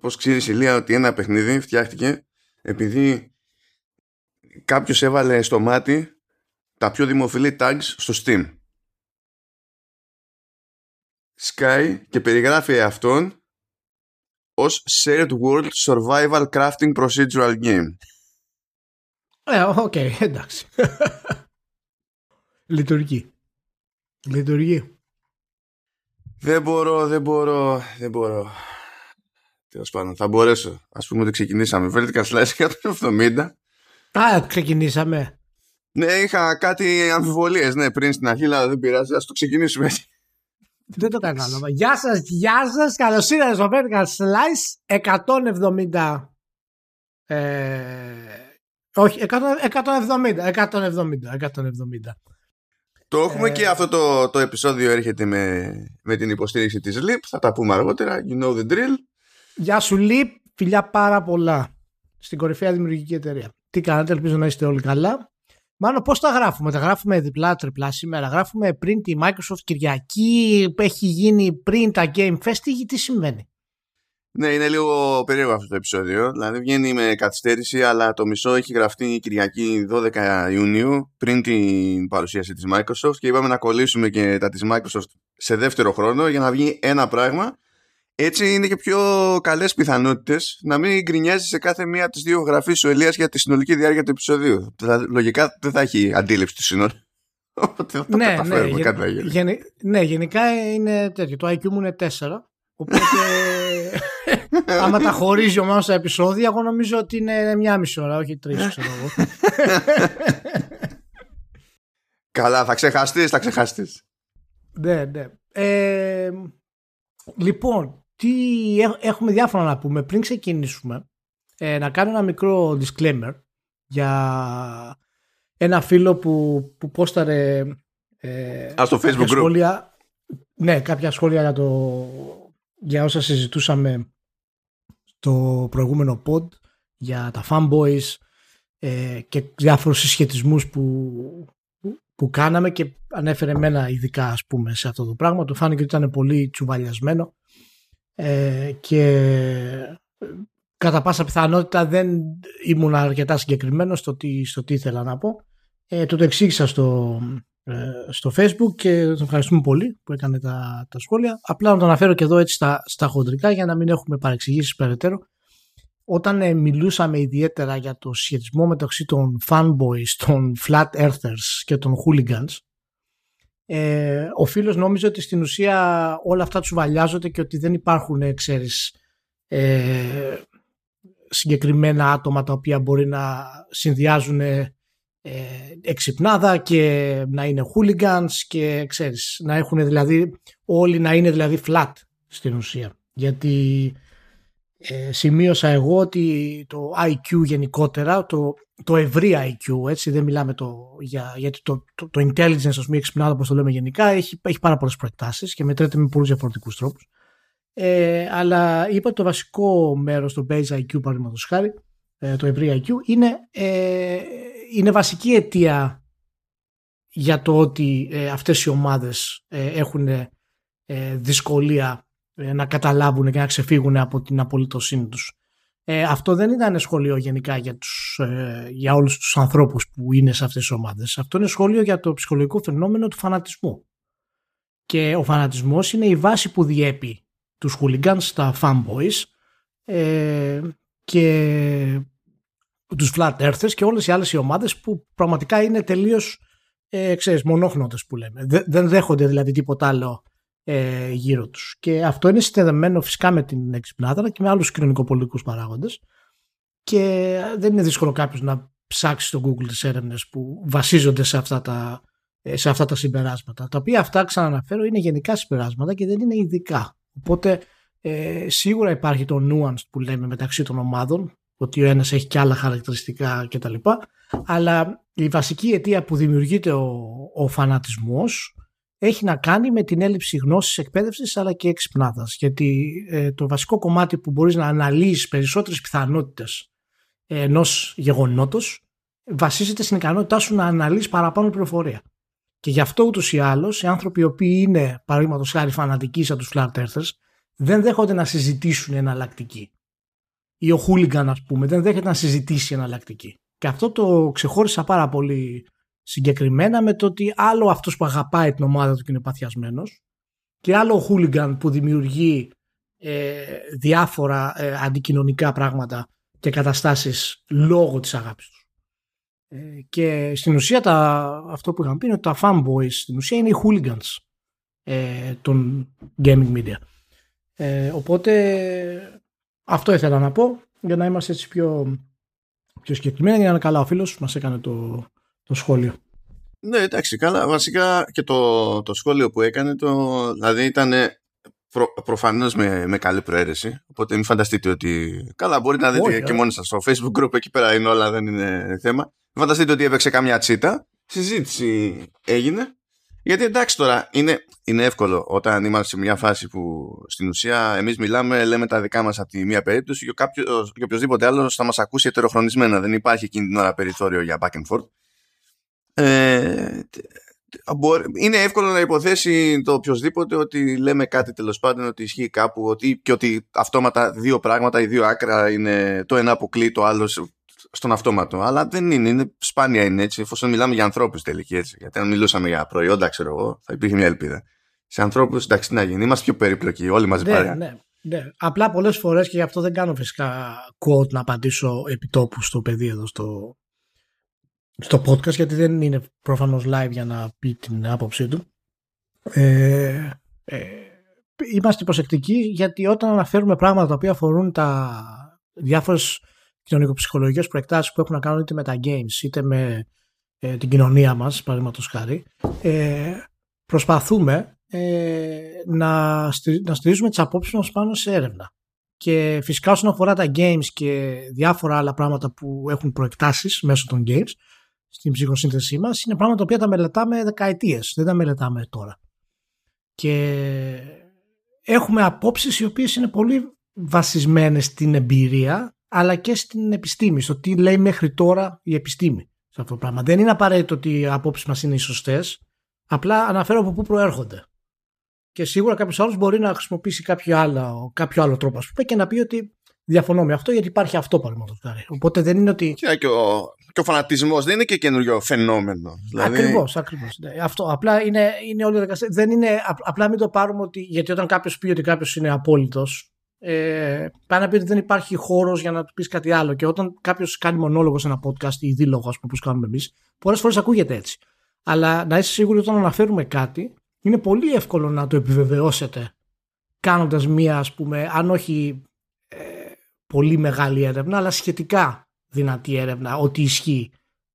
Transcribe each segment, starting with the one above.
πώς ξέρεις Ηλία ότι ένα παιχνίδι φτιάχτηκε επειδή κάποιος έβαλε στο μάτι τα πιο δημοφιλή tags στο Steam. Sky και περιγράφει εαυτόν ως Shared World Survival Crafting Procedural Game. Ε, OK, okay, εντάξει. Λειτουργεί. Λειτουργεί. Δεν μπορώ, δεν μπορώ, δεν μπορώ. Τέλος πάντων, θα μπορέσω. Α πούμε ότι ξεκινήσαμε. Vertical Slice 170. Α, ξεκινήσαμε. Ναι, είχα κάτι αμφιβολίες ναι, πριν στην αρχή, αλλά δεν πειράζει. Α το ξεκινήσουμε έτσι. Δεν το κατάλαβα. Γεια σας, γεια σας. Καλώς ήρθατε στο Vertical Slice 170. Ε, όχι, 170, 170, 170. Το έχουμε ε, και αυτό το, το επεισόδιο έρχεται με, με την υποστήριξη της Leap. Θα τα πούμε αργότερα. You know the drill. Γεια σου Leap. Φιλιά πάρα πολλά στην κορυφαία δημιουργική εταιρεία. Τι κάνετε, ελπίζω να είστε όλοι καλά. Μάλλον πώς τα γράφουμε, τα γράφουμε διπλά, τριπλά σήμερα; Γράφουμε πριν τη Microsoft Κυριακή, έχει γίνει πριν τα Game Fest, τι, τι σημαίνει. Ναι, είναι λίγο περίεργο αυτό το επεισόδιο. Δηλαδή βγαίνει με καθυστέρηση, αλλά το μισό έχει γραφτεί Κυριακή 12 Ιουνίου πριν την παρουσίαση της Microsoft και είπαμε να κολλήσουμε και τα της Microsoft σε δεύτερο χρόνο για να βγει ένα πράγμα. Έτσι είναι και πιο καλές πιθανότητες να μην γκρινιάζει σε κάθε μία από τις δύο γραφείς ο Ελίας για τη συνολική διάρκεια του επεισοδίου. Λογικά δεν θα έχει αντίληψη του σύνολου. Οπότε θα ναι, ναι, ναι, ναι, γενικά είναι τέτοιο. Το IQ μου είναι 4 Οπότε, άμα τα χωρίζει ο Μάνος στα επεισόδια, εγώ νομίζω ότι είναι μια μισή ώρα, όχι τρεις, ξέρω εγώ. Καλά, θα ξεχαστείς, θα ξεχαστείς. Ναι, ναι. Ε, λοιπόν, τι έχουμε διάφορα να πούμε. Πριν ξεκινήσουμε, ε, να κάνω ένα μικρό disclaimer για ένα φίλο που, που πόσταρε ε, Α, στο facebook σχόλια, ναι, κάποια σχόλια για το για όσα συζητούσαμε το προηγούμενο pod για τα fanboys ε, και διάφορους συσχετισμούς που, που, κάναμε και ανέφερε μένα ειδικά ας πούμε σε αυτό το πράγμα. Του φάνηκε ότι ήταν πολύ τσουβαλιασμένο ε, και κατά πάσα πιθανότητα δεν ήμουν αρκετά συγκεκριμένος στο τι, στο τι ήθελα να πω ε, το το εξήγησα στο, ε, στο facebook και τον ευχαριστούμε πολύ που έκανε τα, τα σχόλια. Απλά να το αναφέρω και εδώ έτσι στα, στα χοντρικά για να μην έχουμε παρεξηγήσεις περαιτέρω. Όταν ε, μιλούσαμε ιδιαίτερα για το σχετισμό μεταξύ των fanboys, των flat earthers και των hooligans ε, ο φίλος νόμιζε ότι στην ουσία όλα αυτά τους βαλιάζονται και ότι δεν υπάρχουν, ε, ξέρεις, ε, συγκεκριμένα άτομα τα οποία μπορεί να συνδυάζουν ε, εξυπνάδα και να είναι hooligans και ξέρεις να έχουν δηλαδή όλοι να είναι δηλαδή flat στην ουσία. Γιατί ε, σημείωσα εγώ ότι το IQ γενικότερα το, το ευρύ IQ έτσι δεν μιλάμε το, για, γιατί το, το, το intelligence ας πούμε εξυπνάδα όπως το λέμε γενικά έχει, έχει πάρα πολλές προεκτάσεις και μετρέται με πολλούς διαφορετικούς τρόπους ε, αλλά είπα το βασικό μέρος το base IQ παραδείγματος χάρη ε, το ευρύ IQ είναι ε, είναι βασική αιτία για το ότι ε, αυτές οι ομάδες ε, έχουν ε, δυσκολία να καταλάβουν και να ξεφύγουν από την απολύτωσή τους. Αυτό δεν ήταν σχολείο γενικά για, τους, για όλους τους ανθρώπους που είναι σε αυτές τις ομάδες. Αυτό είναι σχόλιο για το ψυχολογικό φαινόμενο του φανατισμού. Και ο φανατισμός είναι η βάση που διέπει τους hooligans, τα fanboys και τους Flat Earthers και όλες οι άλλες οι ομάδες που πραγματικά είναι τελείως ε, ξέρεις, μονόχνοτες που λέμε. Δεν δέχονται δηλαδή τίποτα άλλο ε, γύρω τους. Και αυτό είναι συνδεδεμένο φυσικά με την εξυπνάδα αλλά και με άλλους κοινωνικοπολιτικούς παράγοντες και δεν είναι δύσκολο κάποιος να ψάξει στο Google τις έρευνες που βασίζονται σε αυτά τα, ε, σε αυτά τα συμπεράσματα. Τα οποία αυτά ξαναναφέρω είναι γενικά συμπεράσματα και δεν είναι ειδικά. Οπότε ε, σίγουρα υπάρχει το nuance που λέμε μεταξύ των ομάδων ότι ο ένας έχει και άλλα χαρακτηριστικά κτλ. Αλλά η βασική αιτία που δημιουργείται ο, ο φανατισμός έχει να κάνει με την έλλειψη γνώσης, εκπαίδευσης αλλά και εξυπνάδας. Γιατί ε, το βασικό κομμάτι που μπορείς να αναλύσεις περισσότερες πιθανότητες ε, ενός γεγονότος βασίζεται στην ικανότητά σου να αναλύσεις παραπάνω πληροφορία. Και γι' αυτό ούτως ή άλλως οι άνθρωποι οι οποίοι είναι παραδείγματος χάρη φανατικοί σαν τους flat earthers δεν δέχονται να συζητήσουν εναλλακτική ή ο Χούλιγκαν ας πούμε δεν δέχεται να συζητήσει εναλλακτική. Και αυτό το ξεχώρισα πάρα πολύ συγκεκριμένα με το ότι άλλο αυτός που αγαπάει την ομάδα του και είναι παθιασμένος και άλλο ο Χούλιγκαν που δημιουργεί ε, διάφορα ε, αντικοινωνικά πράγματα και καταστάσεις λόγω της αγάπης τους. Ε, και στην ουσία τα, αυτό που είχαν πει είναι ότι τα fanboys στην ουσία είναι οι hooligans ε, των gaming media. Ε, οπότε αυτό ήθελα να πω για να είμαστε έτσι πιο, πιο συγκεκριμένοι για να είναι καλά ο φίλος μας έκανε το, το σχόλιο. Ναι, εντάξει, καλά. Βασικά και το, το σχόλιο που έκανε, το, δηλαδή ήταν προ, προφανώς με, με καλή προαίρεση. Οπότε μην φανταστείτε ότι. Καλά, μπορείτε να δείτε και μόνοι σας στο Facebook group, εκεί πέρα είναι όλα, δεν είναι θέμα. Φανταστείτε ότι έπαιξε καμιά τσίτα. Συζήτηση έγινε. Γιατί εντάξει τώρα, είναι, είναι εύκολο όταν είμαστε σε μια φάση που στην ουσία εμείς μιλάμε, λέμε τα δικά μας από τη μία περίπτωση και, κάποιος, και οποιοδήποτε άλλος θα μας ακούσει ετεροχρονισμένα. Δεν υπάρχει εκείνη την ώρα περιθώριο για back and forth. Ε, είναι εύκολο να υποθέσει το οποιοδήποτε ότι λέμε κάτι τέλος πάντων ότι ισχύει κάπου ότι, και ότι αυτόματα δύο πράγματα, οι δύο άκρα είναι το ένα αποκλεί το άλλο στον αυτόματο. Αλλά δεν είναι, είναι σπάνια είναι έτσι, εφόσον μιλάμε για ανθρώπους τελική έτσι. Γιατί αν μιλούσαμε για προϊόντα, ξέρω εγώ, θα υπήρχε μια ελπίδα. Σε ανθρώπους, εντάξει, τι να γίνει, είμαστε πιο περίπλοκοι, όλοι μαζί ναι, παρέα. Ναι, ναι. Απλά πολλές φορές και γι' αυτό δεν κάνω φυσικά quote να απαντήσω επιτόπου στο παιδί εδώ στο, στο podcast, γιατί δεν είναι προφανώς live για να πει την άποψή του. Ε, ε, είμαστε προσεκτικοί γιατί όταν αναφέρουμε πράγματα τα οποία αφορούν τα διάφορες κοινωνικοψυχολογικές προεκτάσεις που έχουν να κάνουν είτε με τα games είτε με ε, την κοινωνία μας, παραδείγματος χάρη, ε, προσπαθούμε ε, να, να στηρίζουμε τις απόψεις μας πάνω σε έρευνα. Και φυσικά όσον αφορά τα games και διάφορα άλλα πράγματα που έχουν προεκτάσεις μέσω των games στην ψυχοσύνθεσή μας είναι πράγματα τα οποία τα μελετάμε δεκαετίες, δεν τα μελετάμε τώρα. Και έχουμε απόψεις οι οποίες είναι πολύ βασισμένες στην εμπειρία αλλά και στην επιστήμη, στο τι λέει μέχρι τώρα η επιστήμη σε αυτό το πράγμα. Δεν είναι απαραίτητο ότι οι απόψεις μας είναι οι σωστές, απλά αναφέρω από πού προέρχονται. Και σίγουρα κάποιος άλλος μπορεί να χρησιμοποιήσει κάποιο άλλο, κάποιο άλλο τρόπο, ας πούμε, και να πει ότι διαφωνώ με αυτό γιατί υπάρχει αυτό παραδείγματο χάρη. Οπότε δεν είναι ότι. Και, ο, και ο φανατισμός δεν είναι και καινούριο φαινόμενο. Δηλαδή... Ακριβώς, ακριβώς. Ναι. Αυτό. Απλά είναι, είναι όλη η Δεν είναι, απλά μην το πάρουμε ότι. Γιατί όταν κάποιος πει ότι κάποιος είναι απόλυτος, ε, πάει να πει ότι δεν υπάρχει χώρος για να του πεις κάτι άλλο. Και όταν κάποιος κάνει μονόλογο σε ένα podcast ή δίλογο, ας πούμε, όπως κάνουμε εμείς, πολλές φορές ακούγεται έτσι. Αλλά να είσαι σίγουροι όταν αναφέρουμε κάτι, είναι πολύ εύκολο να το επιβεβαιώσετε κάνοντας μία, ας πούμε, αν όχι ε, πολύ μεγάλη έρευνα, αλλά σχετικά δυνατή έρευνα, ότι ισχύει,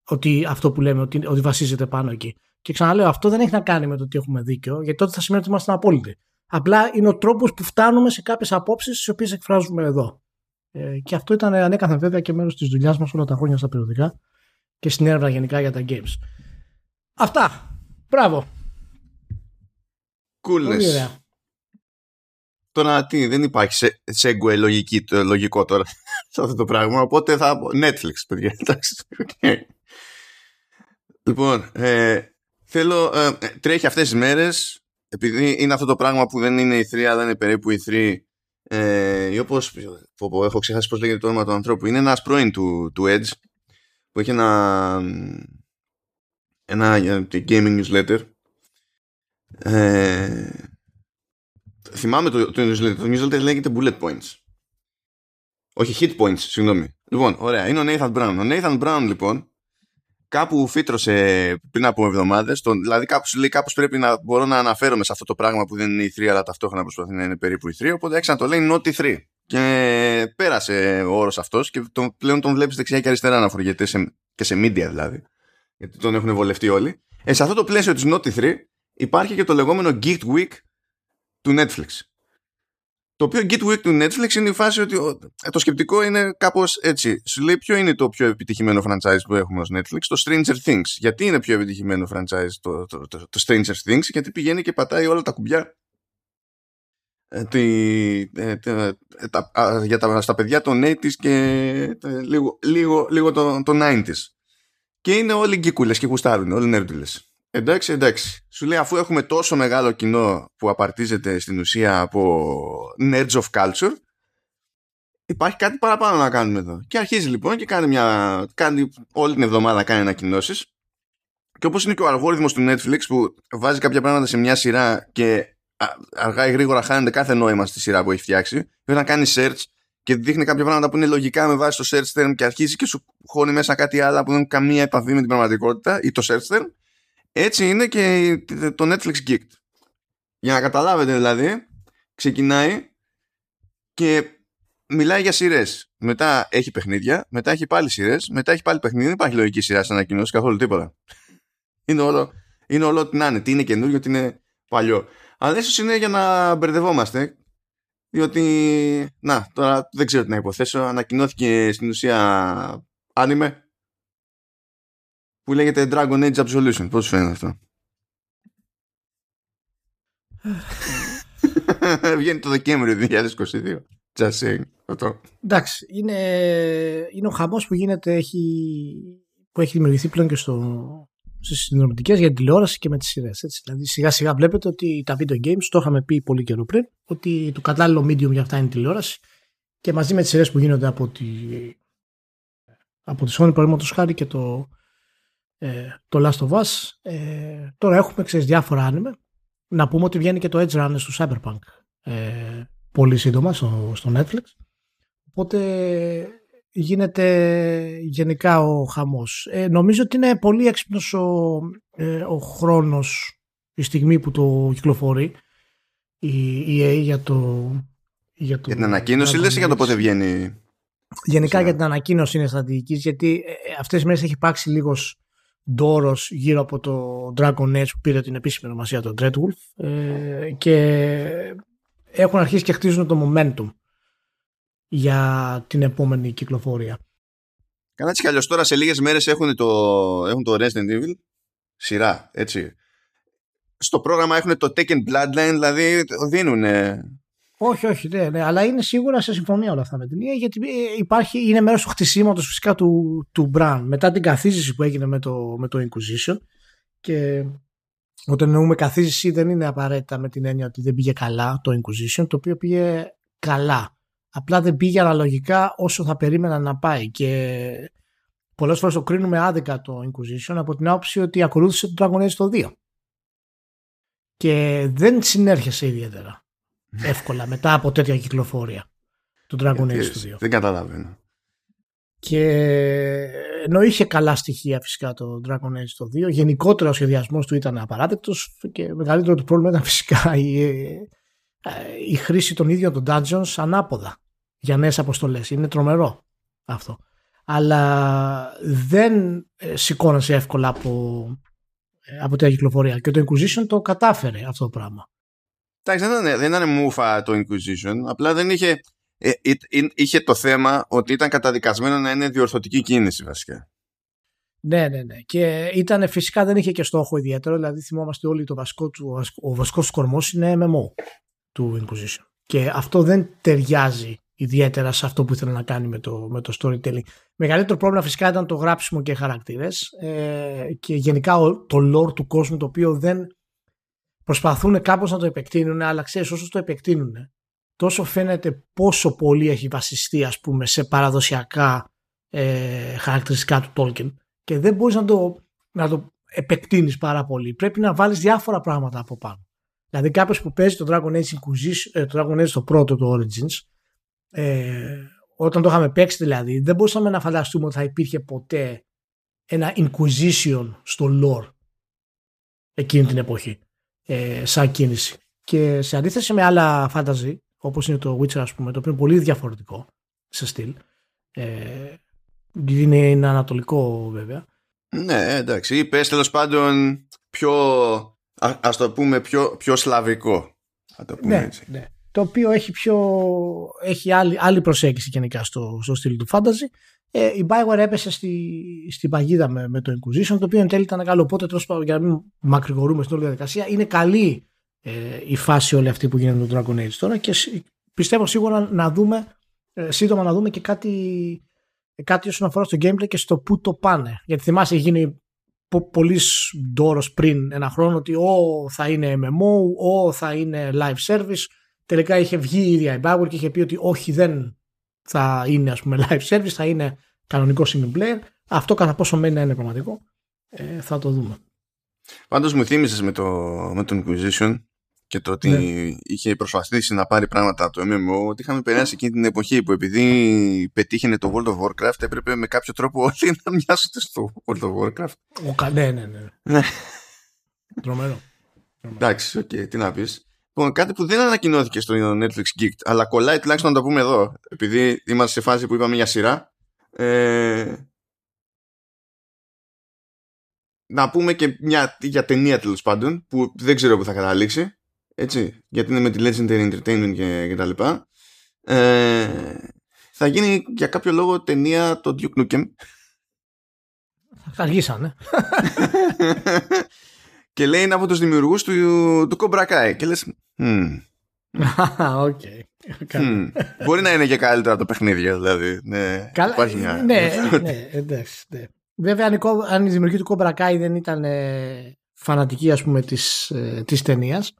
ότι αυτό που λέμε, ότι, ότι βασίζεται πάνω εκεί. Και ξαναλέω, αυτό δεν έχει να κάνει με το ότι έχουμε δίκιο, γιατί τότε θα σημαίνει ότι είμαστε απόλυτοι. Απλά είναι ο τρόπος που φτάνουμε σε κάποιες απόψεις τις οποίες εκφράζουμε εδώ. Ε, και αυτό ήταν ανέκαθεν βέβαια και μέρος της δουλειάς μας όλα τα χρόνια στα περιοδικά και στην έρευνα γενικά για τα games. Αυτά. Μπράβο. Coolness. Τώρα τι, δεν υπάρχει σε, segue λογική, το, λογικό τώρα σε αυτό το πράγμα, οπότε θα Netflix, παιδιά. Εντάξει. λοιπόν, ε, θέλω, ε, τρέχει αυτές τις μέρες επειδή είναι αυτό το πράγμα που δεν είναι η 3 αλλά είναι περίπου η 3 ε, ή όπως έχω ξεχάσει πώς λέγεται το όνομα του ανθρώπου είναι ένας πρώην του, του Edge που έχει ένα ένα gaming newsletter ε, θυμάμαι το, το newsletter το newsletter λέγεται bullet points όχι hit points συγγνώμη λοιπόν ωραία είναι ο Nathan Brown ο Nathan Brown λοιπόν κάπου φύτρωσε πριν από εβδομάδες. Δηλαδή, κάπου λέει κάπως πρέπει να μπορώ να αναφέρομαι σε αυτό το πράγμα που δεν είναι η 3, αλλά ταυτόχρονα προσπαθεί να είναι περίπου η 3. Οπότε έξανα το λέει Not 3. Και πέρασε ο όρος αυτός και τον, πλέον τον βλέπεις δεξιά και αριστερά να φοριέται σε, και σε media δηλαδή. Γιατί τον έχουν βολευτεί όλοι. Ε, σε αυτό το πλαίσιο της Not 3 υπάρχει και το λεγόμενο Geek Week του Netflix. Το οποίο Get Week του Netflix είναι η φάση ότι το σκεπτικό είναι κάπως έτσι. Σου λέει ποιο είναι το πιο επιτυχημένο franchise που έχουμε ως Netflix, το Stranger Things. Γιατί είναι πιο επιτυχημένο franchise το, το, το, το Stranger Things, γιατί πηγαίνει και πατάει όλα τα κουμπιά ε, τη, ε, τα, για τα, στα παιδιά των 80's και λίγο, λίγο, λίγο των, 90's. Και είναι όλοι γκίκουλες και γουστάρουν, όλοι νέρντουλες. Εντάξει, εντάξει. Σου λέει αφού έχουμε τόσο μεγάλο κοινό που απαρτίζεται στην ουσία από nerds of culture, υπάρχει κάτι παραπάνω να κάνουμε εδώ. Και αρχίζει λοιπόν και κάνει μια. Κάνει, όλη την εβδομάδα κάνει ανακοινώσεις. Και όπως είναι και ο αλγόριθμος του Netflix που βάζει κάποια πράγματα σε μια σειρά και αργά ή γρήγορα χάνεται κάθε νόημα στη σειρά που έχει φτιάξει. Όταν κάνει search και δείχνει κάποια πράγματα που είναι λογικά με βάση το search term και αρχίζει και σου χώνει μέσα κάτι άλλο που δεν έχουν καμία επαφή με την πραγματικότητα ή το search term. Έτσι είναι και το Netflix Geeked. Για να καταλάβετε δηλαδή, ξεκινάει και μιλάει για σειρές. Μετά έχει παιχνίδια, μετά έχει πάλι σειρές, μετά έχει πάλι παιχνίδια. Δεν υπάρχει λογική σειράς σαν ανακοινώσεις καθόλου τίποτα. Είναι όλο, είναι όλο ό,τι να είναι. Τι είναι καινούριο, τι είναι παλιό. Αλλά ίσως είναι για να μπερδευόμαστε. Διότι, να, τώρα δεν ξέρω τι να υποθέσω. Ανακοινώθηκε στην ουσία άνιμε που λέγεται Dragon Age Absolution. Πώς φαίνεται αυτό; Βγαίνει το Δεκέμβριο 2022. Just saying. Αυτό. Εντάξει, είναι, είναι ο χαμός που γίνεται, έχει, που έχει δημιουργηθεί πλέον και στο, στις συνδρομητικές για την τηλεόραση και με τις σειρές. Δηλαδή, σιγά σιγά βλέπετε ότι τα video games, το είχαμε πει πολύ καιρό πριν, ότι το κατάλληλο medium για αυτά είναι η τηλεόραση και μαζί με τις σειρές που γίνονται από τη, από τη Sony, παραδείγματος χάρη και το, ε, το Last of Us. Ε, τώρα έχουμε ξέρεις, διάφορα άνιμε. Να πούμε ότι βγαίνει και το Edge Runner στο Cyberpunk ε, πολύ σύντομα στο, στο Netflix. Οπότε γίνεται γενικά ο χαμός. Ε, νομίζω ότι είναι πολύ έξυπνος ο, ε, ο χρόνος η στιγμή που το κυκλοφορεί η EA για το... Για, το, για την ανακοίνωση λες ή για το πότε βγαίνει Γενικά για την ανακοίνωση είναι στρατηγικής, γιατί ε, αυτές τις μέρες έχει υπάρξει λίγος ντόρος γύρω από το Dragon Age που πήρε την επίσημη ονομασία το Dreadwolf ε, και έχουν αρχίσει και χτίζουν το momentum για την επόμενη κυκλοφορία. Καλά έτσι κι αλλιώς τώρα σε λίγες μέρες έχουν το, έχουν το Resident Evil σειρά, έτσι. Στο πρόγραμμα έχουν το Taken Bloodline, δηλαδή δίνουν. Όχι, όχι, ναι, ναι, αλλά είναι σίγουρα σε συμφωνία όλα αυτά με την ίδια, γιατί ε, υπάρχει, είναι μέρος του χτισήματος φυσικά του, του Brand. Μετά την καθίζηση που έγινε με το, με το Inquisition και όταν εννοούμε καθίζηση δεν είναι απαραίτητα με την έννοια ότι δεν πήγε καλά το Inquisition, το οποίο πήγε καλά. Απλά δεν πήγε αναλογικά όσο θα περίμενα να πάει και πολλές φορές το κρίνουμε άδικα το Inquisition από την άποψη ότι ακολούθησε το Dragon Age το 2 και δεν συνέρχεσαι ιδιαίτερα εύκολα μετά από τέτοια κυκλοφορία του Dragon Age το 2. Δεν καταλαβαίνω. Και ενώ είχε καλά στοιχεία φυσικά το Dragon Age το 2, γενικότερα ο σχεδιασμός του ήταν απαράδεκτος και μεγαλύτερο του πρόβλημα ήταν φυσικά η, ε, η χρήση των ίδιων των dungeons ανάποδα για νέες αποστολές. Είναι τρομερό αυτό. Αλλά δεν ε, σηκώνασε εύκολα από, ε, από την κυκλοφορία. Και το Inquisition το κατάφερε αυτό το πράγμα. Εντάξει, δεν ήταν, δεν ήταν μούφα το Inquisition. Απλά δεν είχε, ε, είχε το θέμα ότι ήταν καταδικασμένο να είναι διορθωτική κίνηση βασικά. Ναι, ναι, ναι. Και ήταν φυσικά δεν είχε και στόχο ιδιαίτερο. Δηλαδή θυμόμαστε όλοι το βασικό του, ο βασικός του κορμός είναι MMO του Inquisition. Και αυτό δεν ταιριάζει ιδιαίτερα σε αυτό που ήθελε να κάνει με το, με το storytelling. Μεγαλύτερο πρόβλημα φυσικά ήταν το γράψιμο και χαρακτήρες ε, και γενικά το lore του κόσμου το οποίο δεν προσπαθούν κάπως να το επεκτείνουν αλλά ξέρεις όσο το επεκτείνουν τόσο φαίνεται πόσο πολύ έχει βασιστεί ας πούμε σε παραδοσιακά ε, χαρακτηριστικά του Tolkien και δεν μπορείς να το, να το επεκτείνεις πάρα πολύ. Πρέπει να βάλεις διάφορα πράγματα από πάνω. Δηλαδή κάποιος που παίζει το Dragon Age Inquisition, ε, το Dragon Age το πρώτο, το Origins, ε, όταν το είχαμε παίξει δηλαδή, δεν μπορούσαμε να φανταστούμε ότι θα υπήρχε ποτέ ένα Inquisition στο lore εκείνη την εποχή ε, σαν κίνηση. Και σε αντίθεση με άλλα fantasy, όπως είναι το Witcher ας πούμε, το οποίο είναι πολύ διαφορετικό σε στυλ, ε, είναι, είναι ανατολικό βέβαια. Ναι, εντάξει, είπες τέλος πάντων πιο, α, ας το πούμε, πιο, πιο σλαβικό. το πούμε ναι, έτσι. Ναι το οποίο έχει, πιο, έχει άλλη, άλλη προσέγγιση γενικά στο, στο στυλ του fantasy. Ε, η Bioware έπεσε στη, στην παγίδα με, με το Inquisition, το οποίο εν τέλει ήταν καλό. Οπότε, τέλος για να μην μακρηγορούμε στην όλη διαδικασία, είναι καλή ε, η φάση όλη αυτή που γίνεται με το Dragon Age τώρα και πιστεύω σίγουρα να δούμε, ε, σύντομα να δούμε και κάτι, κάτι όσον αφορά στο gameplay και στο πού το πάνε. Γιατί θυμάσαι, γίνει πολύ ντόρος πριν ένα χρόνο ότι ο θα είναι MMO, ο θα είναι live service τελικά είχε βγει η ίδια η Bauer και είχε πει ότι όχι δεν θα είναι ας πούμε live service, θα είναι κανονικό single player. Αυτό κατά πόσο μένει να είναι πραγματικό ε, θα το δούμε. Πάντως μου θύμισες με, το, με τον Inquisition και το ότι ναι. είχε προσπαθήσει να πάρει πράγματα από το MMO ότι είχαμε περάσει εκείνη την εποχή που επειδή πετύχαινε το World of Warcraft έπρεπε με κάποιο τρόπο όλοι να μοιάσουν στο World of Warcraft. Ο, ναι, ναι, ναι. ναι. Τρομερό. Εντάξει, OK, okay, τι να πεις. Λοιπόν, κάτι που δεν ανακοινώθηκε στο Netflix Geek, αλλά κολλάει τουλάχιστον να το πούμε εδώ, επειδή είμαστε σε φάση που είπαμε για σειρά. Ε, να πούμε και μια για ταινία τέλος πάντων, που δεν ξέρω που θα καταλήξει. Έτσι, γιατί είναι με τη Legendary Entertainment και, και τα λοιπά. Ε, θα γίνει για κάποιο λόγο ταινία το Duke Nukem. Αργήσανε. και λέει είναι από τους δημιουργούς του, του Cobra Kai. Και λες, hmm. okay. Μπορεί να είναι και καλύτερα το παιχνίδι, δηλαδή. Ναι, Καλά, υπάρχει μια... ναι, ναι, εντάξει, ναι. Βέβαια, αν η δημιουργία του Cobra Kai δεν ήταν ε, φανατική, ας πούμε, της, ε, της ταινίας,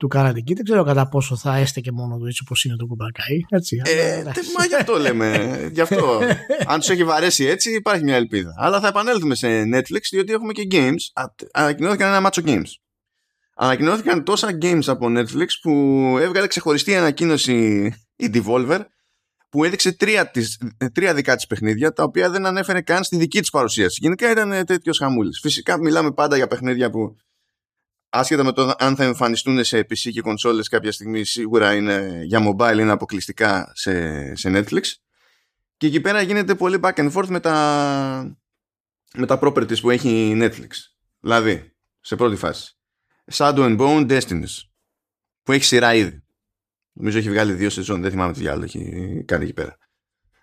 του Karate Kid. Δεν ξέρω κατά πόσο θα έστε και μόνο του έτσι όπως είναι το κουμπακάι. Έτσι, ε, μα γι' αυτό λέμε. γι' αυτό. Αν τους έχει βαρέσει έτσι, υπάρχει μια ελπίδα. Αλλά θα επανέλθουμε σε Netflix, διότι έχουμε και games. Ανακοινώθηκαν ένα μάτσο games. Ανακοινώθηκαν τόσα games από Netflix που έβγαλε ξεχωριστή ανακοίνωση η Devolver που έδειξε τρία, της, τρία δικά της παιχνίδια τα οποία δεν ανέφερε καν στη δική της παρουσίαση. Γενικά ήταν τέτοιος χαμούλης. Φυσικά μιλάμε πάντα για παιχνίδια που άσχετα με το αν θα εμφανιστούν σε PC και κονσόλες κάποια στιγμή σίγουρα είναι για mobile είναι αποκλειστικά σε, σε Netflix και εκεί πέρα γίνεται πολύ back and forth με τα, με τα properties που έχει Netflix δηλαδή σε πρώτη φάση Shadow and Bone Destinies που έχει σειρά ήδη νομίζω έχει βγάλει δύο σεζόν δεν θυμάμαι τι άλλο έχει κάνει εκεί πέρα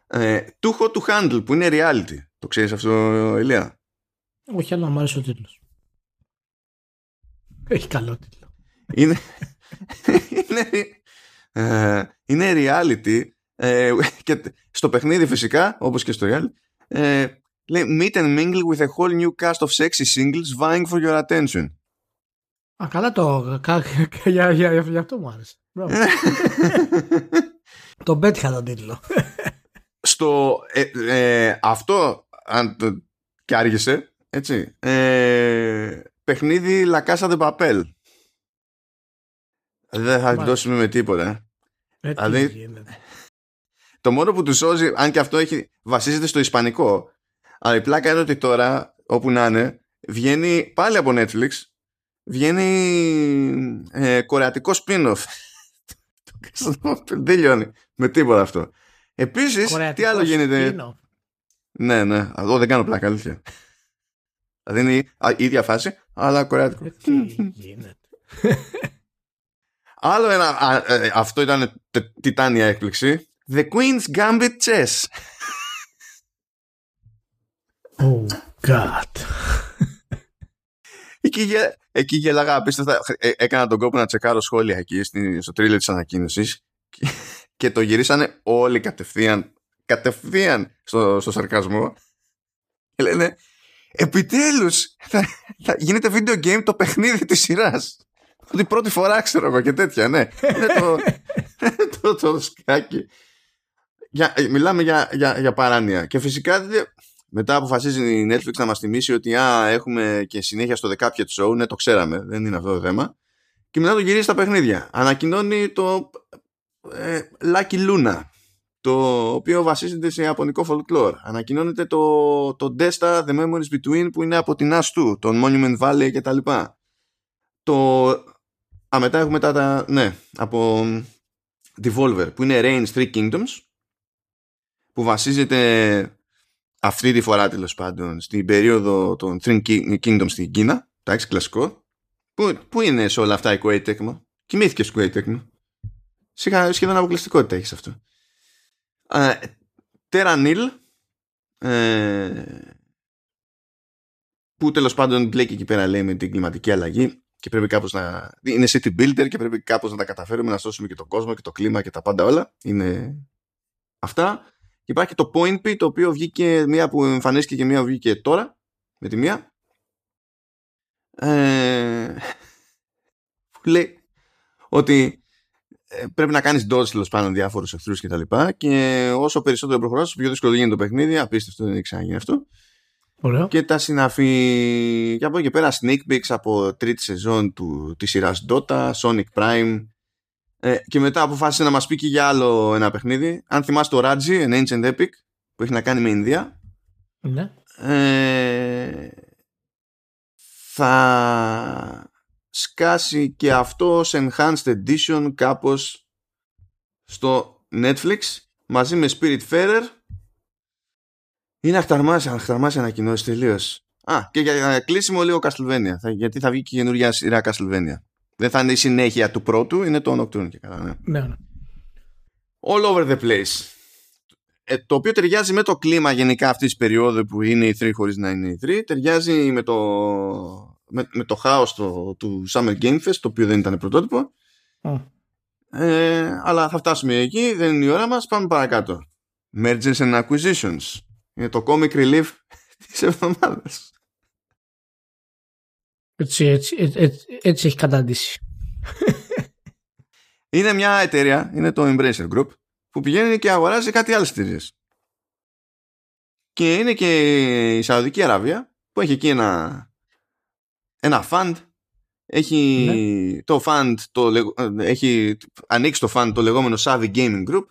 ε, Too Hot to Handle που είναι reality το ξέρεις αυτό Ηλία; Όχι αλλά μου άρεσε ο τίτλος έχει καλό τίτλο. Είναι, είναι, ε, είναι reality ε, και στο παιχνίδι φυσικά, όπως και στο reality, ε, λέει Meet and mingle with a whole new cast of sexy singles vying for your attention. Α, καλά το. για, για, για, αυτό μου άρεσε. το πέτυχα τον τίτλο. Στο, ε, ε, αυτό αν το, και άργησε, έτσι, ε, παιχνίδι La Casa de Papel. Δεν θα δώσουμε με τίποτα. Ε, δηλαδή, το μόνο που του σώζει, αν και αυτό έχει, βασίζεται στο ισπανικό, αλλά η πλάκα είναι ότι τώρα, όπου να είναι, βγαίνει πάλι από Netflix, βγαίνει ε, κορεατικός spin-off. Δεν λιώνει με τίποτα αυτό. Επίσης, τι άλλο γίνεται... Ναι, ναι, εγώ δεν κάνω πλάκα, αλήθεια. Δηλαδή είναι η ίδια φάση, αλλά κορεάτικο. Ε, τι γίνεται; Άλλο ένα, ε, αυτό ήταν τιτάνια έκπληξη. The Queen's Gambit Chess. Oh God. Εκεί, εκεί γέλαγα απίστευτα. Ε, έκανα τον κόπο να τσεκάρω σχόλια εκεί στο τρίλιο της ανακοίνωσης και το γυρίσανε όλοι κατευθείαν κατευθείαν στο, στο σαρκασμό και λένε επιτέλους θα, θα γίνεται video game το παιχνίδι της σειράς. Ότι πρώτη φορά ξέρω εγώ και τέτοια, ναι. Είναι το, το, το σκάκι. Για, μιλάμε για, για, για παράνοια. Και φυσικά μετά αποφασίζει η Netflix να μας θυμίσει ότι α, έχουμε και συνέχεια στο The Cuphead Show. Ναι, το ξέραμε, δεν είναι αυτό το θέμα. Και μετά το γυρίζει στα παιχνίδια. Ανακοινώνει το ε, Lucky Luna το οποίο βασίζεται σε ιαπωνικό folklore. Ανακοινώνεται το, το Desta The Memories Between που είναι από την As τον Monument Valley και τα λοιπά. Το... Α, μετά έχουμε τα, τα ναι, από Devolver που είναι Reigns Three Kingdoms που βασίζεται αυτή τη φορά τέλος πάντων στην περίοδο των Three Kingdoms στην Κίνα. Εντάξει, κλασικό. Πού, πού είναι σε όλα αυτά η Koei Tecmo; Κοιμήθηκε η Koei Tecmo. Σχεδόν αποκλειστικότητα έχεις αυτό. Τερανίλ ε, που τέλος πάντων μπλέκει εκεί πέρα λέει με την κλιματική αλλαγή και πρέπει κάπως να είναι city builder και πρέπει κάπως να τα καταφέρουμε να σώσουμε και τον κόσμο και το κλίμα και τα πάντα όλα είναι αυτά και υπάρχει το Point P το οποίο βγήκε μία που εμφανίστηκε και μία που βγήκε τώρα με τη μία. Ε, που λέει ότι ε, πρέπει να κάνεις dodge τέλος πάνω διάφορους εχθρούς και τα λοιπά και όσο περισσότερο προχωράς όσο πιο δύσκολο γίνεται το παιχνίδι. Απίστευτο δεν έχει ξαναγίνει αυτό. Ωραίο. και τα συναφή και από εκεί πέρα sneak peeks από τρίτη σεζόν του, της σειράς Dota, Sonic Prime ε, και μετά αποφάσισε να μας πει και για άλλο ένα παιχνίδι αν θυμάστε το Raji, an Ancient Epic που έχει να κάνει με Ινδία Ναι. ε, θα σκάσει και αυτό σε Enhanced Edition κάπως στο Netflix μαζί με Spiritfarer είναι αχταρμάς, αχταρμάς ανακοινώσεις τελείως. Α, και για κλείσιμο λίγο Castlevania, θα, γιατί θα βγει και καινούργια σειρά Castlevania. Δεν θα είναι η συνέχεια του πρώτου, είναι το Nocturne και καλά, ναι. ναι, ναι. All over the place. Ε, το οποίο ταιριάζει με το κλίμα γενικά αυτής της περίοδου που είναι η 3 χωρίς να είναι η 3. Ταιριάζει με το, με, με το χάος το, του Summer Game Fest, το οποίο δεν ήταν πρωτότυπο. Mm. Ε, αλλά θα φτάσουμε εκεί, δεν είναι η ώρα μας, πάμε παρακάτω. Mergers and Acquisitions. Είναι το comic relief της εβδομάδας. Έτσι, έτσι, έτσι, έτσι έχει καταντήσει. Είναι μια εταιρεία, είναι το Embracer Group, που πηγαίνει και αγοράζει κάτι άλλες εταιρείες. Και είναι και η Σαουδική Αραβία, που έχει εκεί ένα, ένα fund. Έχει Ναι. το fund, το, λεγο- ε, έχει ανοίξει το fund το λεγόμενο Savvy Gaming Group.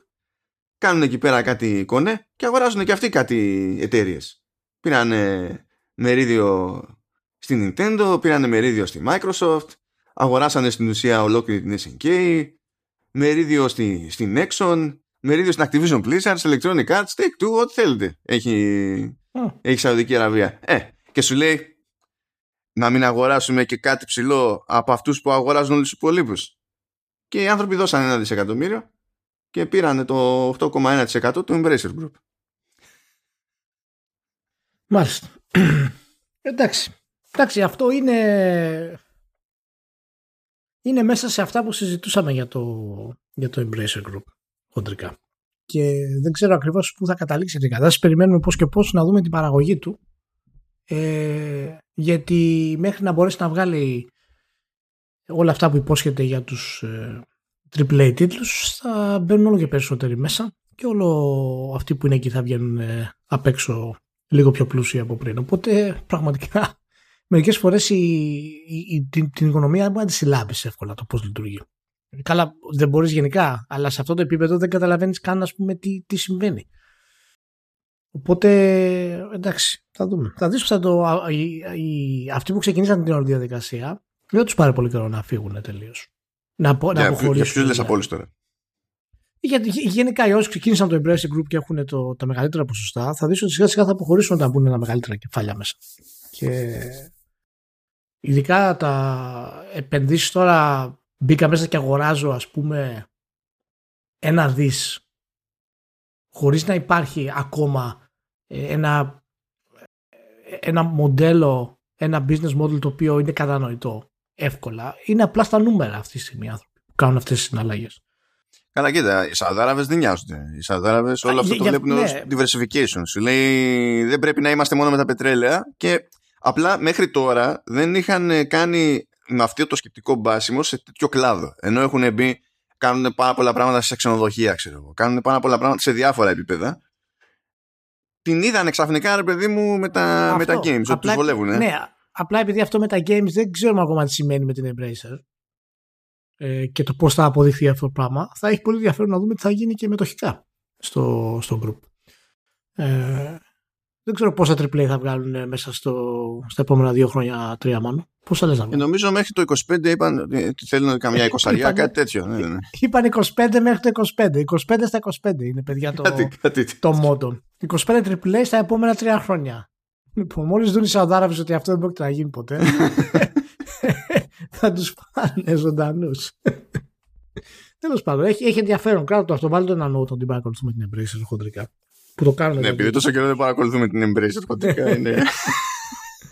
Κάνουν εκεί πέρα κάτι κονέ και αγοράζουν και αυτοί κάτι εταιρείες. Πήραν μερίδιο στην Nintendo, πήραν μερίδιο στη Microsoft, αγοράσανε στην ουσία ολόκληρη την SNK, μερίδιο στη, στην Nexon, μερίδιο στην Activision Blizzard, σε Electronic Arts, Take Two, ό,τι θέλετε. Έχει, Mm. έχει Σαουδική Αραβία. Ε, και σου λέει να μην αγοράσουμε και κάτι ψηλό από αυτούς που αγοράζουν όλους τους υπολείπους. Και οι άνθρωποι δώσαν ένα δισεκατομμύριο και πήραν το 8,1% του Embracer Group. Μάλιστα. Εντάξει. Εντάξει, αυτό είναι είναι μέσα σε αυτά που συζητούσαμε για το, για το Embracer Group χοντρικά. Και δεν ξέρω ακριβώς πού θα καταλήξει η κατάσταση. Περιμένουμε πώς και πώς να δούμε την παραγωγή του. Ε, γιατί μέχρι να μπορέσει να βγάλει όλα αυτά που υπόσχεται για τους ε, AAA τίτλους θα μπαίνουν όλο και περισσότεροι μέσα και όλο αυτοί που είναι εκεί θα βγαίνουν ε, απ' έξω λίγο πιο πλούσιοι από πριν. Οπότε πραγματικά μερικές φορές η, η, η- την, την οικονομία δεν μπορεί να τη συλλάβεις εύκολα το πώς λειτουργεί. Καλά, δεν μπορείς γενικά, αλλά σε αυτό το επίπεδο δεν καταλαβαίνεις καν ας πούμε, τι, τι συμβαίνει. Οπότε εντάξει, θα δούμε. Θα δεις πως θα το, α- οι, οι- αυτοί που ξεκινήσαν την όλη διαδικασία δεν θα τους πάρει πολύ καιρό να φύγουν τελείως. Να, απο- να Για, για αποχωρήσουν. ποιους λες δηλαδή. από όλους τώρα; Γιατί γε- γενικά οι όσοι ξεκίνησαν το Embracer Group και έχουν το, τα μεγαλύτερα ποσοστά, θα δεις ότι σιγά σιγά θα αποχωρήσουν όταν μπουν ένα μεγαλύτερα κεφάλια μέσα. Και ειδικά τα επενδύσεις τώρα μπήκα μέσα και αγοράζω ας πούμε ένα δις χωρίς να υπάρχει ακόμα ε, ένα, ε, ένα μοντέλο, ένα business model το οποίο είναι κατανοητό εύκολα. Είναι απλά στα νούμερα αυτή τη στιγμή οι άνθρωποι που κάνουν αυτές τις συναλλαγές. Καλά, κοίτα, οι Σαουδάραβες δεν νοιάζονται. Οι Σαουδάραβες όλο Α, αυτό για- το για- βλέπουν ως ναι. diversification. Σου λέει δεν πρέπει να είμαστε μόνο με τα πετρέλαια και απλά μέχρι τώρα δεν είχαν ε, κάνει με αυτό το σκεπτικό μπάσιμο σε τέτοιο κλάδο. Ενώ έχουν μπει, κάνουν πάρα πολλά πράγματα σε ξενοδοχεία, ξέρω εγώ. Κάνουν πάρα πολλά πράγματα σε διάφορα επίπεδα. Την είδαν ξαφνικά, ρε παιδί μου, με τα, με τα Αυτό. games, ότι Απλά- τους βολεύουν. Ε. Ναι, απλά επειδή αυτό με τα games δεν ξέρουμε ακόμα τι σημαίνει με την Embracer ε, και το πώς θα αποδειχθεί αυτό το πράγμα, θα έχει πολύ ενδιαφέρον να δούμε τι θα γίνει και μετοχικά στο, στο group. Ε, δεν ξέρω πόσα AAA θα βγάλουν ε, μέσα στο, στα επόμενα δύο χρόνια, τρία μάλλον. Πόσα λες να Και βγάλουν. νομίζω μέχρι το 25 είπαν ότι θέλουν καμιά εικοσαριά, Είπανε- κάτι τέτοιο. Ναι, ναι, ναι. Είπαν 25 μέχρι το 25. 25 στα 25 είναι παιδιά το, Κάτι, κάτι. το μότο. 25 AAA στα επόμενα τρία χρόνια. Λοιπόν, μόλις δουν οι Σαουδάραβες ότι αυτό δεν πρόκειται να γίνει ποτέ, θα τους πάνε ζωντανούς. Τέλος πάντων, έχει, έχει ενδιαφέρον. Κάτω το αυτό. Βάλτε το ένα note ότι παρακολουθούμε την Embracer χοντρικά. Που το κάνουμε. Ναι, δηλαδή. επειδή τόσο καιρό δεν παρακολουθούμε την Embracer, πραγματικά είναι.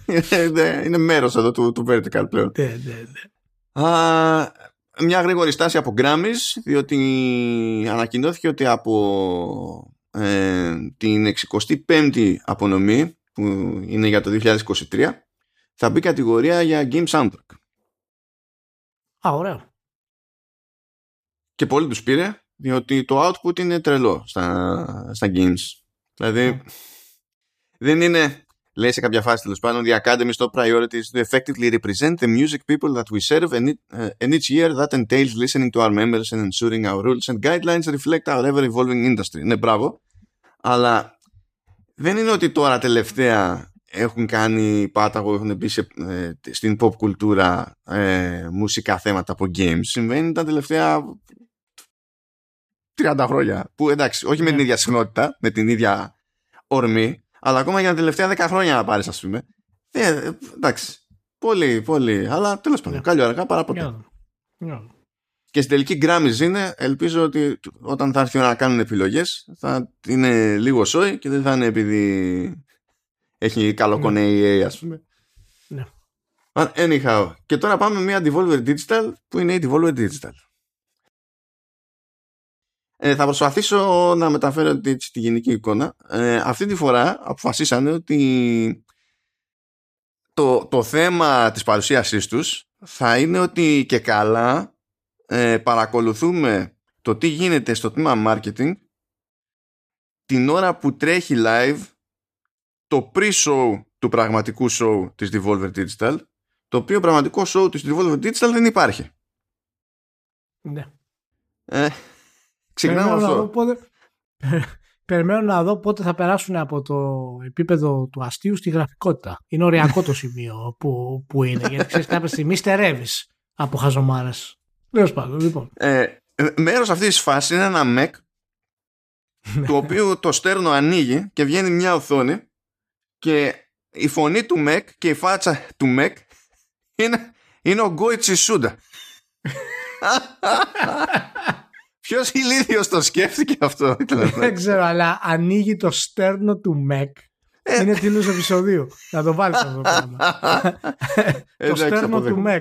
είναι, είναι μέρος εδώ του, του Vertical πλέον. Ναι, ναι, ναι. Α, μια γρήγορη στάση από Grammys, διότι ανακοινώθηκε ότι από ε, την 65η απονομή, που είναι για το 2023, θα μπει κατηγορία για Game Soundtrack. Α, ωραίο. και πολύ τους πήρε διότι το output είναι τρελό στα, στα games. Δηλαδή δεν είναι λέει σε κάποια φάση τέλο πάντων the Academy's top priorities to effectively represent the music people that we serve and, it, uh, and each year that entails listening to our members and ensuring our rules and guidelines reflect our ever evolving industry. Ναι, μπράβο. Αλλά δεν είναι ότι τώρα τελευταία έχουν κάνει πάταγο, έχουν μπει σε, ε, στην pop κουλτούρα ε, μουσικά θέματα από games. Συμβαίνει τα τελευταία 30 χρόνια. Που εντάξει, όχι με την ναι. ίδια συχνότητα, με την ίδια ορμή, αλλά ακόμα για τα τελευταία 10 χρόνια να πάρεις, ας πούμε. Ε, εντάξει. Πολύ, πολύ. Αλλά τέλος πάντων, yeah. Ναι. αργά παρά ποτέ. Yeah. Και στην τελική γκράμμιζ είναι, ελπίζω ότι όταν θα έρθει να κάνουν επιλογές θα είναι λίγο σόι και δεν θα είναι επειδή έχει καλό κονέ EA, α πούμε. Ναι. Anyhow. Και τώρα πάμε μια Devolver Digital που είναι η Devolver Digital. Ε, θα προσπαθήσω να μεταφέρω τη, τη γενική εικόνα. Ε, αυτή τη φορά αποφασίσανε ότι το, το θέμα της παρουσίασής τους θα είναι ότι και καλά ε, παρακολουθούμε το τι γίνεται στο τμήμα marketing την ώρα που τρέχει live το pre-show του πραγματικού show της Devolver Digital το οποίο πραγματικό show της Devolver Digital δεν υπάρχει. Ναι. Ε, Ξεκινάμε αυτό. πότε... Περιμένω να δω πότε θα περάσουν από το επίπεδο του αστείου στη γραφικότητα. Είναι οριακό το σημείο που, που είναι. Γιατί ξέρεις, κάποια στιγμή στερεύεις από χαζομάρες. Τέλος πάντων, λοιπόν. Ε, Μέρος αυτής της φάσης είναι ένα Mac του οποίου το στέρνο ανοίγει και βγαίνει μια οθόνη και η φωνή του Mac και η φάτσα του Mac είναι, είναι ο Γκόιτσι Σούντα. Ποιος ηλίθιος το σκέφτηκε αυτό. Δεν ξέρω, αλλά ανοίγει το στέρνο του Mac. Ε. Είναι τίτλος επεισοδίου. Να το βάλεις αυτό το πράγμα. το στέρνο του Mac.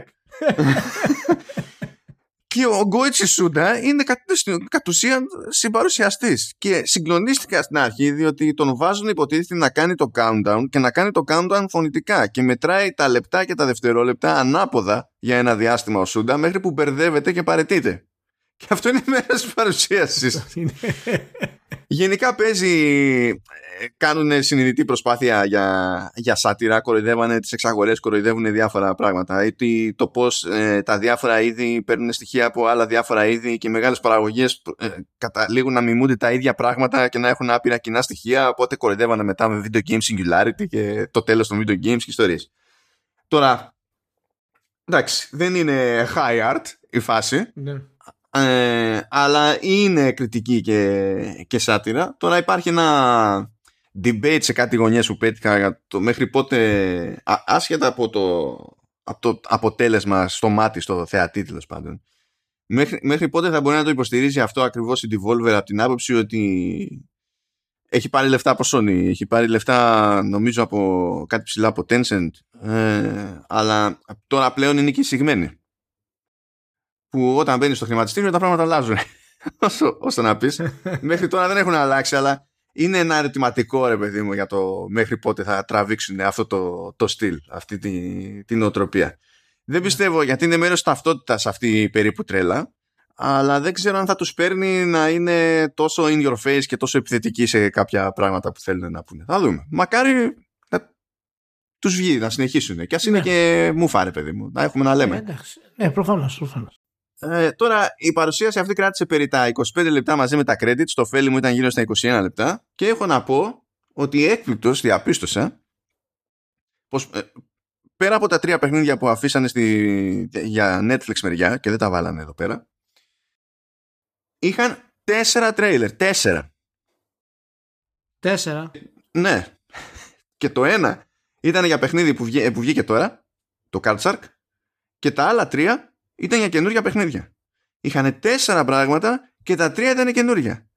Και ο Γκόιτσι Σούντα είναι κατ' ουσίαν συμπαρουσιαστής. Και συγκλονίστηκα στην αρχή διότι τον βάζουν υποτίθεται να κάνει το countdown και να κάνει το countdown φωνητικά. Και μετράει τα λεπτά και τα δευτερόλεπτα ανάποδα για ένα διάστημα ο Σούντα μέχρι που μπερδεύεται και παρετείται. Και αυτό είναι μέρος της παρουσίασης. Γενικά παίζει. Ε, κάνουν συνειδητή προσπάθεια για, για σάτυρα, κοροϊδεύανε τις εξαγορές, κοροϊδεύουν διάφορα πράγματα. Ή το πώς ε, τα διάφορα είδη παίρνουν στοιχεία από άλλα διάφορα είδη και οι μεγάλες παραγωγές ε, καταλήγουν να μιμούνται τα ίδια πράγματα και να έχουν άπειρα κοινά στοιχεία. Οπότε κοροϊδεύανε μετά με video game singularity και το τέλος των video games και ιστορίες. Τώρα, εντάξει, δεν είναι high art η φάση. Ναι. Ε, αλλά είναι κριτική και, και σάτυρα. Τώρα υπάρχει ένα debate σε κάτι γωνιές που πέτυχα για το μέχρι πότε, άσχετα από το, από το αποτέλεσμα στο μάτι, στο θεατή τέλος πάντων. Μέχρι, μέχρι πότε θα μπορεί να το υποστηρίζει αυτό ακριβώς η Devolver από την άποψη ότι έχει πάρει λεφτά από Sony, έχει πάρει λεφτά νομίζω από κάτι ψηλά από Tencent, ε, αλλά τώρα πλέον είναι και εισηγμένη που όταν μπαίνεις στο χρηματιστήριο τα πράγματα αλλάζουν. όσο, όσο να πεις. μέχρι τώρα δεν έχουν αλλάξει, αλλά είναι ένα ερωτηματικό ρε παιδί μου για το μέχρι πότε θα τραβήξουν αυτό το, το στυλ, αυτή την, την οτροπία. Δεν ναι. πιστεύω γιατί είναι μέρος ταυτότητας αυτή η περίπου τρέλα, αλλά δεν ξέρω αν θα τους παίρνει να είναι τόσο in your face και τόσο επιθετικοί σε κάποια πράγματα που θέλουν να πούνε. Θα δούμε. Μακάρι να τους βγει, να συνεχίσουν. Και ας είναι ναι. και μου φάρε, παιδί μου. Να έχουμε να λέμε. Ναι, ναι προφανώς. Ε, τώρα η παρουσίαση αυτή κράτησε περί τα 25 λεπτά μαζί με τα credits, το φέλι μου ήταν γύρω στα 21 λεπτά και έχω να πω ότι έκπληκτος διαπίστωσα πως ε, πέρα από τα τρία παιχνίδια που αφήσανε στη, για Netflix μεριά και δεν τα βάλανε εδώ πέρα είχαν τέσσερα τρέιλερ, τέσσερα. Τέσσερα. Ναι. Και το ένα ήταν για παιχνίδι που, βγή, που βγήκε τώρα, το Card Shark, και τα άλλα τρία ήταν για καινούργια παιχνίδια. Είχαν τέσσερα πράγματα και τα τρία ήταν καινούργια.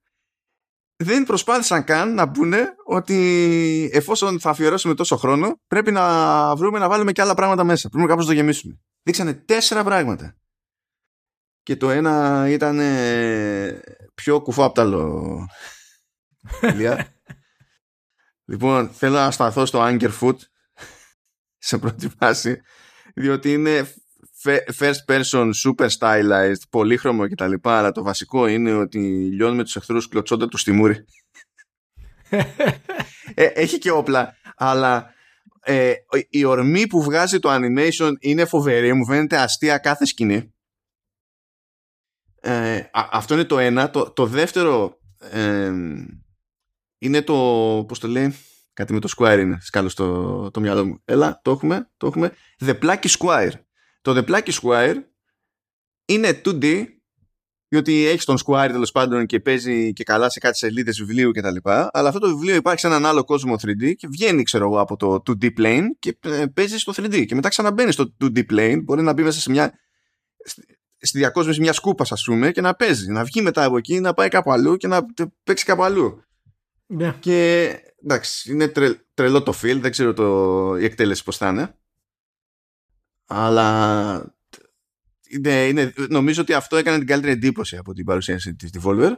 Δεν προσπάθησαν καν να πούνε ότι εφόσον θα αφιερώσουμε τόσο χρόνο, πρέπει να βρούμε να βάλουμε και άλλα πράγματα μέσα. Πρέπει κάπως να το γεμίσουμε. Δείξανε τέσσερα πράγματα. Και το ένα ήταν πιο κουφό από το άλλο. λοιπόν, θέλω να σταθώ στο Anger Food σε πρώτη φάση, διότι είναι first person, super stylized, πολύχρωμο κτλ. Αλλά το βασικό είναι ότι λιώνουμε τους εχθρούς κλωτσόντα τους στη μούρη. ε, έχει και όπλα, αλλά ε, η ορμή που βγάζει το animation είναι φοβερή, μου φαίνεται αστεία κάθε σκηνή. Ε, αυτό είναι το ένα. Το, το δεύτερο ε, είναι το, πώς το λέει, κάτι με το Squire είναι σκάλω στο το μυαλό μου. Έλα, το έχουμε, το έχουμε. The Plucky Squire. Το The Plucky Squire είναι 2D διότι έχει τον Squire τέλος πάντων και παίζει και καλά σε κάτι σελίδες βιβλίου κτλ. Αλλά αυτό το βιβλίο υπάρχει σε έναν άλλο κόσμο 3D και βγαίνει, ξέρω εγώ, από το 2D plane και ε, παίζει στο 3D. Και μετά ξαναμπαίνει στο 2D plane. Μπορεί να μπει μέσα σε μια. στη διακόσμηση μιας σκούπα, ας πούμε, και να παίζει. Να βγει μετά από εκεί, να πάει κάπου αλλού και να παίξει κάπου αλλού. Yeah. Ναι. Και εντάξει, είναι τρε, τρελό το feel, δεν ξέρω το, η εκτέλεση πώς θα είναι. Αλλά είναι, είναι, νομίζω ότι αυτό έκανε την καλύτερη εντύπωση από την παρουσίαση της Devolver.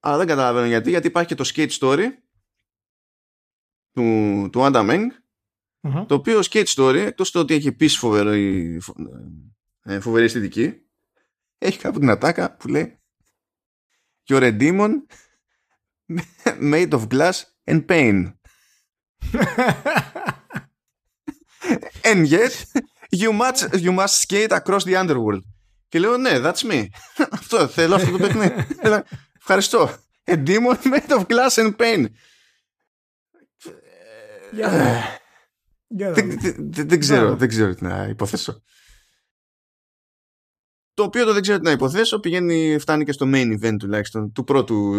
Αλλά δεν καταλαβαίνω γιατί, γιατί υπάρχει και το skate story του, του Anda Meng, το οποίο skate story, εκτός το ότι έχει επίσης φοβερή, ε, φοβερή αισθητική, έχει κάπου την ατάκα που λέει You're a demon made of glass and pain. and yet you must, you must skate across the underworld. Και λέω, ναι, that's me. αυτό, θέλω αυτό το παιχνίδι. Ευχαριστώ. A demon made of glass and pain. Δεν ξέρω, δεν ξέρω τι να υποθέσω. Το οποίο το δεν ξέρω τι να υποθέσω πηγαίνει, φτάνει και στο main event τουλάχιστον του πρώτου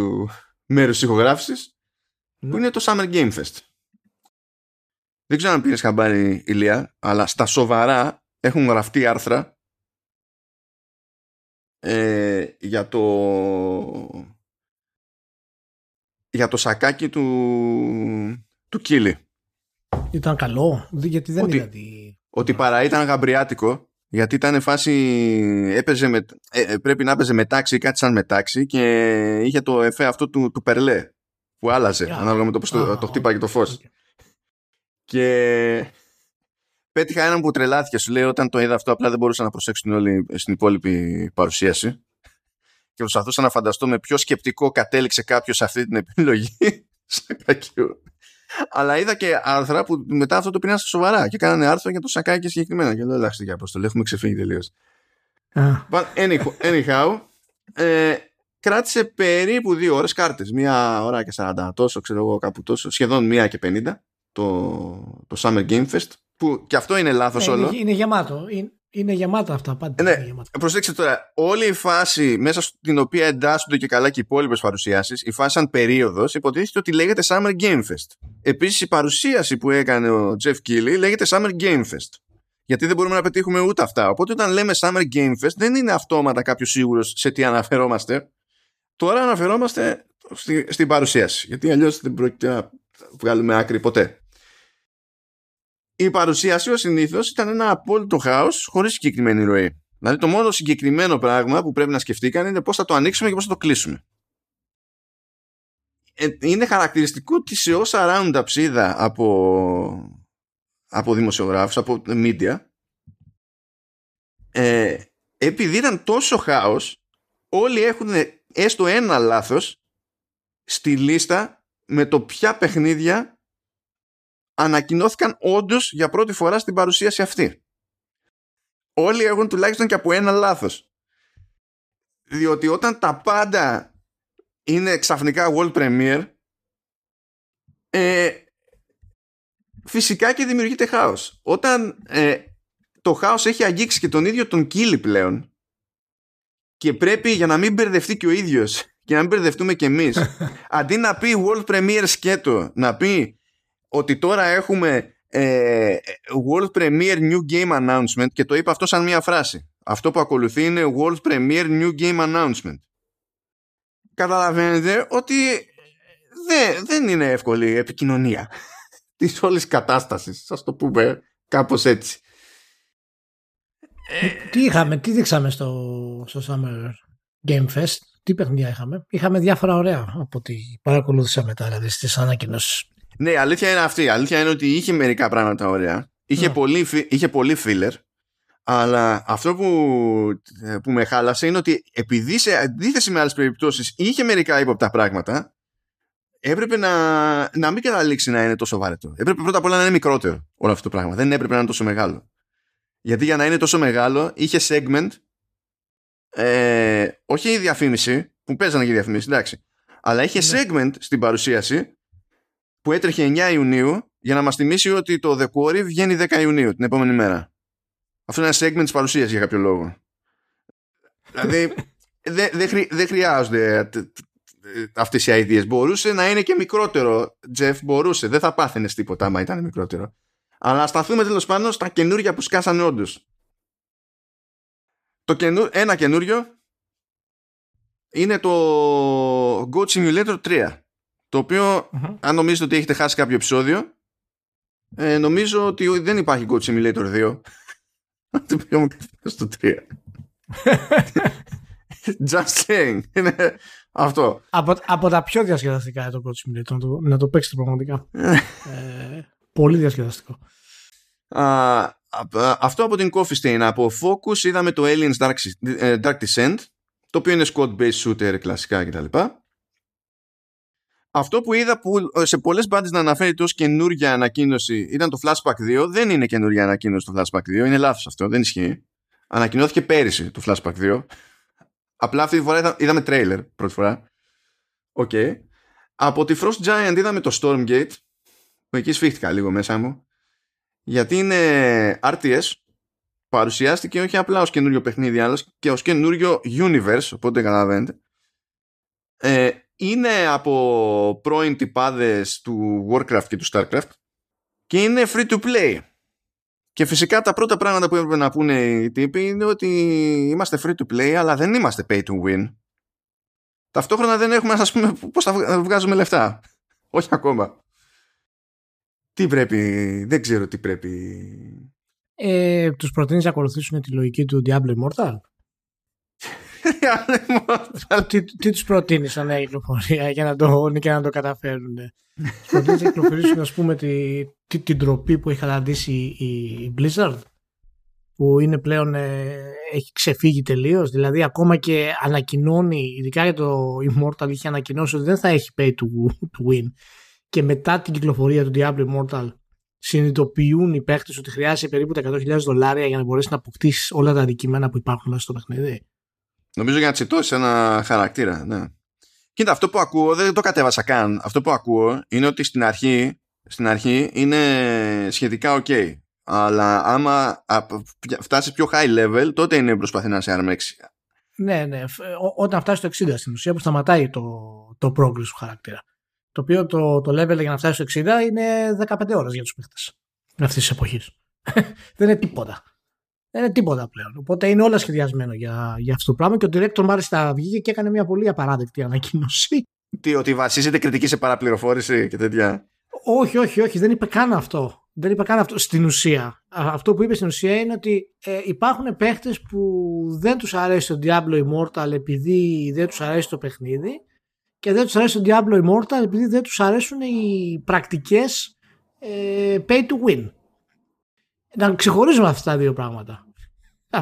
μέρους της ηχογράφησης που ναι. είναι το Summer Game Fest. Δεν ξέρω αν πήρες χαμπάρι ηλία, αλλά στα σοβαρά έχουν γραφτεί άρθρα ε, για το για το σακάκι του του Κίλι. Ήταν καλό, γιατί δεν ότι, Ότι παρά ήταν γαμπριάτικο, γιατί ήταν φάση έπαιζε με, ε, ε, πρέπει να έπαιζε μετάξι ή κάτι σαν μετάξι και είχε το εφέ αυτό του, του περλέ που άλλαζε yeah. ανάλογα με το πώς το, το χτύπαγε το φως. Και πέτυχα έναν που τρελάθηκε. Σου λέει όταν το είδα αυτό, απλά δεν μπορούσα να προσέξω την όλη στην υπόλοιπη παρουσίαση. Και προσπαθούσα να φανταστώ με ποιο σκεπτικό κατέληξε κάποιος σε αυτή την επιλογή. Σακακιού. Αλλά είδα και άρθρα που μετά αυτό το πήραν στα σοβαρά και κάνανε άρθρα για το σακάκι συγκεκριμένα. Και λέω, ελάχιστη για το έχουμε ξεφύγει τελείως. But anyhow, ε, κράτησε περίπου δύο ώρες κάρτες. Μία ώρα και 40 τόσο, ξέρω εγώ κάπου τόσο, σχεδόν μία και 50 το, το Summer Game Fest που και αυτό είναι λάθος ναι, όλο. Είναι, είναι γεμάτο. Είναι, είναι γεμάτα αυτά πάντα. Ναι, προσέξτε τώρα, όλη η φάση μέσα στην οποία εντάσσονται και καλά και οι υπόλοιπες παρουσιάσεις, η φάση σαν περίοδος, υποτίθεται ότι λέγεται Summer Game Fest. Επίσης, η παρουσίαση που έκανε ο Jeff Keighley λέγεται Summer Game Fest. Γιατί δεν μπορούμε να πετύχουμε ούτε αυτά. Οπότε, όταν λέμε Summer Game Fest, δεν είναι αυτόματα κάποιος σίγουρος σε τι αναφερόμαστε. Τώρα αναφερόμαστε στη, στην παρουσίαση. Γιατί αλλιώς δεν πρόκειται να βγάλουμε άκρη ποτέ η παρουσίαση ως συνήθως ήταν ένα απόλυτο χάος χωρίς συγκεκριμένη ροή. Δηλαδή το μόνο συγκεκριμένο πράγμα που πρέπει να σκεφτήκαν είναι πώς θα το ανοίξουμε και πώς θα το κλείσουμε. Ε, είναι χαρακτηριστικό ότι σε όσα round ψίδα από, από δημοσιογράφους, από media, ε, επειδή ήταν τόσο χάος, όλοι έχουν έστω ένα λάθος στη λίστα με το ποια παιχνίδια ανακοινώθηκαν όντως για πρώτη φορά στην παρουσίαση αυτή. Όλοι έχουν τουλάχιστον και από ένα λάθος. Διότι όταν τα πάντα είναι ξαφνικά world premiere ε, φυσικά και δημιουργείται χάος. Όταν ε, το χάος έχει αγγίξει και τον ίδιο τον Κίλι πλέον και πρέπει για να μην μπερδευτεί και ο ίδιος και να μην μπερδευτούμε και εμείς αντί να πει world premiere σκέτο να πει ότι τώρα έχουμε ε, World Premiere New Game Announcement και το είπα αυτό σαν μία φράση. Αυτό που ακολουθεί είναι World Premiere New Game Announcement. Καταλαβαίνετε ότι δεν, δεν είναι εύκολη επικοινωνία της όλης κατάστασης. Α το πούμε κάπως έτσι. Τι είχαμε, τι δείξαμε στο, στο Summer Game Fest, τι παιχνίδια είχαμε. Είχαμε διάφορα ωραία από ό,τι παρακολούθησα μετά, δηλαδή στις ανακοινώσεις. Ναι, η αλήθεια είναι αυτή. Η αλήθεια είναι ότι είχε μερικά πράγματα ωραία. Είχε, ναι. πολύ, είχε πολύ filler. Αλλά αυτό που, που με χάλασε είναι ότι επειδή σε αντίθεση με άλλες περιπτώσεις είχε μερικά ύποπτα πράγματα έπρεπε να, να μην καταλήξει να είναι τόσο βαρετό. Έπρεπε πρώτα απ' όλα να είναι μικρότερο όλο αυτό το πράγμα. Δεν έπρεπε να είναι τόσο μεγάλο. Γιατί για να είναι τόσο μεγάλο είχε segment ε, όχι η διαφήμιση που παίζανε και η διαφήμιση εντάξει αλλά είχε ναι. segment στην παρουσίαση που έτρεχε 9 Ιουνίου για να μας θυμίσει ότι το The Quarry βγαίνει 10 Ιουνίου την επόμενη μέρα. Αυτό είναι ένα segment της παρουσίασης για κάποιο λόγο. δηλαδή δεν δε, δε χρειάζονται αυτές οι ideas. Μπορούσε να είναι και μικρότερο. Jeff μπορούσε. Δεν θα πάθαινες τίποτα άμα ήταν μικρότερο. Αλλά σταθούμε τέλος πάντων στα καινούργια που σκάσανε όντως. Το ένα καινούριο είναι το Goat Simulator 3 το οποίο αν νομίζετε ότι έχετε χάσει κάποιο επεισόδιο ε, νομίζω ότι δεν υπάρχει Goat Simulator 2 το οποίο μου στο 3 Just saying. Είναι αυτό. Από, από τα πιο διασκεδαστικά είναι το Goat Simulator να το, να το παίξετε πραγματικά. Ε, πολύ διασκεδαστικό. Uh, αυτό από την Coffee Stain. Από Focus είδαμε το Aliens Dark, ε, Dark Descent το οποίο είναι squad-based shooter κλασικά κτλ. Αυτό που είδα που ε, σε πολλές μπάντες να αναφέρεται ως καινούργια ανακοίνωση ήταν το Flashback 2. Δεν είναι καινούργια ανακοίνωση το Flashback 2. Είναι λάθος αυτό. Δεν ισχύει. Ανακοινώθηκε πέρυσι το Flashback 2. Απλά αυτή τη φορά είδαμε τρέιλερ πρώτη φορά. OK. Okay. Από τη Frost Giant είδαμε το Stormgate. Που εκεί σφίχτηκα λίγο μέσα μου. Γιατί είναι RTS παρουσιάστηκε όχι απλά ως καινούριο παιχνίδι αλλά και ως καινούριο universe οπότε καταλαβαίνετε ε, είναι από πρώην τυπάδες του Warcraft και του Starcraft και είναι free to play. Και φυσικά τα πρώτα πράγματα που έπρεπε να πούνε οι τύποι είναι ότι είμαστε free to play αλλά δεν είμαστε pay to win. Ταυτόχρονα δεν έχουμε να σας πούμε πώς θα βγάζουμε λεφτά. Όχι ακόμα. Τι πρέπει δεν ξέρω τι πρέπει. Ε, τους προτείνεις να ακολουθήσουν τη λογική του Diablo Immortal; Τι, τι τους προτείνεις σαν νέα κυκλοφορία για να το, και να το καταφέρουν. τους προτείνεις να κυκλοφορήσουν ας πούμε τη, τη, την τροπή που έχει καταντήσει η, Blizzard που είναι πλέον ε, έχει ξεφύγει τελείως. Δηλαδή, ακόμα και ανακοινώνει, ειδικά για το Immortal, είχε ανακοινώσει ότι δεν θα έχει pay to, to win. Και μετά την κυκλοφορία του Diablo Immortal, συνειδητοποιούν οι παίχτε ότι χρειάζεται περίπου τα 100.000 δολάρια για να μπορέσεις να αποκτήσεις όλα τα αντικείμενα που υπάρχουν μέσα στο παιχνίδι. Νομίζω για να τσιτώσει ένα χαρακτήρα, ναι. Κοίτα, αυτό που ακούω δεν το κατέβασα καν. Αυτό που ακούω είναι ότι στην αρχή, στην αρχή είναι σχετικά ok. Αλλά άμα φτάσεις πιο high level, τότε είναι προσπαθεί να σε αρμέξει. Ναι, ναι. Όταν φτάσεις στο 60 στην ουσία που σταματάει το, το progress του χαρακτήρα. Το οποίο το, το level για να φτάσεις στο 60 είναι 15 ώρες για τους παίχτες αυτής της εποχής. δεν είναι τίποτα. Δεν είναι τίποτα πλέον. Οπότε είναι όλα σχεδιασμένο για, για αυτό το πράγμα και ο director μάλιστα βγήκε και έκανε μια πολύ απαράδεκτη ανακοίνωση. Τι, ότι βασίζεται κριτική σε παραπληροφόρηση και τέτοια; Όχι, όχι, όχι. Δεν είπε καν αυτό. Δεν είπε καν αυτό στην ουσία. Αυτό που είπε στην ουσία είναι ότι ε, υπάρχουν παίχτες που δεν τους αρέσει το Diablo Immortal επειδή δεν τους αρέσει το παιχνίδι και δεν τους αρέσει το Diablo Immortal επειδή δεν τους αρέσουν οι πρακτικές ε, pay to win. Να ξεχωρίζουμε αυτά τα δύο πράγματα.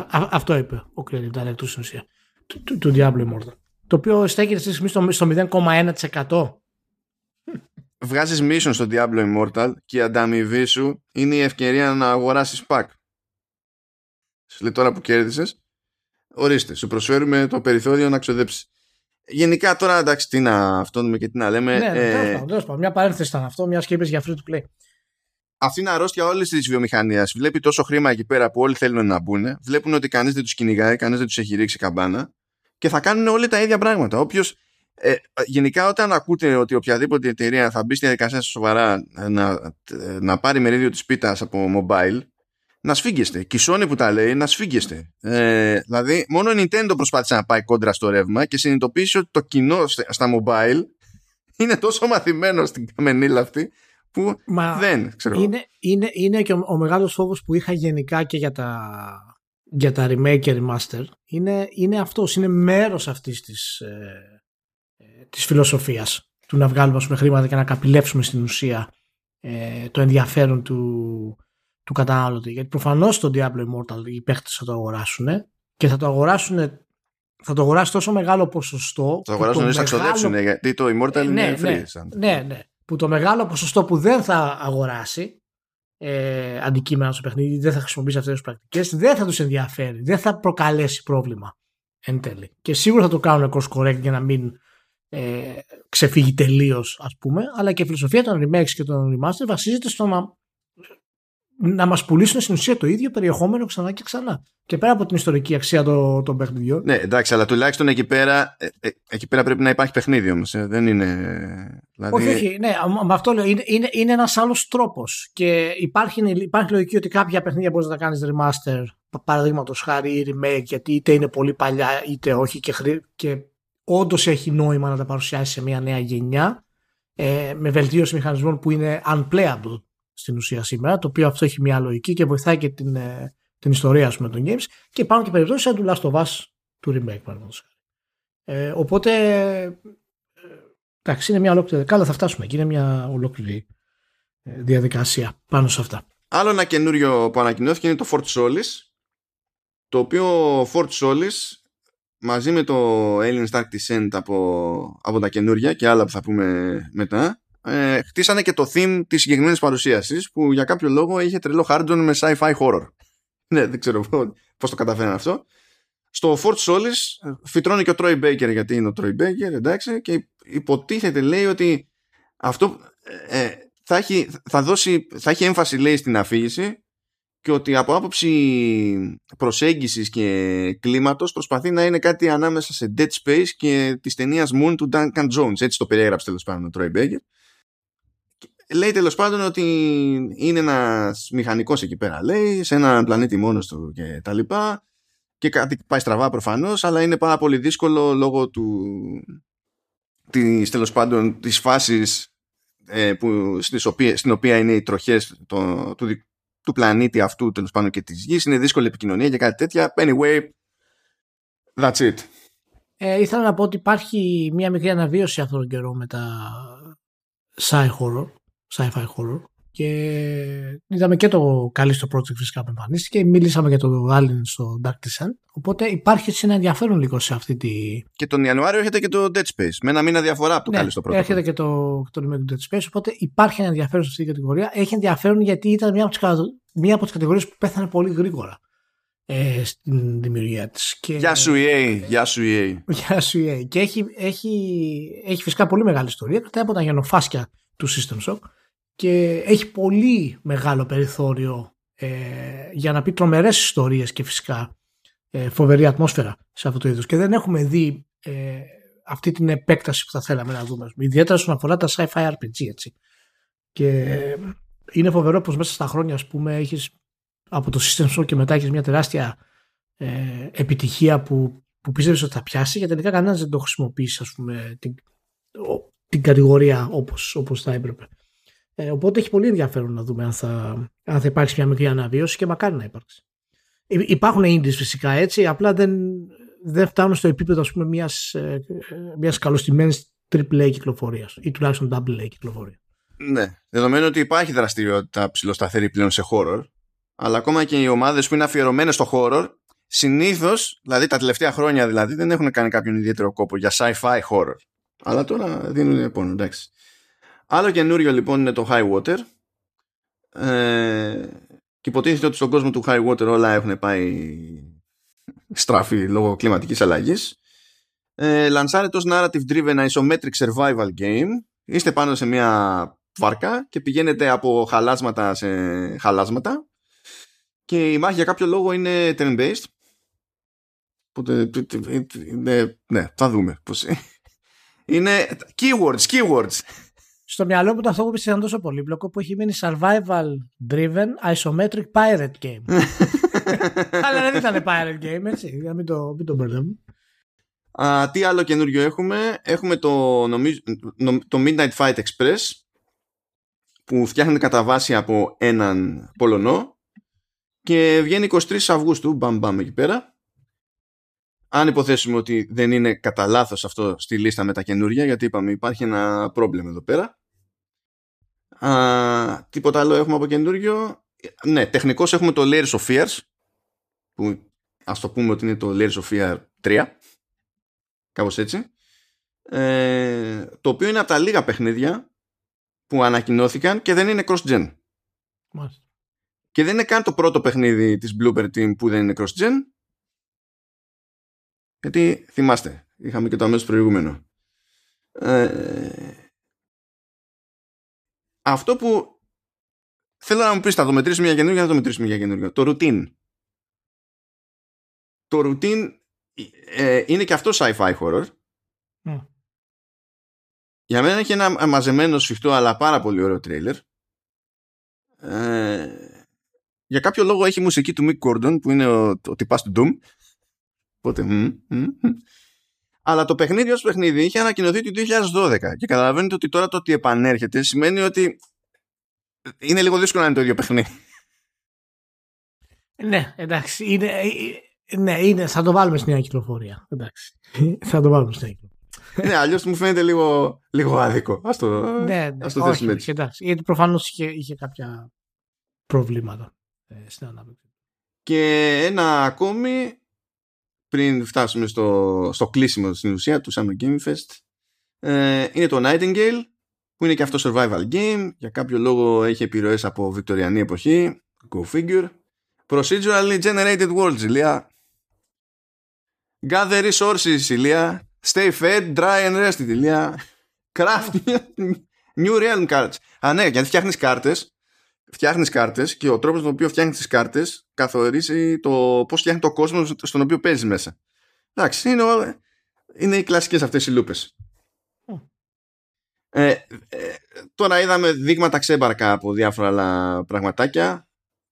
αυτό είπε ο creative director στην ουσία του, του, του Diablo Immortal. Το οποίο στέκεται στη στιγμή στο, στο 0,1%. Βγάζεις mission στο Diablo Immortal και η ανταμοιβή σου είναι η ευκαιρία να αγοράσεις pack. Σου λέει τώρα που κέρδισες, ορίστε, σου προσφέρουμε το περιθώριο να ξοδέψεις. Γενικά τώρα εντάξει τι να αυτόνουμε και τι να λέμε. Ναι, ναι, ε, τέλος πάντων, μια παρένθεση ήταν αυτό, μιας και είπες για free to play. Αυτή είναι αρρώστια όλης της βιομηχανίας. Βλέπει τόσο χρήμα εκεί πέρα που όλοι θέλουν να μπουν. Βλέπουν ότι κανείς δεν τους κυνηγάει, κανείς δεν τους έχει ρίξει καμπάνα. Και θα κάνουν όλοι τα ίδια πράγματα. Όποιος. Ε, γενικά, όταν ακούτε ότι οποιαδήποτε εταιρεία θα μπει στη διαδικασία σοβαρά να, να πάρει μερίδιο της πίτας από mobile, να σφίγγεστε. Και η Sony που τα λέει, να σφίγγεστε. Ε, δηλαδή, μόνο η Nintendo προσπάθησε να πάει κόντρα στο ρεύμα και συνειδητοποίησε ότι το κοινό στα mobile είναι τόσο μαθημένο στην καμενίλα αυτή που Μα δεν ξέρω. Είναι, είναι, είναι και ο, ο μεγάλος φόβος που είχα γενικά και για τα, για τα remake και remaster είναι, είναι αυτός, είναι μέρος αυτής της, ε, ε της φιλοσοφίας του να βγάλουμε πούμε, χρήματα και να καπηλεύσουμε στην ουσία ε, το ενδιαφέρον του, του κατανάλωτη. Γιατί προφανώς το Diablo Immortal οι παίχτες θα το αγοράσουν και θα το αγοράσουν. Θα το αγοράσει τόσο μεγάλο ποσοστό. Θα το αγοράσουν να μεγάλο... ξοδέψουν γιατί το Immortal ναι, είναι free. Ναι, ναι, ναι. Που το μεγάλο ποσοστό που δεν θα αγοράσει ε, αντικείμενα στο παιχνίδι, δεν θα χρησιμοποιήσει αυτές τις πρακτικές, δεν θα τους ενδιαφέρει, δεν θα προκαλέσει πρόβλημα εν τέλει. Και σίγουρα θα το κάνουν course correct για να μην ε, ξεφύγει τελείως, ας πούμε. Αλλά και η φιλοσοφία των remakes και των remaster βασίζεται στο να, να μας πουλήσουν στην ουσία το ίδιο περιεχόμενο ξανά και ξανά. Και πέρα από την ιστορική αξία των, των παιχνιδιών. Ναι, εντάξει, αλλά τουλάχιστον εκεί πέρα, ε, ε, εκεί πέρα πρέπει να υπάρχει παιχνίδι όμως. Ε, δεν είναι. Δηλαδή... Όχι, όχι, ναι, με αυτό λέω. Είναι, είναι, είναι ένας άλλος τρόπος. Και υπάρχει, υπάρχει λογική ότι κάποια παιχνίδια μπορείς να τα κάνεις remaster, παραδείγματος χάρη ή remake, γιατί είτε είναι πολύ παλιά είτε όχι και, χρή, και όντως έχει νόημα να τα παρουσιάσεις σε μια νέα γενιά ε, με βελτίωση μηχανισμών που είναι unplayable στην ουσία σήμερα, το οποίο αυτό έχει μια λογική και βοηθάει και την, ε, την ιστορία με των games και υπάρχουν και περιπτώσεις σαν του Last of Us του remake παραδείγματος. Ε, οπότε ε, εντάξει είναι μια ολόκληρη καλά θα φτάσουμε εκεί είναι μια ολόκληρη ε, διαδικασία πάνω σε αυτά. Άλλο ένα καινούριο που ανακοινώθηκε είναι το Fort Solis το οποίο Fort Solis μαζί με το Alien Stark Descent από, από τα καινούρια και άλλα που θα πούμε μετά ε, χτίσανε και το theme της συγκεκριμένης παρουσίασης που για κάποιο λόγο είχε τρελό hardon με sci-fi horror. ναι, δεν ξέρω πώς το καταφέραν αυτό. Στο Fort Solis φυτρώνει και ο Troy Baker γιατί είναι ο Troy Baker, εντάξει, και υποτίθεται λέει ότι αυτό ε, θα, έχει, θα, δώσει, θα έχει έμφαση λέει στην αφήγηση και ότι από άποψη προσέγγισης και κλίματος προσπαθεί να είναι κάτι ανάμεσα σε Dead Space και της ταινίας Moon του Duncan Jones. Έτσι το περιέγραψε τέλος πάντων ο Troy Baker. Λέει τέλος πάντων ότι είναι ένας μηχανικός εκεί πέρα, λέει, σε ένα πλανήτη μόνος του και τα λοιπά. Και κάτι πάει στραβά προφανώς, αλλά είναι πάρα πολύ δύσκολο λόγω του. Της, τέλος πάντων της φάσης ε, που, στην οποία είναι οι τροχές το, του, του πλανήτη αυτού τέλος πάντων και της γης είναι δύσκολη επικοινωνία και κάτι τέτοια anyway that's it ε, ήθελα να πω ότι υπάρχει μια μικρή αναβίωση αυτόν τον καιρό με τα sci horror sci-fi horror και είδαμε και το καλή στο project φυσικά που εμφανίστηκε μίλησαμε για το Alien στο Dark Descent οπότε υπάρχει έτσι ένα ενδιαφέρον λίγο σε αυτή τη... Και τον Ιανουάριο έρχεται και το Dead Space με ένα μήνα διαφορά από το ναι, καλή στο project έρχεται και το, το remake του Dead Space οπότε υπάρχει ένα ενδιαφέρον σε αυτή την κατηγορία έχει ενδιαφέρον γιατί ήταν μια από τις, μια από τις κατηγορίες που πέθανε πολύ γρήγορα ε, στην δημιουργία της. Γεια σου EA, γεια σου EA. Γεια σου EA. Και έχει, έχει, έχει φυσικά πολύ μεγάλη ιστορία, κρατάει από τα γενοφάσκια του System Shock και έχει πολύ μεγάλο περιθώριο ε, για να πει τρομερές ιστορίες και φυσικά ε, φοβερή ατμόσφαιρα σε αυτό το είδος και δεν έχουμε δει ε, αυτή την επέκταση που θα θέλαμε να δούμε ιδιαίτερα όσον αφορά τα sci-fi RPG έτσι. και είναι φοβερό πως μέσα στα χρόνια ας πούμε έχεις από το System Shock και μετά έχεις μια τεράστια ε, επιτυχία που, που πίστευες ότι θα πιάσει και τελικά κανένας δεν το χρησιμοποιήσει ας πούμε την, την κατηγορία όπως, όπως θα έπρεπε. Ε, οπότε έχει πολύ ενδιαφέρον να δούμε αν θα, αν θα υπάρξει μια μικρή αναβίωση και μακάρι να υπάρξει. Υπάρχουν indies φυσικά έτσι, απλά δεν, δεν φτάνουν στο επίπεδο ας πούμε, μιας, ε, μιας καλωστημένης AAA κυκλοφορίας ή τουλάχιστον AA κυκλοφορία. Ναι, δεδομένου ότι υπάρχει δραστηριότητα ψηλοσταθερή πλέον σε horror, αλλά ακόμα και οι ομάδες που είναι αφιερωμένες στο horror, συνήθως, δηλαδή τα τελευταία χρόνια δηλαδή, δεν έχουν κάνει κάποιον ιδιαίτερο κόπο για sci-fi horror. Αλλά τώρα δίνουν πόνο, εντάξει. Άλλο καινούριο λοιπόν είναι το High Water. Ε, και υποτίθεται ότι στον κόσμο του High Water όλα έχουν πάει στράφη λόγω κλιματικής αλλαγής. Ε, λανσάρεται ως narrative driven isometric survival game. Είστε πάνω σε μια βάρκα και πηγαίνετε από χαλάσματα σε χαλάσματα και η μάχη για κάποιο λόγο είναι turn based. Οπότε, ναι, ναι, θα δούμε πώς είναι. Keywords, keywords στο μυαλό μου το αυτό που πιστεύω ήταν τόσο πολύπλοκο που έχει μείνει survival driven isometric pirate game. Αλλά δεν ήταν pirate game, έτσι, για να μην το, μην το μπερδεύουμε. Uh, τι άλλο καινούριο έχουμε; Έχουμε το, νομίζω, το Midnight Fight Express που φτιάχνεται κατά βάση από έναν Πολωνό και βγαίνει 23 Αυγούστου, μπαμ μπαμ εκεί πέρα. Αν υποθέσουμε ότι δεν είναι κατά λάθος αυτό στη λίστα με τα καινούργια, γιατί είπαμε υπάρχει ένα πρόβλημα εδώ πέρα. Α, τίποτα άλλο έχουμε από καινούριο; ναι, τεχνικώς έχουμε το Layers of Fears που ας το πούμε ότι είναι το Layers of Fear 3 κάπως έτσι ε, το οποίο είναι από τα λίγα παιχνίδια που ανακοινώθηκαν και δεν είναι cross-gen. Και δεν είναι καν το πρώτο παιχνίδι της Blooper Team που δεν είναι cross-gen γιατί θυμάστε, είχαμε και το αμέσως προηγούμενο. Ε, αυτό που θέλω να μου πεις, θα το μετρήσουμε για καινούργιο, θα το μετρήσουμε για καινούργιο. Το routine. Το routine ε, είναι και αυτό sci-fi horror. Για μένα έχει ένα μαζεμένο σφιχτό αλλά πάρα πολύ ωραίο τρέιλερ. Ε, για κάποιο λόγο έχει μουσική του Mick Gordon που είναι ο, ο τυπάς του Doom. Οπότε, αλλά το παιχνίδι ως παιχνίδι είχε ανακοινωθεί το 2012 και καταλαβαίνετε ότι τώρα το ότι επανέρχεται σημαίνει ότι είναι λίγο δύσκολο να είναι το ίδιο παιχνίδι. Ναι, εντάξει. Είναι, ε, ε, ναι, είναι, θα το βάλουμε στην νέα κυκλοφορία. Εντάξει. θα το βάλουμε στην νέα κυκλοφορία. ναι, αλλιώς μου φαίνεται λίγο, λίγο άδικο. Α το, ναι, ναι, ας το θέσουμε έτσι. Εντάξει, γιατί προφανώς είχε, είχε κάποια προβλήματα ε, στην ανάπτυξη. Και ένα ακόμη πριν φτάσουμε στο, στο κλείσιμο στην ουσία του Summer Game Fest ε, είναι το Nightingale που είναι και αυτό survival game. Για κάποιο λόγο έχει επιρροές από βικτοριανή εποχή. Go figure. Procedurally generated worlds ηλία. Gather resources ηλία. Stay fed, dry and rested ηλία. Craft new realm cards. Α ναι γιατί φτιάχνεις κάρτες φτιάχνεις κάρτες και ο τρόπος με τον οποίο φτιάχνεις τις κάρτες καθορίζει το πώς φτιάχνει το κόσμο στον οποίο παίζεις μέσα. Εντάξει, είναι, είναι οι κλασικές αυτές οι λούπες. Ε, ε, τώρα είδαμε δείγματα ξέμπαρκα από διάφορα άλλα πραγματάκια.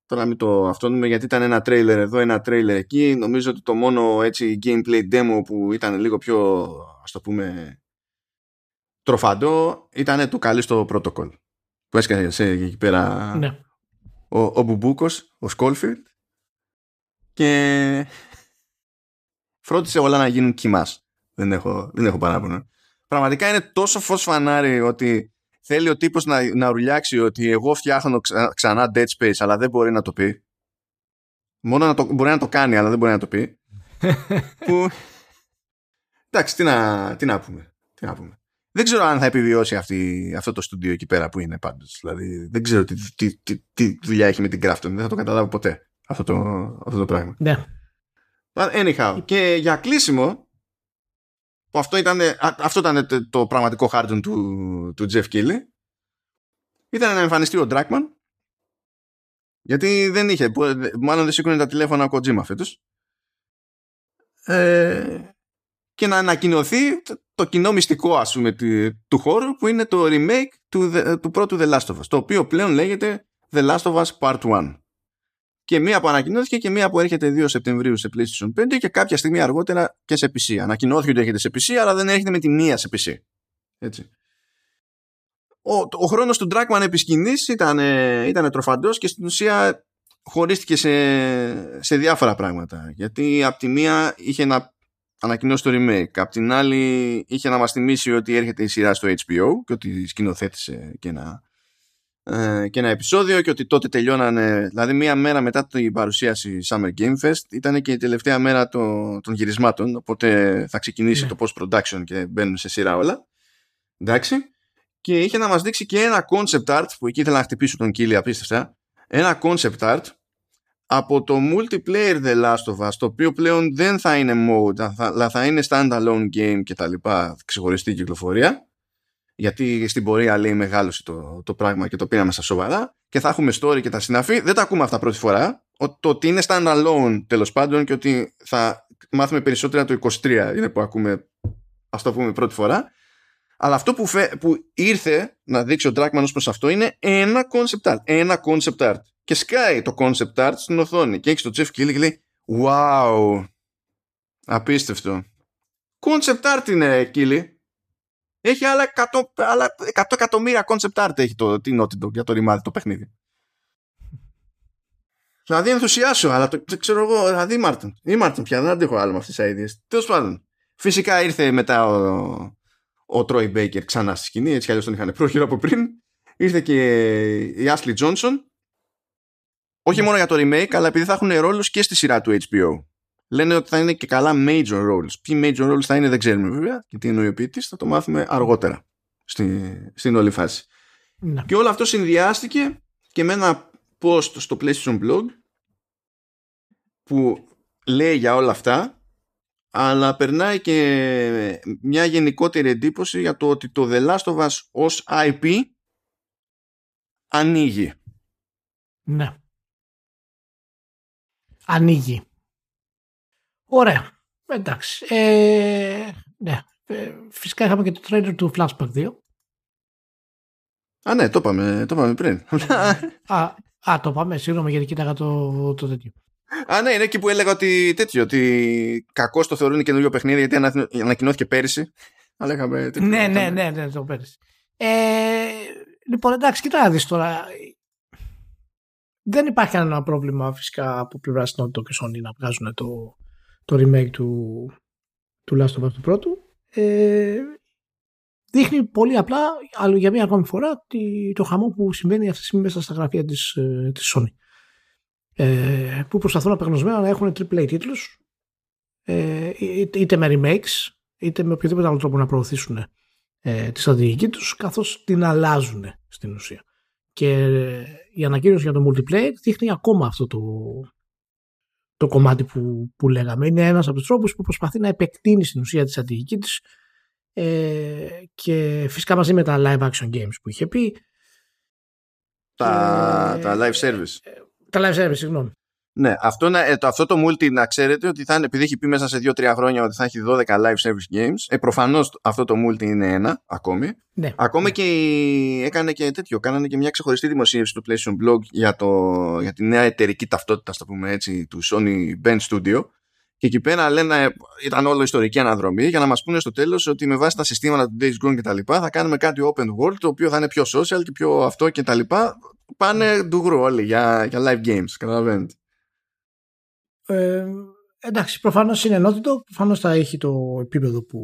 Τώρα μην το αυτόνουμε γιατί ήταν ένα τρέιλερ εδώ, ένα τρέιλερ εκεί. Νομίζω ότι το μόνο έτσι gameplay demo που ήταν λίγο πιο ας το πούμε τροφαντό ήταν το καλή στο protocol που έσκασε εκεί πέρα ναι. ο, ο Μπουμπούκος, ο Σκόλφιλτ και φρόντισε όλα να γίνουν κοιμάς. Δεν έχω, δεν έχω παράπονο. Πραγματικά είναι τόσο φως φανάρι ότι θέλει ο τύπος να, να ρουλιάξει ότι εγώ φτιάχνω ξανά Dead Space αλλά δεν μπορεί να το πει. Μόνο να το, μπορεί να το κάνει αλλά δεν μπορεί να το πει. που... Εντάξει, τι να, τι να πούμε. Τι να πούμε. Δεν ξέρω αν θα επιβιώσει αυτή, αυτό το στούντιο εκεί πέρα που είναι πάντως. Δηλαδή δεν ξέρω τι, τι, τι, τι δουλειά έχει με την Crafton. Δεν θα το καταλάβω ποτέ αυτό το, αυτό το πράγμα. Ναι. Anyhow, και για κλείσιμο, που αυτό ήταν, αυτό ήταν το, το πραγματικό χάρτον του, του Jeff Keighley, ήταν να εμφανιστεί ο Dragman, γιατί δεν είχε, μάλλον δεν σήκωνε τα τηλέφωνα ο Kojima φέτος. Ε, και να ανακοινωθεί το κοινό μυστικό ας πούμε του χώρου που είναι το remake του, του πρώτου The Last of Us το οποίο πλέον λέγεται The Last of Us Part 1 και μία που ανακοινώθηκε και μία που έρχεται 2 Σεπτεμβρίου σε PlayStation 5 και κάποια στιγμή αργότερα και σε PC ανακοινώθηκε ότι έρχεται σε PC αλλά δεν έρχεται με τη μία σε PC έτσι. Ο, ο χρόνος του Dragman επί σκηνής ήταν, ήταν τροφαντός και στην ουσία χωρίστηκε σε, σε διάφορα πράγματα. Γιατί από τη μία είχε να ανακοινώσει το remake. Απ' την άλλη είχε να μας θυμίσει ότι έρχεται η σειρά στο HBO και ότι σκηνοθέτησε και ένα, ε, και ένα επεισόδιο και ότι τότε τελειώνανε, δηλαδή μία μέρα μετά την παρουσίαση Summer Game Fest ήταν και η τελευταία μέρα των, των γυρισμάτων οπότε θα ξεκινήσει ναι. το post-production και μπαίνουν σε σειρά όλα. Εντάξει. Και είχε να μας δείξει και ένα concept art που εκεί ήθελα να χτυπήσω τον Κίλι απίστευτα. Ένα concept art από το multiplayer The Last of Us το οποίο πλέον δεν θα είναι mode αλλά θα είναι standalone game και τα λοιπά ξεχωριστή κυκλοφορία γιατί στην πορεία λέει μεγάλωσε το, το πράγμα και το πήραμε στα σοβαρά και θα έχουμε story και τα συναφή. Δεν τα ακούμε αυτά πρώτη φορά. Το ότι είναι standalone τέλος πάντων και ότι θα μάθουμε περισσότερα το 23 είναι που ακούμε ας το πούμε πρώτη φορά αλλά αυτό που, που ήρθε να δείξει ο Dragman ως προς αυτό είναι ένα concept art ένα concept art και σκάει το concept art στην οθόνη και έχει το Jeff Keighley και λέει wow απίστευτο concept art είναι Keighley έχει άλλα 100, άλλα 100 εκατομμύρια concept art έχει το, την Naughty Dog για το ρημάδι το παιχνίδι Δηλαδή ενθουσιάσω, αλλά το, ξέρω εγώ, δηλαδή ήμαρτον. Ήμαρτον πια δεν αντέχω άλλο με αυτές τις αηδίες. Τέλος πάντων. Φυσικά ήρθε μετά ο, ο Τρόι Μπέικερ ξανά στη σκηνή, έτσι κι αλλιώς τον είχαν πρόχειρο από πριν. Ήρθε και η Άσλι Τζόνσον Όχι μόνο για το remake, αλλά επειδή θα έχουν ρόλους και στη σειρά του HBO. Λένε ότι θα είναι και καλά major roles. Ποιοι major roles θα είναι δεν ξέρουμε βέβαια και τι εννοεί ο ποιητής, θα το μάθουμε αργότερα στη, στην όλη φάση. Ναι. Και όλο αυτό συνδυάστηκε και με ένα post στο PlayStation Blog που λέει για όλα αυτά αλλά περνάει και μια γενικότερη εντύπωση για το ότι το The Last of Us ως IP ανοίγει. Ναι. Ανοίγει. Ωραία. Εντάξει. Ε, ναι. Ε, φυσικά είχαμε και το trailer του Flashback 2. Α, ναι, το είπαμε, το είπαμε πριν. α, α, το πάμε. Συγγνώμη γιατί κοίταγα το, το τέτοιο. Α, ναι, είναι εκεί που έλεγα ότι τέτοιο, ότι κακός το θεωρούν καινούριο παιχνίδι γιατί ανα- ανακοινώθηκε πέρυσι. Αλλά είχαμε. τέτοιο, ναι, ναι, είχαμε- ναι, ναι, το πέρυσι. Ε, λοιπόν, εντάξει, κοίτα να δεις τώρα. Δεν υπάρχει κανένα πρόβλημα φυσικά από πλευρά Naughty Dog και Sony να βγάζουν το, το remake του, του Last of Us του πρώτου. Ε, δείχνει πολύ απλά άλλο για μία ακόμη φορά τη- το χαμό που συμβαίνει αυτή τη στιγμή μέσα στα γραφεία της, ε, της Sony. Ε, που προσπαθούν απεγνωσμένα να έχουν AAA τίτλους ε, είτε είτε με remakes είτε με οποιοδήποτε άλλο τρόπο να προωθήσουν ε, τη στρατηγική τους καθώς την αλλάζουν στην ουσία. Και ε, η ανακοίνωση για το multiplayer δείχνει ακόμα αυτό το, το κομμάτι που, που λέγαμε. Είναι ένας από τους τρόπους που προσπαθεί να επεκτείνει στην ουσία τη στρατηγική της ε, και φυσικά μαζί με τα live action games που είχε πει Τα, Και- τα live service. Τα live service, συγγνώμη. Ναι, αυτό, να- ε, το, αυτό το multi να ξέρετε ότι θα είναι, επειδή έχει πει μέσα σε 2-3 χρόνια ότι θα έχει 12 live service games, ε, προφανώς αυτό το multi είναι ένα ακόμη. Ναι. Ακόμα και η- έκανε και τέτοιο, κάνανε και μια ξεχωριστή δημοσίευση του PlayStation Blog για, το, για τη νέα εταιρική ταυτότητα, ας το πούμε έτσι, του Sony Band Studio. Και εκεί πέρα λένε, ήταν όλο ιστορική αναδρομή για να μας πούνε στο τέλος ότι με βάση τα συστήματα του Days Gone και τα λοιπά θα κάνουμε κάτι open world το οποίο θα είναι πιο social και πιο αυτό και τα λοιπά. Πάνε ντουγρού όλοι για, για live games, καταλαβαίνετε. Ε, εντάξει, προφανώς είναι ενότητο, προφανώς θα έχει το επίπεδο που,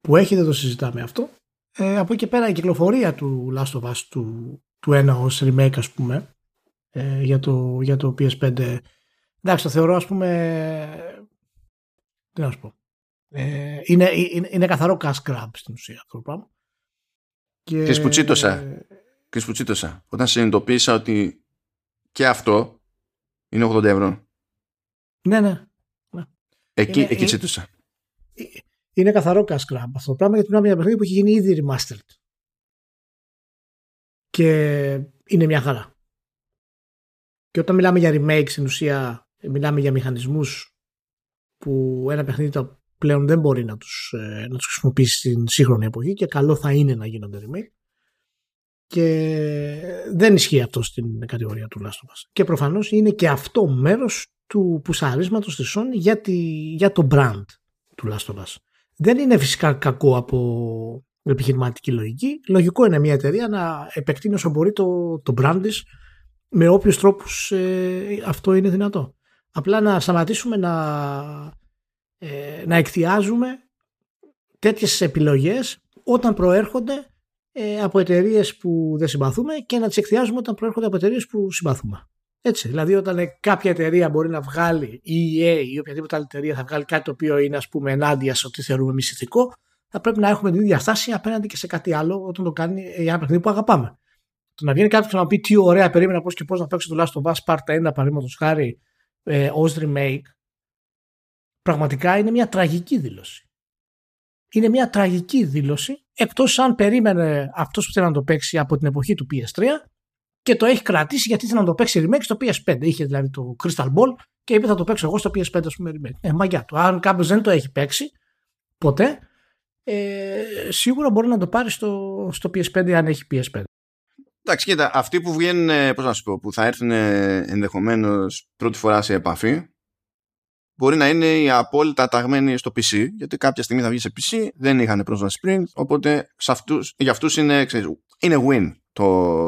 που έχει, δεν το συζητάμε αυτό. Ε, από εκεί και πέρα η κυκλοφορία του Last of Us του, του ένα ως remake ας πούμε ε, για, το, για το PS5 εντάξει το θεωρώ ας πούμε τι να σου πω ε, είναι, είναι, είναι καθαρό cash grab στην ουσία αυτό το πράγμα και, Ξέρεις που τσίτωσα. Και σου τσίτωσα. Όταν συνειδητοποίησα ότι και αυτό είναι 80 ευρώ. ναι ναι Εκεί, Είναι- εκεί είναι- τσίτωσα. είναι καθαρό cash grab αυτό το πράγμα γιατί μιλάμε για παιχνίδι που έχει γίνει ήδη remastered. Και είναι μια χαρά. Και όταν μιλάμε για remake στην ουσία μιλάμε για μηχανισμούς που ένα παιχνίδι το πλέον δεν μπορεί να τους, ε, να τους χρησιμοποιήσει στην σύγχρονη εποχή και καλό θα είναι να γίνονται remake. Και δεν ισχύει αυτό στην κατηγορία του Last of Us. Και προφανώς είναι και αυτό μέρος του πουσαρίσματος της Sony για, τη, για το brand του Last of Us. Δεν είναι φυσικά κακό από επιχειρηματική λογική. Λογικό είναι μια εταιρεία να επεκτείνει όσο μπορεί το, το brand της με όποιους τρόπους ε, αυτό είναι δυνατό. Απλά να σταματήσουμε να, ε, να εκθιάζουμε τέτοιες επιλογές όταν προέρχονται ε, από εταιρείες που δεν συμπαθούμε και να τις εκθιάζουμε όταν προέρχονται από εταιρείες που συμπαθούμε. Έτσι, δηλαδή όταν ε, κάποια εταιρεία μπορεί να βγάλει η EA ή οποιαδήποτε άλλη εταιρεία θα βγάλει κάτι το οποίο είναι ας πούμε ενάντια σε ό,τι θεωρούμε εμείς ηθικό, θα πρέπει να έχουμε την ίδια στάση απέναντι και σε κάτι άλλο όταν το κάνει ε, για ένα παιχνίδι που αγαπάμε. Το να βγαίνει κάποιος και να πει τι ωραία περίμενα πώς και πώς να παίξω το Last of Us Part 1 παραδείγματος χάρη ε, ως remake, πραγματικά είναι μια τραγική δήλωση. Είναι μια τραγική δήλωση εκτός αν περίμενε αυτός που θέλει να το παίξει από την εποχή του PS3 και το έχει κρατήσει γιατί ήθελε να το παίξει remake στο PS5. Είχε δηλαδή το Crystal Ball και είπε θα το παίξω εγώ στο PS5 ας πούμε remake. Ε, μαγιά του. Αν κάποιος δεν το έχει παίξει ποτέ, ε, σίγουρα μπορεί να το πάρει στο, στο PS5 αν έχει PS5. Εντάξει, κοίτα, αυτοί που βγαίνουν, ε, πώς να σου πω, που θα έρθουν ενδεχομένως πρώτη φορά σε επαφή, μπορεί να είναι οι απόλυτα ταγμένοι στο PC, γιατί κάποια στιγμή θα βγει σε PC, δεν είχαν πρόσβαση πριν, οπότε σε αυτούς, για αυτούς είναι, ξέρεις, είναι win το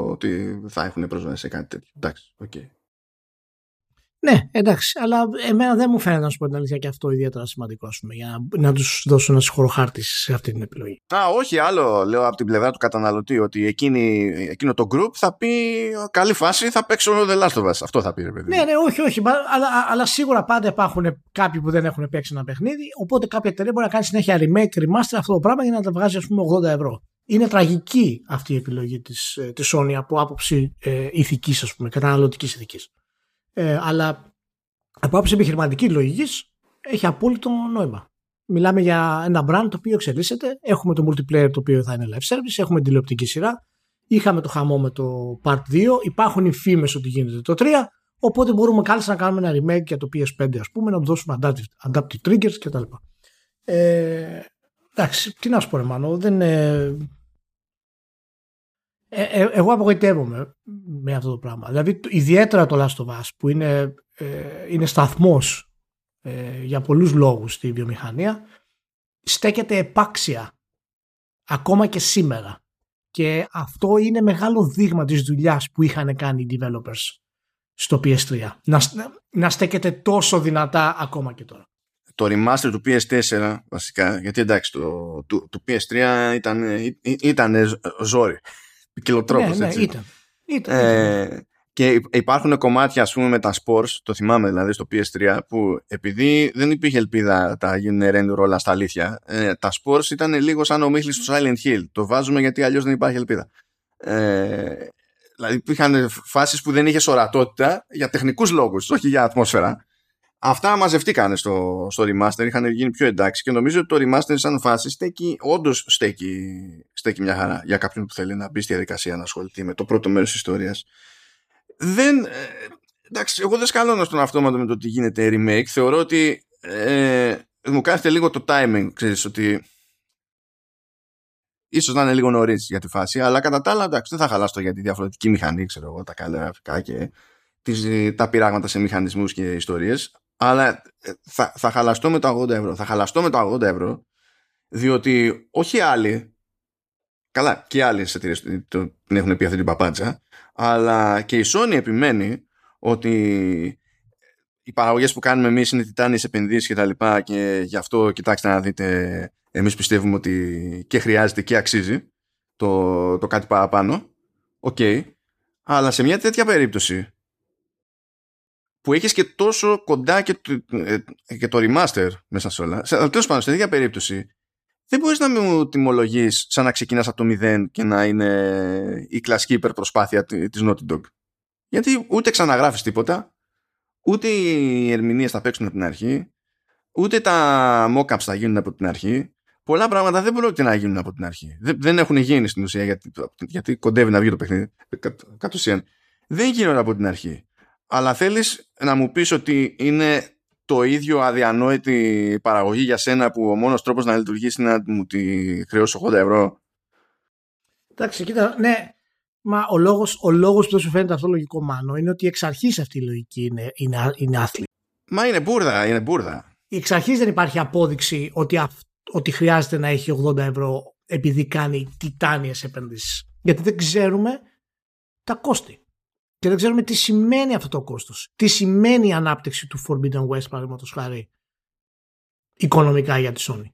ότι θα έχουν πρόσβαση σε κάτι τέτοιο. Εντάξει, οκ. Ναι, εντάξει, αλλά εμένα δεν μου φαίνεται να σου πω την αλήθεια και αυτό ιδιαίτερα σημαντικό ας πούμε, για να, να τους δώσω ένα συγχωροχάρτη σε αυτή την επιλογή. Α, όχι, άλλο λέω από την πλευρά του καταναλωτή ότι εκείνη, εκείνο το group θα πει καλή φάση, θα παίξω The Last of Us. Αυτό θα πει, ρε παιδί. Ναι, ναι, όχι, όχι. Αλλά, αλλά σίγουρα πάντα υπάρχουν κάποιοι που δεν έχουν παίξει ένα παιχνίδι. Οπότε κάποια εταιρεία μπορεί να κάνει συνέχεια remake, remaster αυτό το πράγμα για να τα βγάζει, ας πούμε, 80 ευρώ. Είναι τραγική αυτή η επιλογή της της Sony από άποψη ε, ηθικής, ας πούμε, καταναλωτικής ηθικής. Ε, αλλά από άποψη επιχειρηματική λογικής έχει απόλυτο νόημα. Μιλάμε για ένα brand το οποίο εξελίσσεται. Έχουμε το multiplayer το οποίο θα είναι live service. Έχουμε την τηλεοπτική σειρά. Είχαμε το χαμό με το Part 2. Υπάρχουν οι φήμες ότι γίνεται το 3. Οπότε μπορούμε κάλλιστα να κάνουμε ένα remake για το PS5 ας πούμε, να του δώσουμε adaptive, adaptive triggers κτλ. Ε, εντάξει, τι να σου πω ρε Μάνο, δεν, ε, ε, ε, εγώ απογοητεύομαι με αυτό το πράγμα. Δηλαδή, ιδιαίτερα το Last of Us που είναι, ε, είναι σταθμός ε, για πολλούς λόγους στη βιομηχανία στέκεται επάξια ακόμα και σήμερα. Και αυτό είναι μεγάλο δείγμα της δουλειάς που είχαν κάνει οι developers στο PS3. Να, να στέκεται τόσο δυνατά ακόμα και τώρα. Το remaster του PS4 βασικά, γιατί εντάξει το, το, το PS3 ήταν, ήταν ζόρι ποικιλοτρόπος, ναι, ναι, Ήταν. ήταν, ε, και υπάρχουν κομμάτια ας πούμε με τα Spores, το θυμάμαι δηλαδή στο PS3 που επειδή δεν υπήρχε ελπίδα τα γίνουν render όλα στα αλήθεια ε, τα Spores ήταν λίγο σαν ο Μίχλης του Silent Hill. Το βάζουμε γιατί αλλιώς δεν υπάρχει ελπίδα. Ε, δηλαδή υπήρχαν φάσεις που δεν είχες ορατότητα για τεχνικούς λόγους όχι για ατμόσφαιρα Αυτά μαζευτήκανε στο, στο remaster, είχαν γίνει πιο εντάξει και νομίζω ότι το remaster σαν φάση στέκει, όντως στέκει, στέκει μια χαρά για κάποιον που θέλει να μπει στη διαδικασία να ασχοληθεί με το πρώτο μέρος της ιστορίας. Δεν, ε, εντάξει, εγώ δεν σκαλώνω στον αυτόματο με το ότι γίνεται remake. Θεωρώ ότι ε, μου κάθεται λίγο το timing, ξέρεις, ότι ίσως να είναι λίγο νωρίς για τη φάση, αλλά κατά τα άλλα, εντάξει, δεν θα χαλάσω για τη διαφορετική μηχανή, ξέρω εγώ, τα καλά και τις, τα πειράγματα σε μηχανισμούς και ιστορίες αλλά ε, θα, θα χαλαστώ με το 80 ευρώ. Θα χαλαστώ με το 80 ευρώ διότι όχι άλλοι καλά και άλλοι εταιρείε την έχουν πει αυτή την παπάντσα αλλά και η Sony επιμένει ότι οι παραγωγές που κάνουμε εμείς είναι τιτάνιες επενδύσεις και τα λοιπά και γι' αυτό κοιτάξτε να δείτε εμείς πιστεύουμε ότι και χρειάζεται και αξίζει το, το κάτι παραπάνω OK okay. αλλά σε μια τέτοια περίπτωση που έχεις και τόσο κοντά και το, ε, και το remaster μέσα σε όλα. Αλλά τέλος πάντων, στην ίδια περίπτωση, δεν μπορείς να μου τιμολογείς σαν να ξεκινάς από το μηδέν και να είναι η κλασική υπερπροσπάθεια της Naughty Dog. Γιατί ούτε ξαναγράφεις τίποτα, ούτε οι ερμηνείες θα παίξουν από την αρχή, ούτε τα mocaps θα γίνουν από την αρχή. Πολλά πράγματα δεν πρόκειται να γίνουν από την αρχή. Δεν, έχουν γίνει στην ουσία γιατί, γιατί κοντεύει να βγει το παιχνίδι. Κατ' ουσίαν. Δεν γίνονται από την αρχή αλλά θέλεις να μου πεις ότι είναι το ίδιο αδιανόητη παραγωγή για σένα που ο μόνος τρόπος να λειτουργήσει είναι να μου τη χρεώσεις 80 ευρώ; Εντάξει, κοίτα, ναι, μα ο λόγος, ο λόγος που δεν σου φαίνεται αυτό λογικό μάνο είναι ότι εξ αρχής αυτή η λογική είναι, είναι, είναι άθλη. Μα είναι μπουρδα, είναι μπουρδα. Εξ αρχής δεν υπάρχει απόδειξη ότι, ότι χρειάζεται να έχει 80 ευρώ επειδή κάνει τιτάνιες επενδύσεις. Γιατί δεν ξέρουμε τα κόστη και δεν ξέρουμε τι σημαίνει αυτό το κόστος. Τι σημαίνει η ανάπτυξη του Forbidden West, παραδείγματος χάρη, οικονομικά για τη Sony.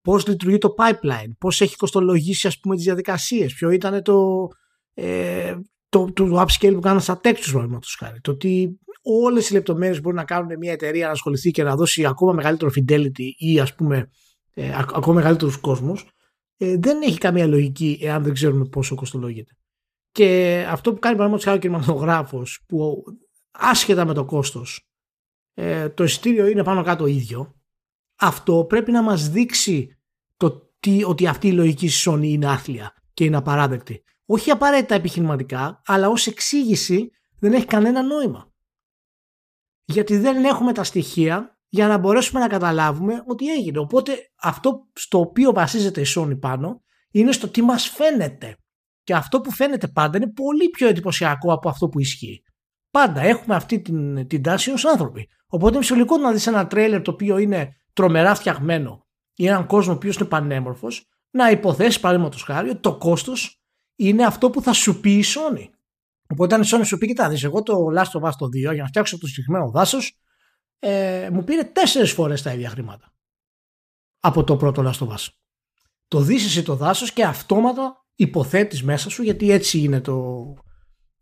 Πώς λειτουργεί το pipeline, πώς έχει κοστολογήσει ας πούμε τις διαδικασίες, ποιο ήταν το, ε, το, το upscale που κάνανε στα textures, παραδείγματος χάρη. Το ότι όλες οι λεπτομέρειες μπορεί να κάνουν μια εταιρεία να ασχοληθεί και να δώσει ακόμα μεγαλύτερο fidelity ή ας πούμε ε, ακόμα μεγαλύτερους κόσμους, ε, δεν έχει καμία λογική εάν δεν ξέρουμε πόσο κοστολογείται. Και αυτό που κάνει παραδείγματο χάρη ο κινηματογράφος, που άσχετα με το κόστος, ε, το εισιτήριο είναι πάνω κάτω ίδιο, αυτό πρέπει να μας δείξει το τι, ότι αυτή η λογική Sony είναι άθλια και είναι απαράδεκτη. Όχι απαραίτητα επιχειρηματικά, αλλά ως εξήγηση δεν έχει κανένα νόημα. Γιατί δεν έχουμε τα στοιχεία για να μπορέσουμε να καταλάβουμε ότι έγινε. Οπότε αυτό στο οποίο βασίζεται η Sony πάνω είναι στο τι μας φαίνεται. Και αυτό που φαίνεται πάντα είναι πολύ πιο εντυπωσιακό από αυτό που ισχύει. Πάντα έχουμε αυτή την, την τάση ως άνθρωποι. Οπότε είναι φυσιολογικό να δεις ένα τρέλερ το οποίο είναι τρομερά φτιαγμένο ή έναν κόσμο ο οποίος είναι πανέμορφος, να υποθέσεις παραδείγματος χάρη ότι το κόστος είναι αυτό που θα σου πει η Sony. Οπότε αν η Sony σου πει, κοιτά, εγώ το Last of Us το 2 για να φτιάξω το συγκεκριμένο δάσος, ε, μου πήρε τέσσερις φορές τα ίδια χρήματα από το πρώτο Last of Us. Το δεις εσύ το δάσος και αυτόματα υποθέτεις μέσα σου, γιατί έτσι είναι το,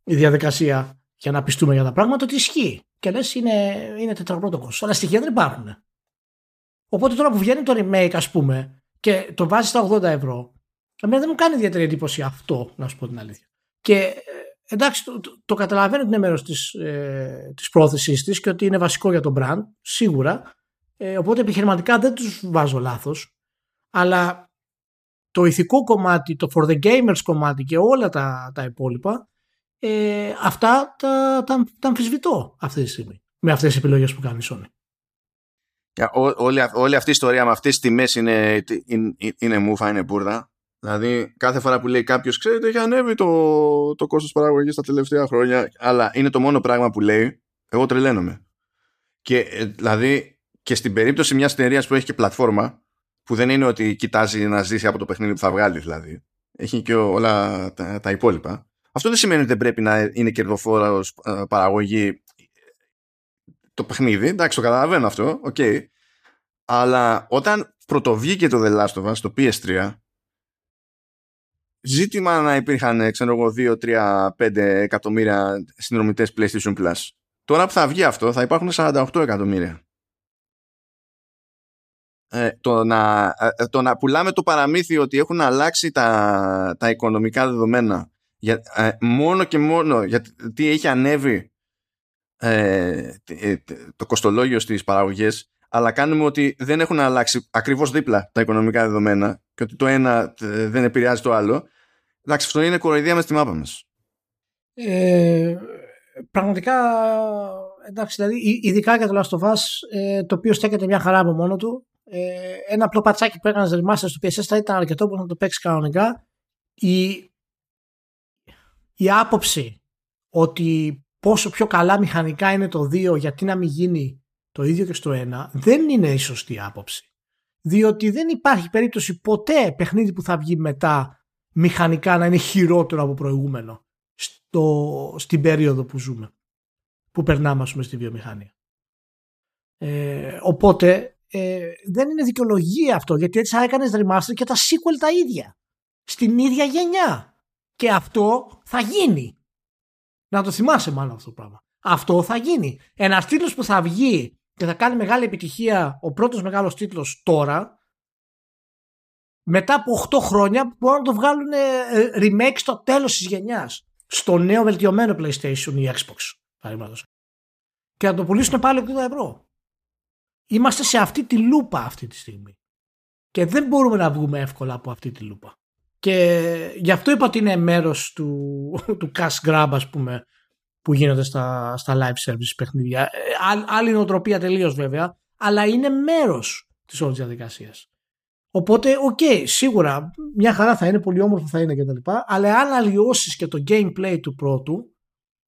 η διαδικασία για να πιστούμε για τα πράγματα, ότι ισχύει. Και λες είναι, είναι τετραπρότοκος. Αλλά στοιχεία δεν υπάρχουν. Οπότε τώρα που βγαίνει το remake, ας πούμε, και το βάζεις στα 80 ευρώ, εμένα δεν μου κάνει ιδιαίτερη εντύπωση αυτό, να σου πω την αλήθεια. Και ε, εντάξει, το, το, το καταλαβαίνω ότι είναι μέρος της ε, της πρόθεσής της και ότι είναι βασικό για τον brand, σίγουρα. Ε, οπότε επιχειρηματικά δεν τους βάζω λάθος. Αλλά το ηθικό κομμάτι, το for the gamers κομμάτι και όλα τα, τα υπόλοιπα, ε, αυτά τα, τα, τα αμφισβητώ αυτή τη στιγμή με αυτές τις επιλογές που κάνει η Sony. όλη, όλη αυτή η ιστορία με αυτές τις τιμές είναι, είναι, είναι μούφα, είναι μπουρδα. Δηλαδή κάθε φορά που λέει κάποιος ξέρετε έχει ανέβει το, το κόστος παραγωγής τα τελευταία χρόνια αλλά είναι το μόνο πράγμα που λέει εγώ τρελαίνομαι. Και ε, δηλαδή και στην περίπτωση μιας εταιρείας που έχει και πλατφόρμα που δεν είναι ότι κοιτάζει να ζήσει από το παιχνίδι που θα βγάλει δηλαδή έχει και όλα τα, τα υπόλοιπα αυτό δεν σημαίνει ότι δεν πρέπει να είναι κερδοφόρα ε, παραγωγή το παιχνίδι. Εντάξει, το καταλαβαίνω αυτό. OK. Okay. Αλλά όταν πρωτοβγήκε το The Last of Us στο PS3, ζήτημα να υπήρχαν, ξέρω εγώ, 2, 3, 5 εκατομμύρια συνδρομητές PlayStation Plus. Τώρα που θα βγει αυτό, θα υπάρχουν 48 εκατομμύρια. Ε, το, να, ε, το να πουλάμε το παραμύθι ότι έχουν αλλάξει τα, τα οικονομικά δεδομένα για, ε, μόνο και μόνο γιατί έχει ανέβει ε, ε το κοστολόγιο στις παραγωγές αλλά κάνουμε ότι δεν έχουν αλλάξει ακριβώς δίπλα τα οικονομικά δεδομένα και ότι το ένα ε, δεν επηρεάζει το άλλο. Εντάξει αυτό είναι κοροϊδία μες στη μάπα μας. Ε, πραγματικά εντάξει δηλαδή ειδικά για το Last of Us ε, το οποίο στέκεται μια χαρά από μόνο του ε, ένα απλό πατσάκι που έκανες remaster στο PSS θα ήταν αρκετό που να το παίξεις κανονικά η η άποψη ότι πόσο πιο καλά μηχανικά είναι το 2 γιατί να μην γίνει το ίδιο και στο 1 δεν είναι η σωστή άποψη. Διότι δεν υπάρχει περίπτωση ποτέ παιχνίδι που θα βγει μετά μηχανικά να είναι χειρότερο από προηγούμενο στο, στην περίοδο που ζούμε. Που περνάμε ας πούμε στη βιομηχανία. Ε, οπότε ε, δεν είναι δικαιολογία αυτό γιατί έτσι θα έκανες remaster και τα sequel τα ίδια. Στην ίδια γενιά. Και αυτό θα γίνει. Να το θυμάσαι μάλλον αυτό το πράγμα. Αυτό θα γίνει. Ένας τίτλος που θα βγει και θα κάνει μεγάλη επιτυχία, ο πρώτος μεγάλος τίτλος τώρα, μετά από 8 χρόνια μπορούν να το βγάλουν ε, remake στο τέλος της γενιάς. Στο νέο βελτιωμένο PlayStation ή Xbox. Και να το πουλήσουν πάλι 80 ευρώ. Είμαστε σε αυτή τη λούπα αυτή τη στιγμή. Και δεν μπορούμε να βγούμε εύκολα από αυτή τη λούπα. Και γι' αυτό είπα ότι είναι μέρος του, του cash grab ας πούμε που γίνονται στα, στα live service παιχνίδια. Ε, άλλη νοοτροπία τελείως βέβαια, αλλά είναι μέρος της όλης διαδικασίας. Οπότε, OK, okay, σίγουρα μια χαρά θα είναι, πολύ όμορφο θα είναι κτλ. Αλλά αν αλλοιώσεις και το gameplay του πρώτου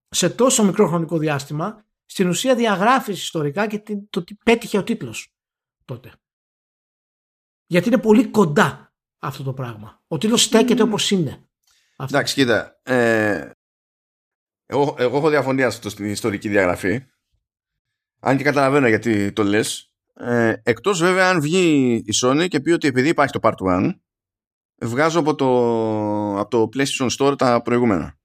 σε τόσο μικρό χρονικό διάστημα, στην ουσία διαγράφεις ιστορικά και το τι πέτυχε ο τίτλος τότε. Γιατί είναι πολύ κοντά αυτό το πράγμα. Ο τίτλος στέκεται mm. όπως είναι. Εντάξει, κοίτα. Ε, εγώ, εγώ έχω διαφωνία αυτό στην ιστορική διαγραφή. Αν και καταλαβαίνω γιατί το λες. Ε, εκτός βέβαια αν βγει η Sony και πει ότι επειδή υπάρχει το Part 1 βγάζω από το, από το PlayStation Store τα προηγούμενα.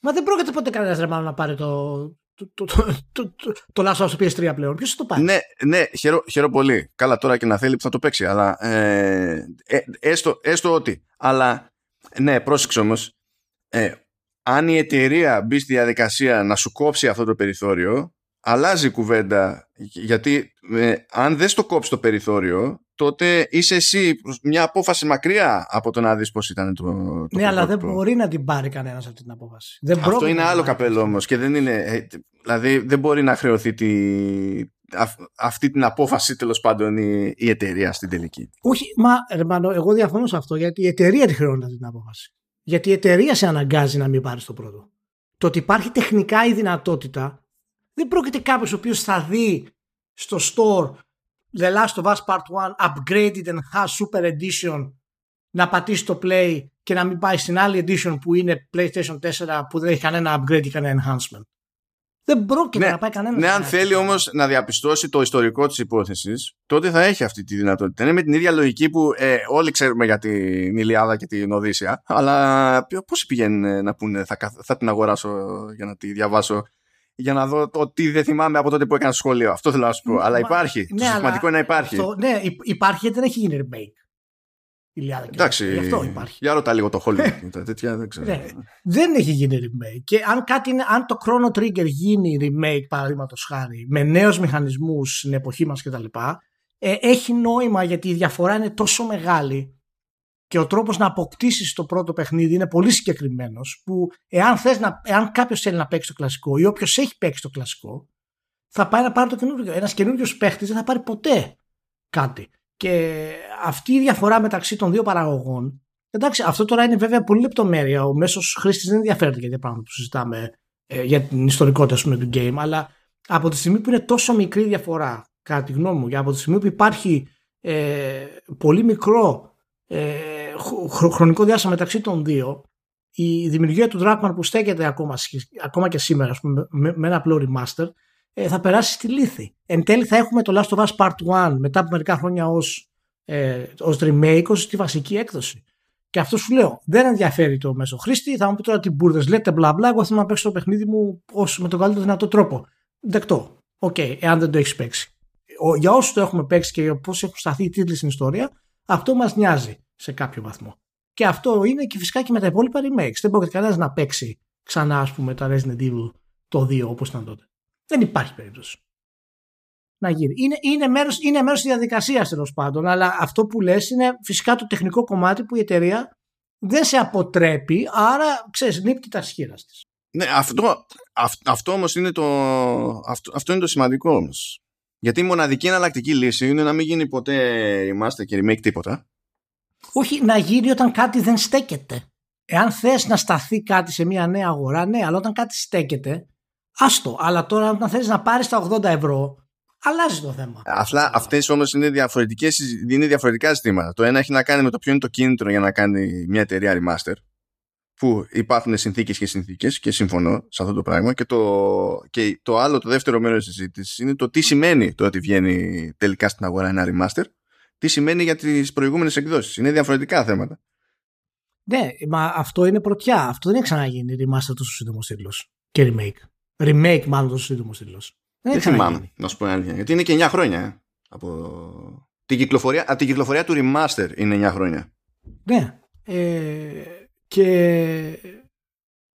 Μα δεν πρόκειται ποτέ κανένας ρε να πάρει το, το, το, το, το, το Last of Us PS3 πλέον. Ποιος θα το πάρει; Ναι, ναι χαίρο, χαίρο πολύ. Καλά τώρα και να θέλει που θα το παίξει. Αλλά ε, ε, έστω, έστω ότι. Αλλά ναι, πρόσεξε όμως. Ε, αν η εταιρεία μπει στη διαδικασία να σου κόψει αυτό το περιθώριο, αλλάζει η κουβέντα. Γιατί ε, αν δεν στο κόψει το περιθώριο, τότε είσαι εσύ μια απόφαση μακριά από το να δεις πώς ήταν το. το ναι, αλλά δεν μπορεί να την πάρει κανένας αυτή την απόφαση. Δεν Αυτό είναι άλλο καπέλο όμως και δεν είναι. Ε, δηλαδή δεν μπορεί να χρεωθεί τη, αυτή την απόφαση τέλος πάντων η, η εταιρεία στην τελική. Όχι, μα Ρεμανό, εγώ διαφωνώ σε αυτό γιατί η εταιρεία τη χρεώνει αυτή την απόφαση. Γιατί η εταιρεία σε αναγκάζει να μην πάρει το πρώτο. Το ότι υπάρχει τεχνικά η δυνατότητα δεν πρόκειται κάποιος ο οποίος θα δει στο store The Last of Us Part 1 upgraded and has super edition να πατήσει το play και να μην πάει στην άλλη edition που είναι PlayStation 4 που δεν έχει κανένα upgrade και κανένα enhancement. Δεν πρόκειται Ναι, να πάει κανένα. Ναι, αν θέλει όμως να διαπιστώσει το ιστορικό της υπόθεσης, τότε θα έχει αυτή τη δυνατότητα. Είναι με την ίδια λογική που ε, όλοι ξέρουμε για την Ιλιάδα και την Οδύσσια, αλλά πώ πηγαίνουν να πούνε θα, καθ- θα την αγοράσω για να τη διαβάσω, για να δω το τι δεν θυμάμαι από τότε που έκανα σχολείο. Αυτό θέλω να σου πω. αλλά Μα- υπάρχει. ναι, το αλλά σημαντικό είναι να υπάρχει. Αυτό, ναι, υ- υπάρχει γιατί δεν έχει γίνει remake. Η Ιλιάδα και Εντάξει, Γι' αυτό υπάρχει. για ρώτα λίγο το Hollywood. και τα τέτοια, δεν ξέρω. Ναι. Δεν έχει γίνει remake. Και αν, κάτι είναι, αν το Chrono Trigger γίνει remake, παραδείγματος χάρη, με νέους μηχανισμούς στην εποχή μας κτλ., ε, έχει νόημα γιατί η διαφορά είναι τόσο μεγάλη και ο τρόπος να αποκτήσεις το πρώτο παιχνίδι είναι πολύ συγκεκριμένος. Που εάν, θες να, εάν κάποιος θέλει να παίξει το κλασικό ή όποιος έχει παίξει το κλασικό, θα πάει να πάρει το καινούργιο. Ένας καινούριος παίχτης δεν θα πάρει ποτέ κάτι. Και αυτή η διαφορά μεταξύ των δύο παραγωγών Εντάξει, αυτό τώρα είναι βέβαια πολύ λεπτομέρεια. Ο μέσος χρήστης δεν ενδιαφέρεται για τα πράγματα που συζητάμε ε, για την ιστορικότητα ας πούμε, του game, αλλά από τη στιγμή που είναι τόσο μικρή διαφορά, κατά τη γνώμη μου, και από τη στιγμή που υπάρχει ε, πολύ μικρό ε, χ- χρονικό διάστημα μεταξύ των δύο, η δημιουργία του Dragman που στέκεται ακόμα, σχ- ακόμα και σήμερα ας πούμε, με, με ένα απλό remaster ε, θα περάσει στη λήθη. Εν τέλει θα έχουμε το Last of Us Part 1 μετά από μερικά χρόνια ως, ε, ως remake, ως τη βασική έκδοση. Και αυτό σου λέω, δεν ενδιαφέρει το μέσο χρήστη. Θα μου πει τώρα τι μπούρδες λέτε, μπλα μπλα. Εγώ θέλω να παίξω το παιχνίδι μου ως, με τον καλύτερο δυνατό τρόπο. Δεκτό. Οκ, εάν δεν το έχεις παίξει. Ο, για όσους το έχουμε παίξει και πώς έχουν σταθεί οι τίτλοι στην ιστορία, αυτό μας νοιάζει σε κάποιο βαθμό. Και αυτό είναι και φυσικά και με τα υπόλοιπα remakes. Δεν μπορεί κανένας να παίξει ξανά, ας πούμε, τα Resident Evil το 2 όπως ήταν τότε. Δεν υπάρχει περίπτωση. Να γίνει. Είναι, είναι μέρος, είναι μέρος της διαδικασίας τέλος πάντων, αλλά αυτό που λες είναι φυσικά το τεχνικό κομμάτι που η εταιρεία δεν σε αποτρέπει, άρα ξέρεις, νύπτει τα σχήρα της. Ναι, αυτό, αυ, αυτό όμως είναι το, αυτό, αυτό είναι το σημαντικό όμως. Γιατί η μοναδική εναλλακτική λύση είναι να μην γίνει ποτέ remaster και remake τίποτα. Όχι να γίνει όταν κάτι δεν στέκεται. Εάν θες να σταθεί κάτι σε μια νέα αγορά, ναι, αλλά όταν κάτι στέκεται, άστο. Αλλά τώρα όταν θες να πάρεις τα 80 ευρώ, αλλάζει το θέμα. Αυτά, αυτές όμως είναι, διαφορετικές, είναι διαφορετικά ζητήματα. Το ένα έχει να κάνει με το ποιο είναι το κίνητρο για να κάνει μια εταιρεία remaster. Που υπάρχουν συνθήκες και συνθήκες και συμφωνώ σε αυτό το πράγμα. Και το, και το άλλο, το δεύτερο μέρος της συζήτησης είναι το τι σημαίνει το ότι βγαίνει τελικά στην αγορά ένα remaster. Τι σημαίνει για τις προηγούμενες εκδόσεις. Είναι διαφορετικά θέματα. Ναι, μα αυτό είναι πρωτιά. Αυτό δεν έχει ξαναγίνει remaster τόσο σύντομος τίτλος. Και remake. Remake, μάλλον τόσο σύντομος τίτλος. Δεν, Δεν έχει θυμάμαι, ξαναγίνει. να σου πω την αλήθεια. Γιατί είναι και 9 χρόνια. ε, Από την κυκλοφορία, από την κυκλοφορία του remaster είναι 9 χρόνια. Ναι. Ε, και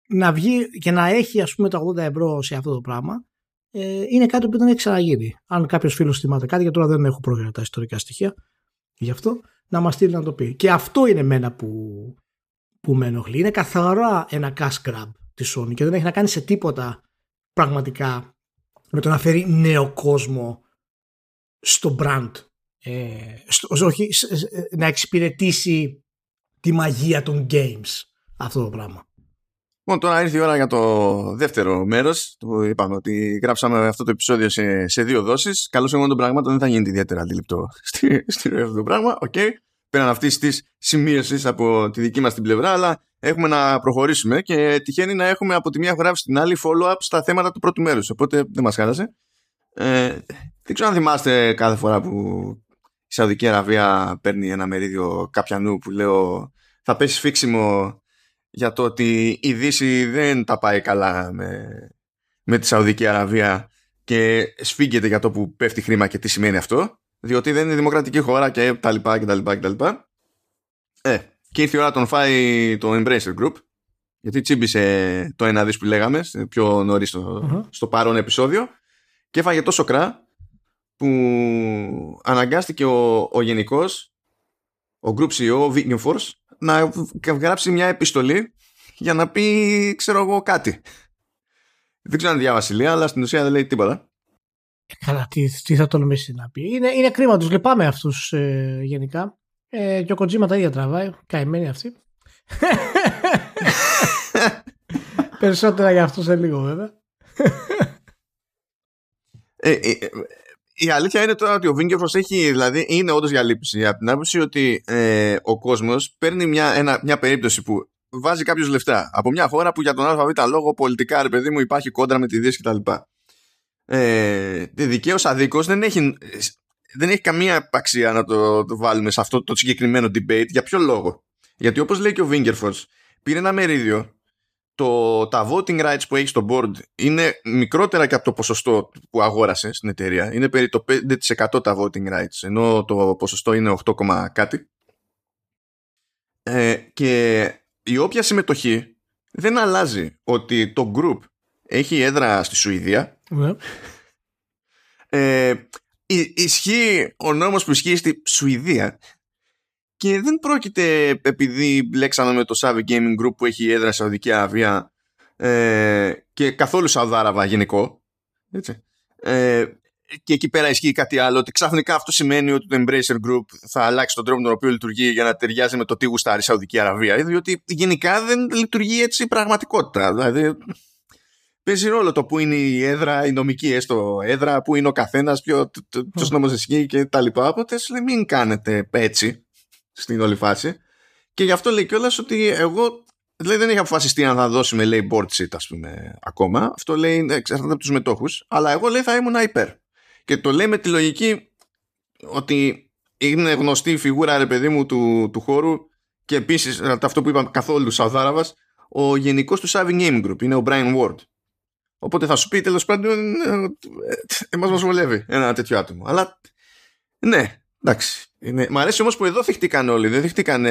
να βγει και να έχει ας πούμε τα 80 ευρώ σε αυτό το πράγμα ε, είναι κάτι που δεν έχει ξαναγίνει. Αν κάποιος φίλος θυμάται κάτι, γιατί τώρα δεν έχω πρόβλημα τα ιστορικά στοιχεία γι' αυτό, να μας στείλει να το πει. Και αυτό είναι μένα που, που με ενοχλεί. Είναι καθαρά ένα cash grab της Sony και δεν έχει να κάνει σε τίποτα πραγματικά με το να φέρει νέο κόσμο στο brand. Ε, στο, όχι, σ- σ- να εξυπηρετήσει τη μαγεία των games αυτό το πράγμα. Λοιπόν, τώρα ήρθε η ώρα για το δεύτερο μέρος. Που είπαμε ότι γράψαμε αυτό το επεισόδιο σε, σε δύο δόσεις. Καλώς εχόντων των πραγμάτων δεν θα γίνεται ιδιαίτερα αντιληπτό στη, στη ροή αυτό το πράγμα. Οκ. Πέραν αυτής της σημείωσης από τη δική μας την πλευρά, αλλά έχουμε να προχωρήσουμε και τυχαίνει να έχουμε από τη μία γράψει στην άλλη follow-up στα θέματα του πρώτου μέρους. Οπότε δεν μας χάλασε. Ε, δεν ξέρω αν θυμάστε κάθε φορά που η Σαουδική Αραβία παίρνει ένα μερίδιο κάποιανού που λέω θα πέσει σφίξιμο για το ότι η Δύση δεν τα πάει καλά με, με τη Σαουδική Αραβία και σφίγγεται για το που πέφτει χρήμα και τι σημαίνει αυτό διότι δεν είναι δημοκρατική χώρα και τα λοιπά και τα λοιπά και τα λοιπά ε, και ήρθε η ώρα να τον φάει το Embracer Group γιατί τσίμπησε το ένα δις που λέγαμε πιο νωρίς στο, Mhm. στο παρόν επεισόδιο και έφαγε τόσο κρά που αναγκάστηκε ο, ο γενικός ο Group CEO, ο Viking Force να γράψει μια επιστολή για να πει, ξέρω εγώ, κάτι. Δεν ξέρω αν διάβασε Ηλία, αλλά στην ουσία δεν λέει τίποτα. Καλά, τι, τι θα τολμήσει να πει. Είναι, είναι κρίμα, τους λυπάμαι αυτούς ε, γενικά. Ε, και ο Κοτζίμα τα ίδια τραβάει. Καημένοι αυτοί. Περισσότερα για αυτό σε λίγο βέβαια. Ε, ε, ε, η αλήθεια είναι τώρα ότι ο Βίγκεφος έχει, δηλαδή, είναι όντως για λύπηση από την άποψη ότι ε, ο κόσμος παίρνει μια, ένα, μια περίπτωση που βάζει κάποιο λεφτά από μια χώρα που για τον ΑΒ λόγο πολιτικά, ρε παιδί μου, υπάρχει κόντρα με τη Δύση κτλ. Ε, Δικαίως αδίκως δεν έχει, δεν έχει καμία αξία να το, το βάλουμε σε αυτό το συγκεκριμένο debate. Για ποιο λόγο; Γιατί όπως λέει και ο Βίγκερφορ, πήρε ένα μερίδιο το, τα voting rights που έχεις στο board είναι μικρότερα και από το ποσοστό που αγόρασες στην εταιρεία. Είναι περί το 5% τα voting rights, ενώ το ποσοστό είναι 8, κάτι. Ε, και η όποια συμμετοχή δεν αλλάζει ότι το group έχει έδρα στη Σουηδία. Ναι. Ε, ισχύει ο νόμος που ισχύει στη Σουηδία και δεν πρόκειται επειδή μπλέξαμε με το Savvy Gaming Group που έχει έδρα σε Σαουδική Αραβία ε, και καθόλου Σαουδάραβα γενικό έτσι, ε, και εκεί πέρα ισχύει κάτι άλλο ότι ξαφνικά αυτό σημαίνει ότι το Embracer Group θα αλλάξει τον τρόπο τον οποίο λειτουργεί για να ταιριάζει με το τι γουστάρει η Σαουδική Αραβία. Διότι γενικά δεν λειτουργεί έτσι η πραγματικότητα. Δηλαδή παίζει ρόλο το που είναι η έδρα, η νομική έστω έδρα, που είναι ο καθένας, ποιο νόμος ισχύει και τα λοιπά. Οπότε λέει μην κάνετε έτσι στην όλη φάση. Και γι' αυτό λέει κιόλας ότι εγώ λέει, δεν έχει αποφασιστεί αν θα δώσουμε λέει board seat ας πούμε ακόμα. Αυτό λέει εξαρτάται από τους μετόχους. Αλλά εγώ λέει θα ήμουν υπέρ. Και το λέει με τη λογική ότι είναι γνωστή η φιγούρα ρε παιδί μου του, του χώρου και επίσης αυτό που είπα καθόλου Σαουδάραβας, ο γενικός του Saving Game Group είναι ο Brian Ward. Οπότε θα σου πει τέλος πάντων, εμάς μας βολεύει ένα τέτοιο άτομο. Αλλά ναι, εντάξει. Είναι... Μ' αρέσει όμως που εδώ θυχτήκαν όλοι. Δεν θυχτήκαν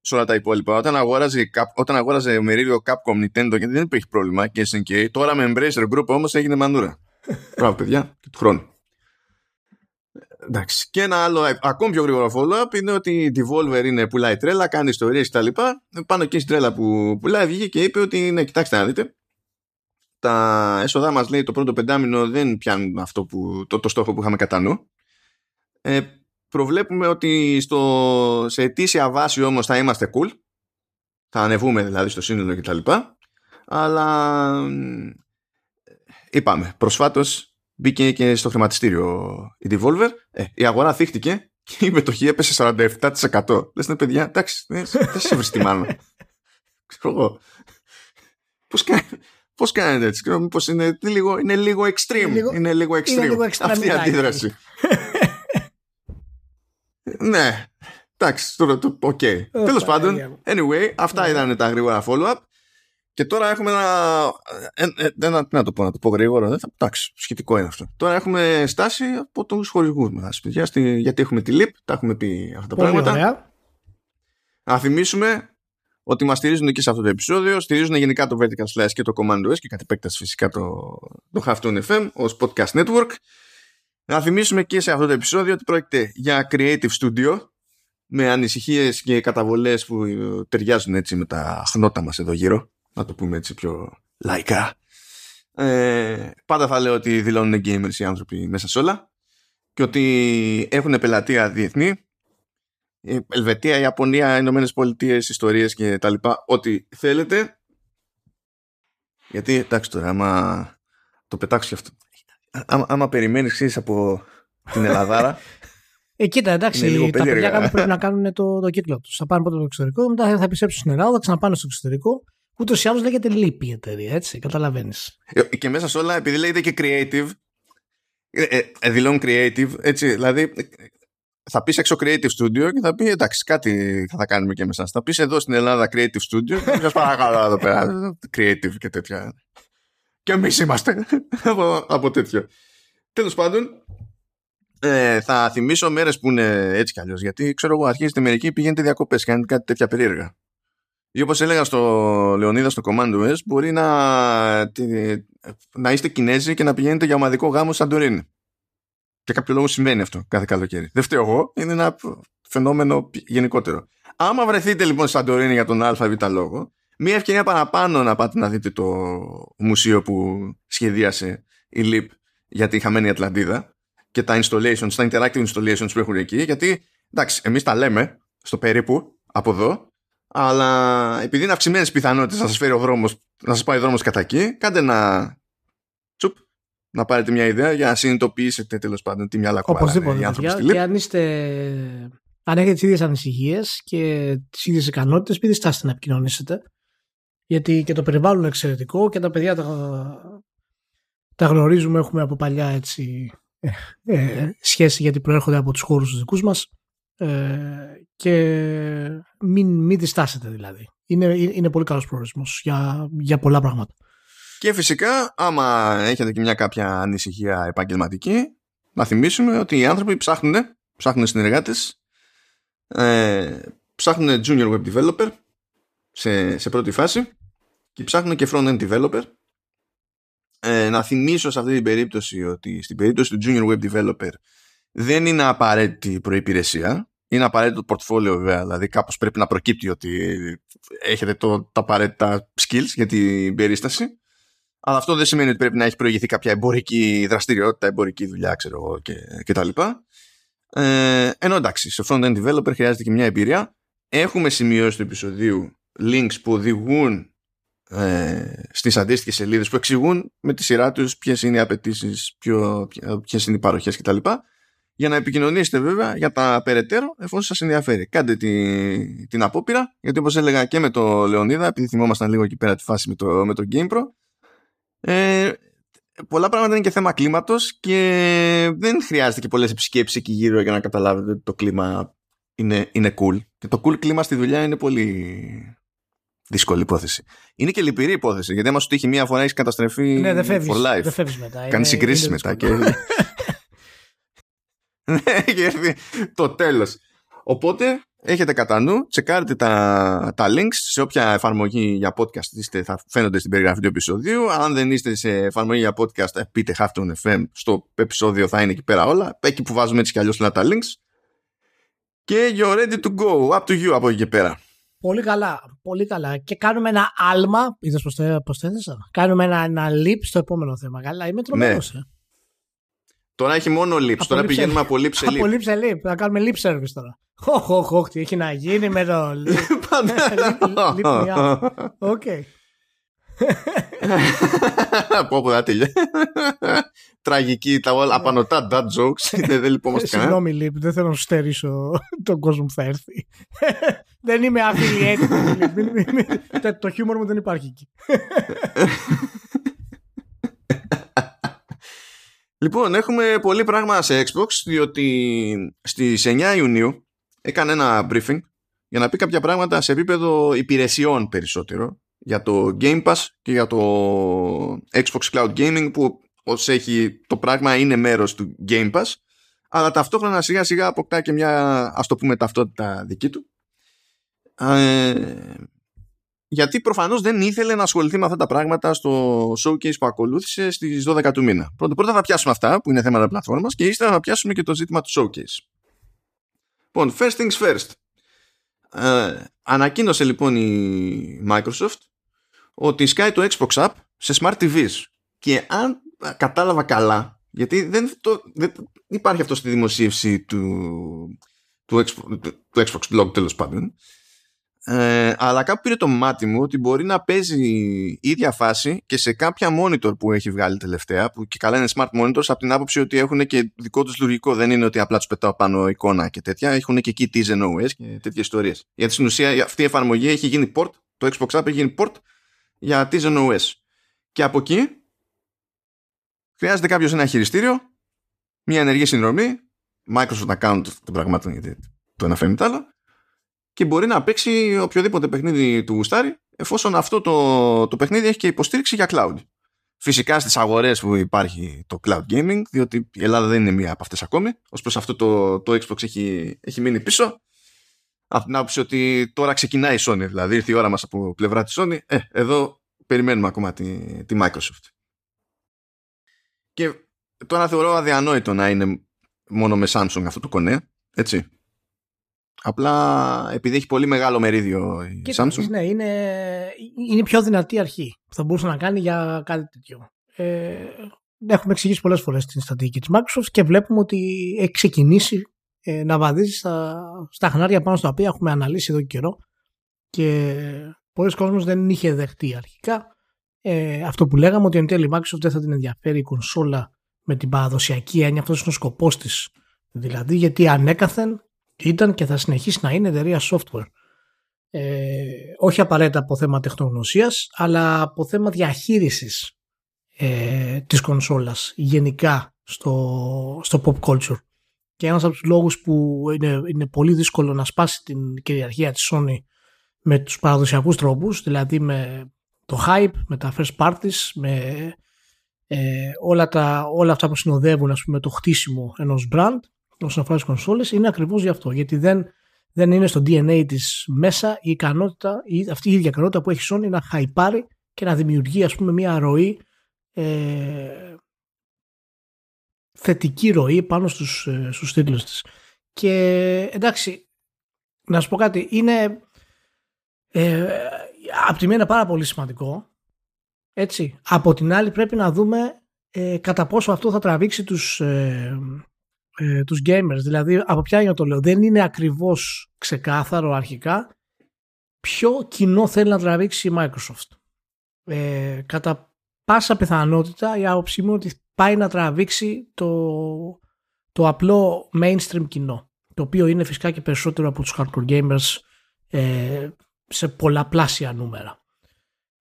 σε όλα τα υπόλοιπα. Όταν αγόραζε, όταν αγόραζε μερίδιο Capcom Nintendo και δεν υπήρχε πρόβλημα και SNK, τώρα με Embracer Group όμως έγινε μανούρα. Μπράβο, παιδιά, και του χρόνου. Εντάξει. Και ένα άλλο ακόμη πιο γρήγορο follow-up είναι ότι η Devolver είναι, πουλάει τρέλα, κάνει ιστορίες κτλ. Πάνω και στην τρέλα που πουλάει βγήκε και είπε ότι ναι, κοιτάξτε να δείτε τα έσοδά μας λέει το πρώτο πεντάμινο δεν πιάνουν αυτό που, το, το στόχο που είχαμε κατά νου. Ε, προβλέπουμε ότι στο, σε ετήσια βάση όμως θα είμαστε cool. Θα ανεβούμε δηλαδή στο σύνολο κτλ. Αλλά είπαμε, προσφάτως μπήκε και στο χρηματιστήριο η Devolver. Ε, η αγορά θύχτηκε και η μετοχή έπεσε 47%. Λες ναι παιδιά, εντάξει, δεν σ' έβρισε τη μάνα. Ξέρω εγώ. Πώς κάνει, Πώς κάνετε έτσι, ξέρω μήπως είναι λίγο, είναι λίγο extreme. Είναι λίγο, είναι λίγο extreme. Είναι λίγο αυτή η αντίδραση. Ναι. Εντάξει, τώρα το. OK. Okay. Τέλος πάντων, anyway, αυτά ήταν τα γρήγορα follow-up. Και τώρα έχουμε ένα. Ε, ε, ένα τι να το πω, να το πω γρήγορα. Εντάξει, σχετικό είναι αυτό. Τώρα έχουμε στάση από τους χορηγούς μας. Γιατί έχουμε τη LIP, τα έχουμε πει αυτά τα πράγματα. Ωραία. Να θυμίσουμε ότι μας στηρίζουν και σε αυτό το επεισόδιο, στηρίζουν γενικά το Vertical Slice και το Command OS και κατ' επέκταση φυσικά το, το Halftone FM ως podcast network. Να θυμίσουμε και σε αυτό το επεισόδιο ότι πρόκειται για Creative Studio με ανησυχίες και καταβολές που ταιριάζουν έτσι με τα χνότα μας εδώ γύρω. Να το πούμε έτσι πιο λαϊκά. Ε, πάντα θα λέω ότι δηλώνουν gamers οι άνθρωποι μέσα σε όλα και ότι έχουν πελατεία διεθνή η Ελβετία, η Ιαπωνία, οι Ηνωμένες Πολιτείες, ιστορίες και τα λοιπά, ό,τι θέλετε. Γιατί εντάξει τώρα, άμα το πετάξω και αυτό. Άμα, άμα περιμένεις, από την Ελλαδάρα. Ε, κοίτα, εντάξει, τα παιδιά κάπου πρέπει να κάνουν το, το κύκλο τους. Θα πάνε πρώτα στο εξωτερικό, μετά θα επιστρέψουν στην Ελλάδα, θα ξαναπάνε στο εξωτερικό. Ούτως ή άλλως λέγεται λύπη η εταιρεία, έτσι, καταλαβαίνεις. Ε, και μέσα σε όλα, επειδή λέγεται και creative, ε, ε, ε δηλώνουν creative, έτσι, δηλαδή θα πεις έξω Creative Studio και θα πει εντάξει, κάτι θα κάνουμε και μέσα. Θα πεις εδώ στην Ελλάδα Creative Studio και σα παρακαλώ εδώ πέρα. Creative και τέτοια. Και εμείς είμαστε από, από τέτοιο. Τέλος πάντων, ε, θα θυμίσω μέρες που είναι έτσι κι αλλιώς. Γιατί ξέρω εγώ, αρχίζετε μερικοί πηγαίνετε διακοπές, κάνετε κάτι τέτοια περίεργα. Ή όπως έλεγα στο Λεωνίδα στο Command OS, μπορεί να, να είστε Κινέζοι και να πηγαίνετε για ομαδικό γάμο Σαντορίνη. Και κάποιο λόγο συμβαίνει αυτό κάθε καλοκαίρι. Δεν φταίω εγώ, είναι ένα φαινόμενο γενικότερο. Άμα βρεθείτε λοιπόν σαν Σαντορίνη για τον ΑΒ λόγο, μία ευκαιρία παραπάνω να πάτε να δείτε το μουσείο που σχεδίασε η ΛΥΠ για τη χαμένη Ατλαντίδα και τα installations, τα interactive installations που έχουν εκεί, γιατί εντάξει, εμείς τα λέμε στο περίπου από εδώ, αλλά επειδή είναι αυξημένες πιθανότητες να σας φέρει ο δρόμος, να σας πάει ο δρόμος κατά εκεί, κάντε ένα τσουπ να πάρετε μια ιδέα για να συνειδητοποιήσετε τέλος πάντων τι μυαλά κουβαλάνε Οπωσδήποτε. οι άνθρωποι παιδιά. στη Και ΛΥΠ. αν είστε. Αν έχετε τις ίδιες ανησυχίες και τις ίδιες ικανότητες, μην διστάσετε να επικοινωνήσετε. Γιατί και το περιβάλλον είναι εξαιρετικό και τα παιδιά τα, τα γνωρίζουμε. Έχουμε από παλιά έτσι, ε, ε, σχέση γιατί προέρχονται από τους χώρους τους δικούς μας. Ε, και μην, μην διστάσετε δηλαδή. Είναι, είναι πολύ καλός προορισμός για, για πολλά πράγματα. Και φυσικά, άμα έχετε και μια κάποια ανησυχία επαγγελματική, να θυμίσουμε ότι οι άνθρωποι ψάχνουν, ψάχνουν συνεργάτες, ε, ψάχνουν junior web developer σε, σε πρώτη φάση και ψάχνουν και front-end developer. Ε, να θυμίσω σε αυτή την περίπτωση ότι στην περίπτωση του junior web developer δεν είναι απαραίτητη προϋπηρεσία. Είναι απαραίτητο το portfolio βέβαια, δηλαδή κάπως πρέπει να προκύπτει ότι έχετε το, τα απαραίτητα skills για την περίσταση. Αλλά αυτό δεν σημαίνει ότι πρέπει να έχει προηγηθεί κάποια εμπορική δραστηριότητα, εμπορική δουλειά, ξέρω εγώ και, και τα λοιπά. Ε, ενώ εντάξει, σε front-end developer χρειάζεται και μια εμπειρία. Έχουμε σημειώσει του επεισοδίου links που οδηγούν ε, στις αντίστοιχες σελίδες που εξηγούν με τη σειρά τους ποιες είναι οι απαιτήσεις, ποιες είναι οι παροχές κτλ. Για να επικοινωνήσετε βέβαια για τα περαιτέρω εφόσον σας ενδιαφέρει. Κάντε τη, την απόπειρα, γιατί όπως έλεγα και με το Λεωνίδα, επειδή θυμόμασταν λίγο εκεί πέρα τη φάση με το, με το GamePro, ε, πολλά πράγματα είναι και θέμα κλίματος και δεν χρειάζεται και πολλές επισκέψεις εκεί γύρω για να καταλάβετε ότι το κλίμα είναι, είναι cool. Και το cool κλίμα στη δουλειά είναι πολύ δύσκολη υπόθεση. Είναι και λυπηρή υπόθεση, γιατί άμα σου τύχει μία φορά έχεις καταστρεφεί Ναι, δεν φεύγεις, for life. δεν φεύγεις μετά. Κάνεις Είναι- συγκρίσεις είναι μετά. Και... δύσκολο. Ναι, και έρθει το τέλος. Οπότε έχετε κατά νου, τσεκάρετε τα, τα links σε όποια εφαρμογή για podcast είστε, θα φαίνονται στην περιγραφή του επεισοδίου. Αν δεν είστε σε εφαρμογή για podcast, ε, πείτε Halfton FM. Στο επεισόδιο θα είναι εκεί πέρα όλα. Εκεί που βάζουμε έτσι κι αλλιώς όλα τα links. Και you're ready to go. Up to you από εκεί και πέρα. Πολύ καλά, πολύ καλά. Και κάνουμε ένα άλμα. Είδες πώς το, πώς το έθεσα. Κάνουμε ένα, ένα leap στο επόμενο θέμα. Καλά, είμαι τρομερός, Ναι. ε. Τώρα έχει μόνο lips. Από Τώρα lip πηγαίνουμε service. από lips σε Από lips. leap σε leap. Θα κάνουμε leap service τώρα. Οχ, οχ, οχ, τι έχει να γίνει με το leap. Πάντα. Leap me up. Οκ. Πω πω, δεν τέλειω. Τραγική, τα όλα απανοτά dad jokes. Δεν δεν λυπόμαστε κανένα. Συγγνώμη, Leap, δεν θέλω να σου στερήσω τον κόσμο που θα έρθει. δεν είμαι affiliated με τη Leap. Μην- μην- μην- Το- Το χιούμορ μου δεν υπάρχει εκεί. Λοιπόν, έχουμε πολύ πράγμα σε Xbox, διότι στις 9 Ιουνίου έκανε ένα briefing για να πει κάποια πράγματα σε επίπεδο υπηρεσιών περισσότερο για το Game Pass και για το Xbox Cloud Gaming που ως έχει το πράγμα είναι μέρος του Game Pass αλλά ταυτόχρονα σιγά σιγά αποκτά και μια ας το πούμε ταυτότητα δική του ε, γιατί προφανώς δεν ήθελε να ασχοληθεί με αυτά τα πράγματα στο showcase που ακολούθησε στις 12 του μήνα. Πρώτα, πρώτα θα πιάσουμε αυτά που είναι θέματα πλατφόρμας και ύστερα θα πιάσουμε και το ζήτημα του showcase. Λοιπόν, first things first. Ε, ανακοίνωσε λοιπόν η Microsoft ότι σκάει το Xbox App σε Smart TVs. Και αν κατάλαβα καλά, γιατί δεν, το, δεν υπάρχει αυτό στη δημοσίευση του, του, Xbox, του, του Xbox Blog τέλος πάντων, ε, αλλά κάπου πήρε το μάτι μου ότι μπορεί να παίζει η ίδια φάση και σε κάποια monitor που έχει βγάλει τελευταία, που και καλά είναι smart monitors, από την άποψη ότι έχουν και δικό τους λειτουργικό. Δεν είναι ότι απλά τους πετάω πάνω εικόνα και τέτοια. Έχουν και εκεί Tizen OS και τέτοιες ιστορίες. Γιατί στην ουσία αυτή η εφαρμογή έχει γίνει port, το Xbox App έχει γίνει port για Tizen OS. Και από εκεί χρειάζεται κάποιος ένα χειριστήριο, μια ενεργή συνδρομή, Microsoft account των πραγμάτων, γιατί το ένα φέρνει το άλλο, και μπορεί να παίξει οποιοδήποτε παιχνίδι του γουστάρει εφόσον αυτό το, το παιχνίδι έχει και υποστήριξη για cloud. Φυσικά στις αγορές που υπάρχει το cloud gaming, διότι η Ελλάδα δεν είναι μία από αυτές ακόμη, ως προς αυτό το, το Xbox έχει, έχει μείνει πίσω, από την άποψη ότι τώρα ξεκινάει η Sony, δηλαδή ήρθε η ώρα μας από πλευρά της Sony, ε, εδώ περιμένουμε ακόμα τη, τη Microsoft. Και τώρα θεωρώ αδιανόητο να είναι μόνο με Samsung αυτό το κονέ, έτσι. Απλά επειδή έχει πολύ μεγάλο μερίδιο η Κοίτα, Samsung. Ναι, είναι, είναι η πιο δυνατή αρχή που θα μπορούσε να κάνει για κάτι τέτοιο. Ε, έχουμε εξηγήσει πολλές φορές την στρατηγική της Microsoft και βλέπουμε ότι έχει ξεκινήσει ε, να βαδίζεις στα, στα χνάρια πάνω στα οποία έχουμε αναλύσει εδώ και καιρό και πολλοί κόσμος δεν είχε δεχτεί αρχικά ε, αυτό που λέγαμε ότι εν τέλει η Microsoft δεν θα την ενδιαφέρει η κονσόλα με την παραδοσιακή έννοια, αυτός είναι ο σκοπός της. Δηλαδή γιατί ανέκαθεν ήταν και θα συνεχίσει να είναι εταιρεία software. Ε, όχι απαραίτητα από θέμα τεχνογνωσίας, αλλά από θέμα διαχείρισης ε, της κονσόλας γενικά στο, στο pop culture. Και ένας από τους λόγους που είναι, είναι πολύ δύσκολο να σπάσει την κυριαρχία της Sony με τους παραδοσιακούς τρόπους, δηλαδή με το hype, με τα first parties, με ε, όλα, τα, όλα αυτά που συνοδεύουν ας πούμε, το χτίσιμο ενός brand όσον αφορά τις κονσόλες είναι ακριβώς γι' αυτό. Γιατί δεν, δεν είναι στο DNA της μέσα η ικανότητα, η, αυτή η ίδια ικανότητα που έχει Sony να χαϊπάρει και να δημιουργεί ας πούμε μια ροή ε, θετική ροή πάνω στους, ε, στους τίτλους της. Και εντάξει, να σου πω κάτι, είναι ε, από τη μία είναι πάρα πολύ σημαντικό, έτσι. Από την άλλη πρέπει να δούμε ε, κατά πόσο αυτό θα τραβήξει τους, ε, ε, τους gamers. Δηλαδή, από ποια είναι το λέω, δεν είναι ακριβώς ξεκάθαρο αρχικά ποιο κοινό θέλει να τραβήξει η Microsoft. Ε, κατά πάσα πιθανότητα η άποψή μου ότι πάει να τραβήξει το, το απλό mainstream κοινό το οποίο είναι φυσικά και περισσότερο από τους hardcore gamers ε, σε πολλαπλάσια νούμερα.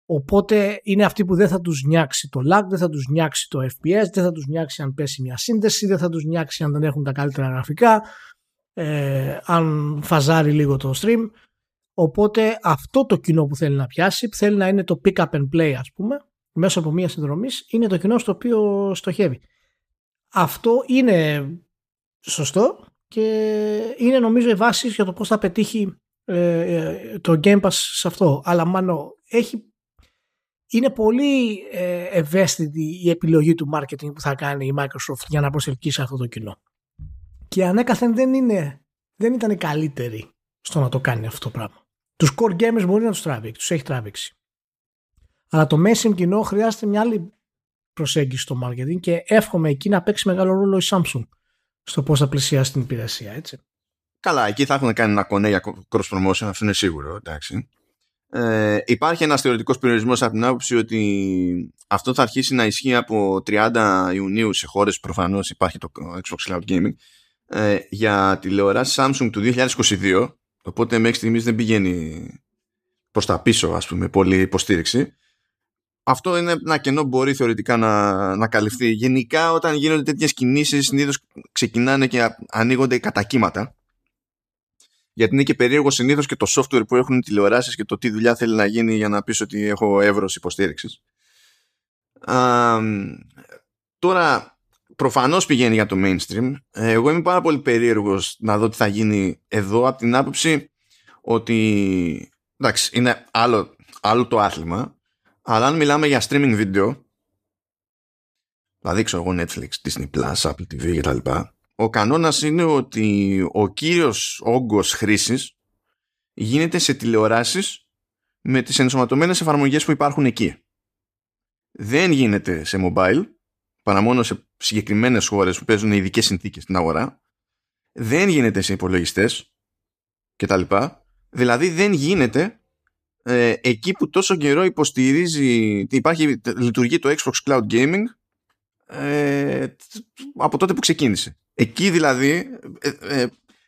Οπότε είναι αυτοί που δεν θα τους νιάξει το lag, δεν θα τους νιάξει το FPS, δεν θα τους νιάξει αν πέσει μια σύνδεση, δεν θα τους νιάξει αν δεν έχουν τα καλύτερα γραφικά, ε, αν φαζάρει λίγο το stream. Οπότε αυτό το κοινό που θέλει να πιάσει, που θέλει να είναι το pick up and play ας πούμε, μέσα από μια συνδρομή, είναι το κοινό στο οποίο στοχεύει. Αυτό είναι σωστό και είναι νομίζω η βάση για το πώς θα πετύχει ε, ε, το Game Pass σε αυτό. Αλλά μάλλον έχει είναι πολύ ε, ευαίσθητη η επιλογή του marketing που θα κάνει η Microsoft για να προσελκύσει αυτό το κοινό. Και ανέκαθεν δεν, είναι, δεν ήταν η καλύτερη στο να το κάνει αυτό το πράγμα. Τους core gamers μπορεί να τους τραβήξει, τους έχει τραβήξει. Αλλά το mainstream κοινό χρειάζεται μια άλλη προσέγγιση στο marketing και εύχομαι εκεί να παίξει μεγάλο ρόλο η Samsung στο πώς θα πλησιάσει την υπηρεσία, έτσι. Καλά, εκεί θα έχουν κάνει ένα κονέ για cross promotion, αυτό είναι σίγουρο, εντάξει. Ε, υπάρχει ένας θεωρητικός περιορισμός από την άποψη ότι αυτό θα αρχίσει να ισχύει από 30 Ιουνίου σε χώρες που προφανώς υπάρχει το Xbox Cloud Gaming ε, για τηλεοράσει Samsung του 2022 οπότε μέχρι στιγμής δεν πηγαίνει προς τα πίσω ας πούμε πολύ υποστήριξη αυτό είναι ένα κενό που μπορεί θεωρητικά να, να καλυφθεί γενικά όταν γίνονται τέτοιες κινήσεις συνήθως ξεκινάνε και ανοίγονται κατά κύματα γιατί είναι και περίεργο συνήθως και το software που έχουν οι τηλεοράσεις και το τι δουλειά θέλει να γίνει για να πεις ότι έχω εύρος υποστήριξης. Τώρα, προφανώς πηγαίνει για το mainstream. Εγώ είμαι πάρα πολύ περίεργος να δω τι θα γίνει εδώ από την άποψη ότι εντάξει, είναι άλλο, άλλο το άθλημα, αλλά αν μιλάμε για streaming video, δηλαδή ξέρω εγώ Netflix, Disney Plus, Apple TV κτλ ο κανόνας είναι ότι ο κύριος όγκος χρήσης γίνεται σε τηλεοράσεις με τις ενσωματωμένες εφαρμογές που υπάρχουν εκεί. Δεν γίνεται σε mobile, παρά μόνο σε συγκεκριμένες χώρες που παίζουν ειδικές συνθήκες στην αγορά. Δεν γίνεται σε υπολογιστές κτλ. Δηλαδή δεν γίνεται ε, εκεί που τόσο καιρό υποστηρίζει, υπάρχει, λειτουργεί το Xbox Cloud Gaming ε, από τότε που ξεκίνησε. Εκεί δηλαδή ε, ε,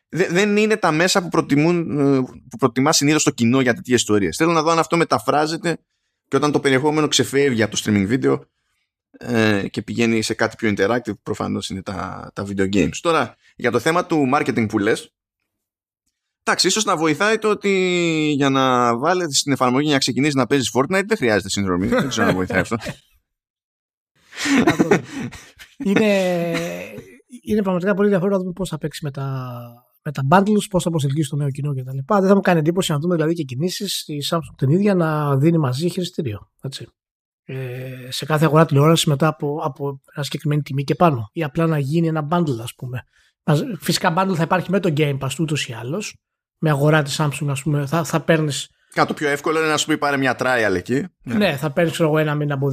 δεν είναι τα μέσα που, προτιμούν, ε, που προτιμά συνήθως το κοινό για τέτοιες ιστορίες. Θέλω να δω αν αυτό μεταφράζεται και όταν το περιεχόμενο ξεφεύγει από το streaming video ε, και πηγαίνει σε κάτι πιο interactive, προφανώς είναι τα, τα video games. Τώρα, για το θέμα του marketing που λες, εντάξει, ίσως να βοηθάει το ότι για να βάλεις στην εφαρμογή να ξεκινήσεις να παίζεις Fortnite δεν χρειάζεται συνδρομή. δεν ξέρω αν βοηθάει αυτό. είναι, είναι πραγματικά πολύ ενδιαφέρον να δούμε πώς θα παίξει με τα, με τα bundles, πώς θα προσελκύσει το νέο κοινό κτλ. Δεν θα μου κάνει εντύπωση να δούμε δηλαδή και κινήσεις η Samsung την ίδια να δίνει μαζί χειριστήριο. Έτσι. Ε, σε κάθε αγορά τηλεόρασης μετά από, από μια συγκεκριμένη τιμή και πάνω. Ή απλά να γίνει ένα bundle, ας πούμε. Φυσικά bundle θα υπάρχει με το Game Pass ούτως ή άλλως. Με αγορά της Samsung, ας πούμε, θα, θα παίρνει Κάτι πιο εύκολο είναι να σου πει πάρε μια trial εκεί. Ναι, ναι θα παίρνεις εγώ ένα μήνα από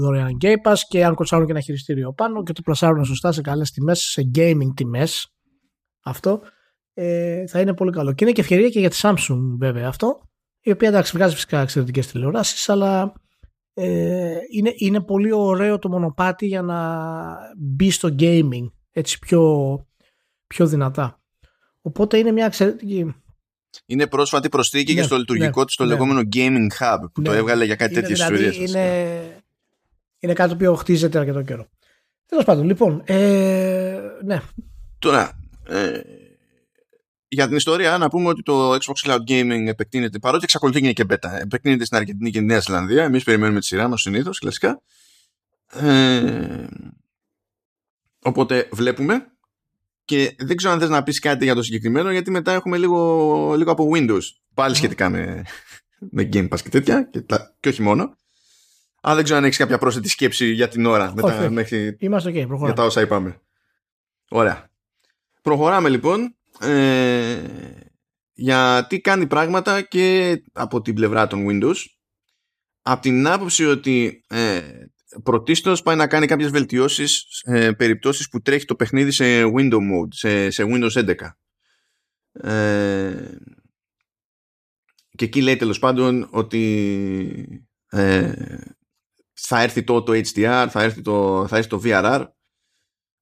δωρεάν Game Pass και αν κοτσάρουν και ένα χειριστήριο πάνω και το πλασάρουν σωστά σε καλές τιμές, σε gaming τιμές. Αυτό ε, θα είναι πολύ καλό. Και είναι και ευκαιρία και για τη Samsung βέβαια αυτό. Η οποία εντάξει βγάζει φυσικά εξαιρετικές τηλεοράσεις, αλλά ε, είναι, είναι πολύ ωραίο το μονοπάτι για να μπει στο gaming έτσι πιο, πιο δυνατά. Οπότε είναι μια εξαιρετική είναι πρόσφατη προσθήκη ναι, και στο λειτουργικό ναι, της το ναι. λεγόμενο Gaming Hub που το ναι. έβγαλε για κάτι τέτοιες δηλαδή, ιστορίες. Είναι, είναι κάτι το οποίο χτίζεται αρκετό καιρό. Τέλος πάντων, λοιπόν, ε, ναι. Τώρα, ε, για την ιστορία να πούμε ότι το Xbox Cloud Gaming επεκτείνεται, παρότι εξακολουθεί και beta, επεκτείνεται στην Αργεντινή και τη Νέα Ζηλανδία. Εμείς περιμένουμε τη σειρά μας συνήθως, κλασικά. Ε, οπότε βλέπουμε και δεν ξέρω αν θες να πεις κάτι για το συγκεκριμένο γιατί μετά έχουμε λίγο, λίγο από Windows. Πάλι σχετικά με, με Game Pass και τέτοια και, τα, και όχι μόνο. Αλλά δεν ξέρω αν έχεις κάποια πρόσθετη σκέψη για την ώρα μετά, μέχρι, Είμαστε okay, για τα όσα είπαμε. Ωραία. Προχωράμε λοιπόν ε, για τι κάνει πράγματα και από την πλευρά των Windows. Από την άποψη ότι ε, πρωτίστως πάει να κάνει κάποιες βελτιώσεις σε περιπτώσεις που τρέχει το παιχνίδι σε window mode, σε, σε Windows 11. Ε, και εκεί λέει τέλος πάντων ότι ε, θα έρθει το, το HDR, θα έρθει το, θα έρθει το VRR,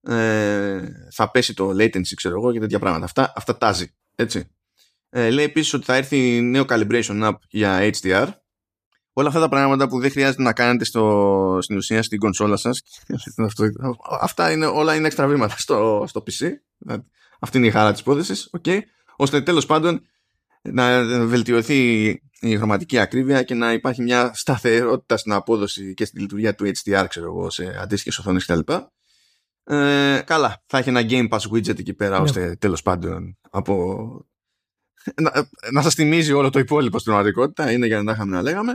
ε, θα πέσει το latency ξέρω εγώ και τέτοια πράγματα. Αυτά, αυτά τάζει. Έτσι. Ε, λέει επίσης ότι θα έρθει νέο calibration app για HDR όλα αυτά τα πράγματα που δεν χρειάζεται να κάνετε στο, στην ουσία στην κονσόλα σας αυτά είναι, όλα είναι έξτρα βήματα στο, στο PC αυτή είναι η χαρά της υπόθεσης okay, ώστε τέλος πάντων να βελτιωθεί η χρωματική ακρίβεια και να υπάρχει μια σταθερότητα στην απόδοση και στη λειτουργία του HDR ξέρω εγώ, σε αντίστοιχες οθόνες κτλ. Ε, καλά, θα έχει ένα Game Pass widget εκεί πέρα, ναι. ώστε τέλος πάντων από... να, να σας θυμίζει όλο το υπόλοιπο στην πραγματικότητα, είναι για να τα είχαμε να λέγαμε.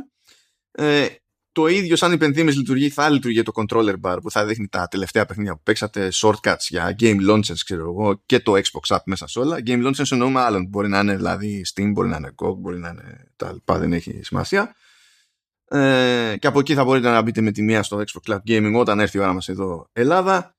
Ε, το ίδιο σαν υπενθύμηση λειτουργεί θα λειτουργεί το controller bar που θα δείχνει τα τελευταία παιχνίδια που παίξατε shortcuts για game launchers ξέρω εγώ και το Xbox app μέσα σε όλα. Game launchers εννοούμε άλλων μπορεί να είναι δηλαδή Steam, μπορεί να είναι GOG μπορεί να είναι τα λοιπά δεν έχει σημασία. Ε, και από εκεί θα μπορείτε να μπείτε με τη μία στο Xbox Cloud Gaming όταν έρθει η ώρα μας εδώ Ελλάδα.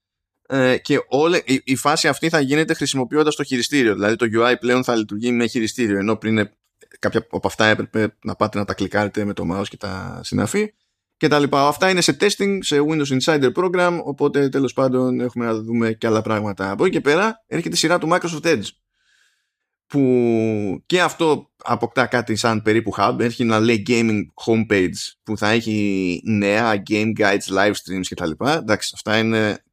Ε, και όλη, η, η, φάση αυτή θα γίνεται χρησιμοποιώντας το χειριστήριο δηλαδή το UI πλέον θα λειτουργεί με χειριστήριο ενώ πριν κάποια από αυτά έπρεπε να πάτε να τα κλικάρετε με το mouse και τα συναφή και τα λοιπά. Αυτά είναι σε testing, σε Windows Insider Program, οπότε τέλος πάντων έχουμε να δούμε και άλλα πράγματα. Από εκεί και πέρα έρχεται η σειρά του Microsoft Edge που και αυτό αποκτά κάτι σαν περίπου hub, έρχεται να λέει gaming homepage που θα έχει νέα game guides, live streams και τα λοιπά. Εντάξει, αυτά είναι,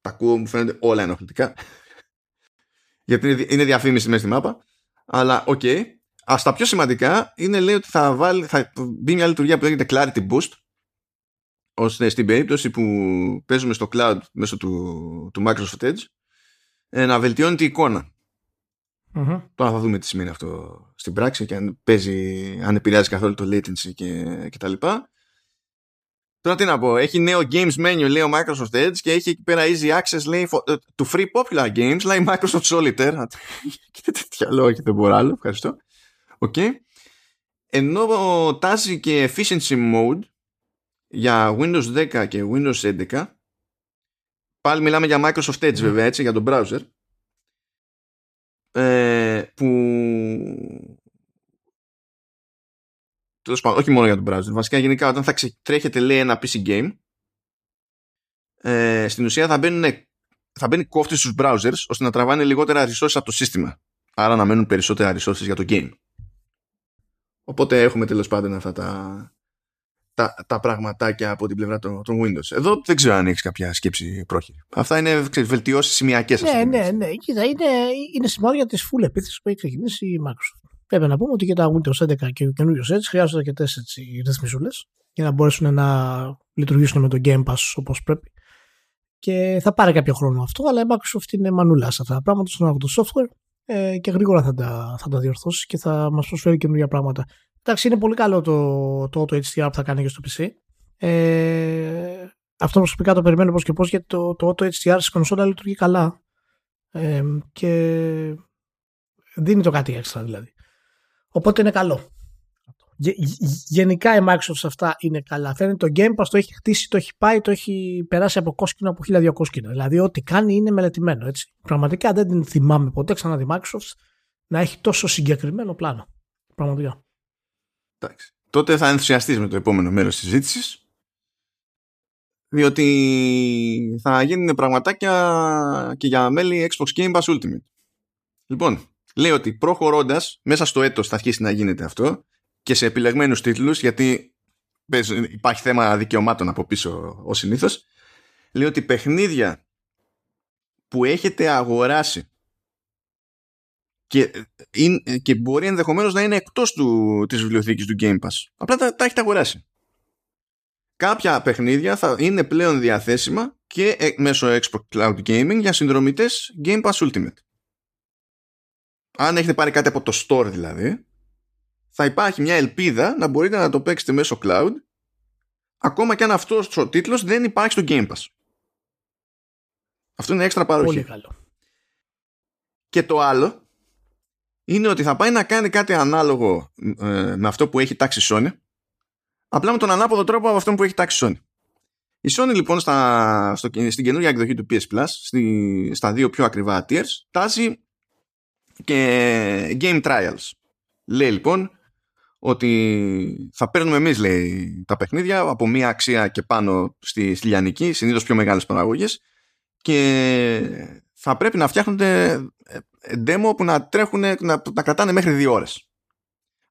τα ακούω μου φαίνονται όλα ενοχλητικά γιατί είναι διαφήμιση μέσα στη μάπα αλλά OK okay. Α, τα πιο σημαντικά είναι λέει ότι θα, βάλει, θα μπει μια λειτουργία που λέγεται Clarity Boost ώστε στην περίπτωση που παίζουμε στο cloud μέσω του, του Microsoft Edge ε, να βελτιώνει την εικόνα. Mm-hmm. Τώρα θα δούμε τι σημαίνει αυτό στην πράξη και αν παίζει, αν επηρεάζει καθόλου το latency και, και τα λοιπά. Τώρα τι να πω, έχει νέο games menu λέει ο Microsoft Edge και έχει εκεί πέρα easy access λέει to ε, free popular games λέει Microsoft Solitaire. Κοίτα τέτοια λόγια και δεν μπορώ άλλο, ευχαριστώ. Okay. Ενώ τάση και efficiency mode για Windows 10 και Windows 11 πάλι μιλάμε για Microsoft Edge βέβαια έτσι για τον browser ε, που τέλος πάντων όχι μόνο για τον browser βασικά γενικά όταν θα τρέχετε λέει ένα PC game ε, στην ουσία θα μπαίνουν θα μπαίνει κόφτη στους browsers ώστε να τραβάνε λιγότερα resources από το σύστημα. Άρα να μένουν περισσότερα resources για το game Οπότε έχουμε τέλος πάντων αυτά τα, τα, τα πραγματάκια από την πλευρά των, των Windows. Εδώ δεν ξέρω αν έχεις κάποια σκέψη πρόχειρη. Αυτά είναι βελτιώσεις σημειακές. Ναι, ναι, ναι. Κοίτα, είναι, είναι σημάδια της full επίθεσης που έχει ξεκινήσει η Microsoft. Πρέπει να πούμε ότι και τα Windows 11 και ο καινούριος έτσι χρειάζονται αρκετέ ρυθμισούλε για να μπορέσουν να λειτουργήσουν με το Game Pass όπως πρέπει. Και θα πάρει κάποιο χρόνο αυτό, αλλά η Microsoft είναι μανούλα σε αυτά τα πράγματα στον το software ε, και γρήγορα θα τα, θα τα διορθώσεις και θα μας προσφέρει καινούργια πράγματα. Εντάξει, είναι πολύ καλό το, το Auto HDR που θα κάνει και στο PC. Ε, αυτό προσωπικά το περιμένω πώς και πώς γιατί το, το Auto HDR στη κονσόλα λειτουργεί καλά ε, και δίνει το κάτι έξτρα δηλαδή. Οπότε είναι καλό γενικά η Microsoft σε αυτά είναι καλά. Φαίνεται το Game Pass το έχει χτίσει, το έχει πάει, το έχει περάσει από κόσκινο από 1200 κόσκινο. Δηλαδή ό,τι κάνει είναι μελετημένο. Έτσι. Πραγματικά δεν την θυμάμαι ποτέ ξανά τη Microsoft να έχει τόσο συγκεκριμένο πλάνο. Πραγματικά. Εντάξει. τότε θα ενθουσιαστείς με το επόμενο μέρος της συζήτησης διότι θα γίνουν πραγματάκια και για μέλη Xbox Game Pass Ultimate. Λοιπόν, λέει ότι προχωρώντας μέσα στο έτος θα αρχίσει να γίνεται αυτό και σε επιλεγμένους τίτλους γιατί υπάρχει θέμα δικαιωμάτων από πίσω ως συνήθως λέει ότι παιχνίδια που έχετε αγοράσει και, και μπορεί ενδεχομένως να είναι εκτός του, της βιβλιοθήκης του Game Pass. Απλά τα, τα έχετε αγοράσει. Κάποια παιχνίδια θα είναι πλέον διαθέσιμα και ε, μέσω Xbox Cloud Gaming για συνδρομητές Game Pass Ultimate. Αν έχετε πάρει κάτι από το store δηλαδή, θα υπάρχει μια ελπίδα να μπορείτε να το παίξετε μέσω cloud ακόμα και αν αυτός ο τίτλος δεν υπάρχει στο Game Pass. Αυτό είναι έξτρα παροχή. Πολύ καλό. Και το άλλο είναι ότι θα πάει να κάνει κάτι ανάλογο ε, με αυτό που έχει τάξει Sony απλά με τον ανάποδο τρόπο από αυτό που έχει τάξει Sony. Η Sony λοιπόν στα, στο, στην καινούργια εκδοχή του PS Plus στη, στα δύο πιο ακριβά tiers τάζει και game trials. Λέει λοιπόν ότι θα παίρνουμε εμείς λέει τα παιχνίδια από μία αξία και πάνω στη, στη λιανική, συνήθως πιο μεγάλες παραγωγές και θα πρέπει να φτιάχνονται ε, demo που να τρέχουν, να, να κρατάνε μέχρι δύο ώρες.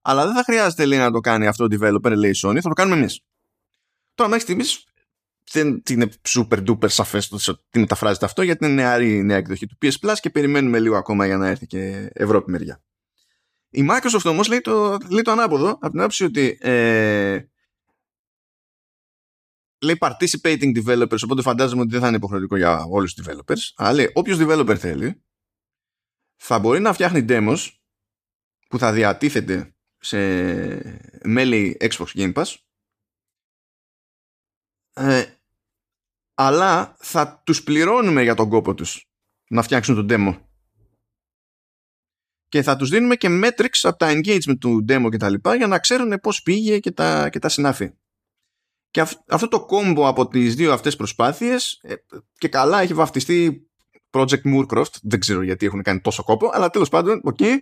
Αλλά δεν θα χρειάζεται λέει, να το κάνει αυτό το developer, λέει η Sony, θα το κάνουμε εμείς. Τώρα μέχρι στιγμής δεν είναι super duper σαφές το τι μεταφράζεται αυτό γιατί είναι νεαρή η νέα εκδοχή του PS Plus και περιμένουμε λίγο ακόμα για να έρθει και Ευρώπη μεριά. Η Microsoft όμως λέει το, λέει το ανάποδο από την άποψη ότι ε, λέει participating developers, οπότε φαντάζομαι ότι δεν θα είναι υποχρεωτικό για όλους τους developers, αλλά λέει όποιος developer θέλει θα μπορεί να φτιάχνει demos που θα διατίθεται σε μέλη Xbox Game Pass ε, αλλά θα τους πληρώνουμε για τον κόπο τους να φτιάξουν το demo και θα τους δίνουμε και metrics από τα engagement του demo και τα λοιπά για να ξέρουν πώς πήγε και τα, και τα συνάφη. Και αυτό το combo από τις δύο αυτές προσπάθειες ε, και καλά έχει βαφτιστεί Project Moorcroft, δεν ξέρω γιατί έχουν κάνει τόσο κόπο, αλλά τέλος πάντων, OK, okay,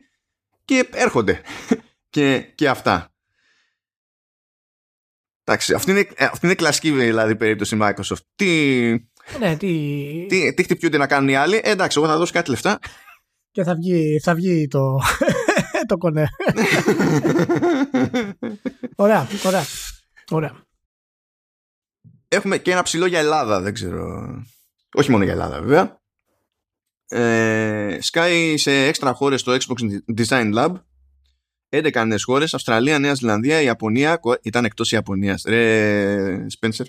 και έρχονται και, και αυτά. Εντάξει, αυτή είναι, ε, αυτή είναι κλασική δηλαδή περίπτωση Microsoft. Τι, ναι, τι... τι, τι χτυπιούνται να κάνουν οι άλλοι. Ε, εντάξει, εγώ θα δώσω κάτι λεφτά. Και θα βγει, θα βγει το, το κονέ. ωραία, ωραία, ωραία. Έχουμε και ένα ψηλό για Ελλάδα, δεν ξέρω. Όχι μόνο για Ελλάδα, βέβαια. Ε, Sky σε έξτρα χώρες στο Xbox Design Lab 11 νέες χώρες, Αυστραλία, Νέα Ζηλανδία, Ιαπωνία, ήταν εκτός Ιαπωνίας, ρε Σπένσερ,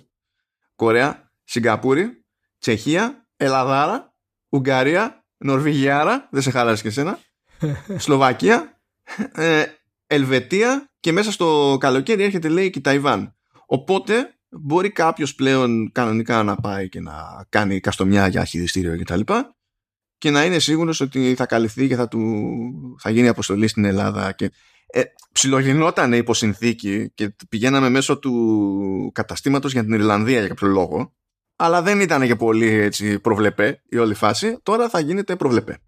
Κορέα, Σιγκαπούρη, Τσεχία, Ελλαδάρα, Ουγγαρία, Νορβηγιάρα, δεν σε χάλασε και εσένα, Σλοβακία, ε, Ελβετία και μέσα στο καλοκαίρι έρχεται λέει και Ταϊβάν. Οπότε μπορεί κάποιος πλέον κανονικά να πάει και να κάνει καστομιά για χειριστήριο κτλ και να είναι σίγουρος ότι θα καλυφθεί και θα, του, θα γίνει αποστολή στην Ελλάδα και ε, ψιλογινόταν υπό συνθήκη και πηγαίναμε μέσω του καταστήματος για την Ιρλανδία για κάποιο λόγο αλλά δεν ήταν και πολύ έτσι προβλεπέ η όλη φάση τώρα θα γίνεται προβλεπέ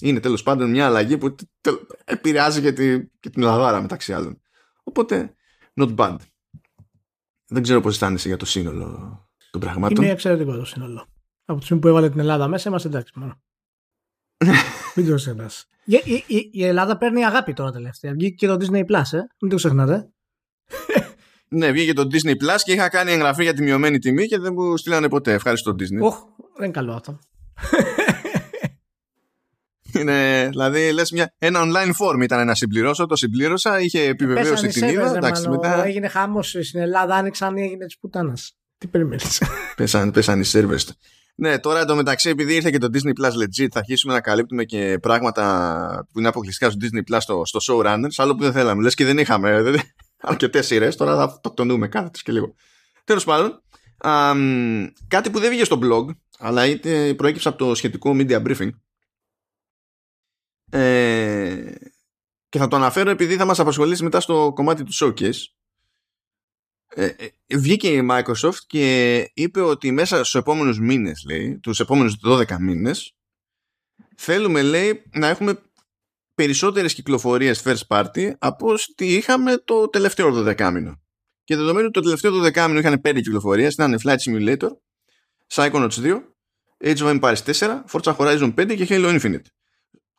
είναι τέλος πάντων μια αλλαγή που επηρεάζει και, τη, και την Ελλάδα μεταξύ άλλων οπότε not bad δεν ξέρω πώς αισθάνεσαι για το σύνολο των πραγμάτων είναι εξαιρετικό το σύνολο από τη στιγμή που έβαλε την Ελλάδα μέσα είμαστε εντάξει μόνο μην το ξεχνάς. Η, η, η, Ελλάδα παίρνει αγάπη τώρα τελευταία. Βγήκε και το Disney Plus, ε. Μην το ξεχνάτε. Ναι, βγήκε το Disney Plus και είχα κάνει εγγραφή για τη μειωμένη τιμή και δεν μου στείλανε ποτέ. Ευχαριστώ Disney. Όχι, δεν είναι καλό αυτό. Είναι, δηλαδή, λες μια, ένα online form ήταν να συμπληρώσω, το συμπλήρωσα, είχε επιβεβαίωση την είδα. Εντάξει, μετά... Έγινε χάμος στην Ελλάδα, άνοιξαν ή έγινε της πουτάνας. Τι περιμένεις; πέσαν, πέσαν οι σερβέρ. Ναι, τώρα εντωμεταξύ, επειδή ήρθε και το Disney Plus Legit, θα αρχίσουμε να καλύπτουμε και πράγματα που είναι αποκλειστικά στο Disney Plus στο, στο Showrunners, άλλο που δεν θέλαμε. Λες και δεν είχαμε αρκετές σειρές, τώρα θα το τονούμε κάθε και λίγο. Τέλος πάντων, α, κάτι που δεν βγήκε στο blog, αλλά είτε προέκυψε από το σχετικό media briefing. Ε, και θα το αναφέρω επειδή θα μας απασχολήσει μετά στο κομμάτι του showcase ε, ε, βγήκε η Microsoft και είπε ότι μέσα στους επόμενους μήνες, λέει, τους επόμενους 12 μήνες, θέλουμε, λέει, να έχουμε περισσότερες κυκλοφορίες first party από ό,τι είχαμε το τελευταίο 12 μήνο. Και δεδομένου το τελευταίο 12 μήνο είχαν 5 κυκλοφορίες, ήταν Flight Simulator, Psychonauts 2, Age of Empires 4, Forza Horizon 5 και Halo Infinite.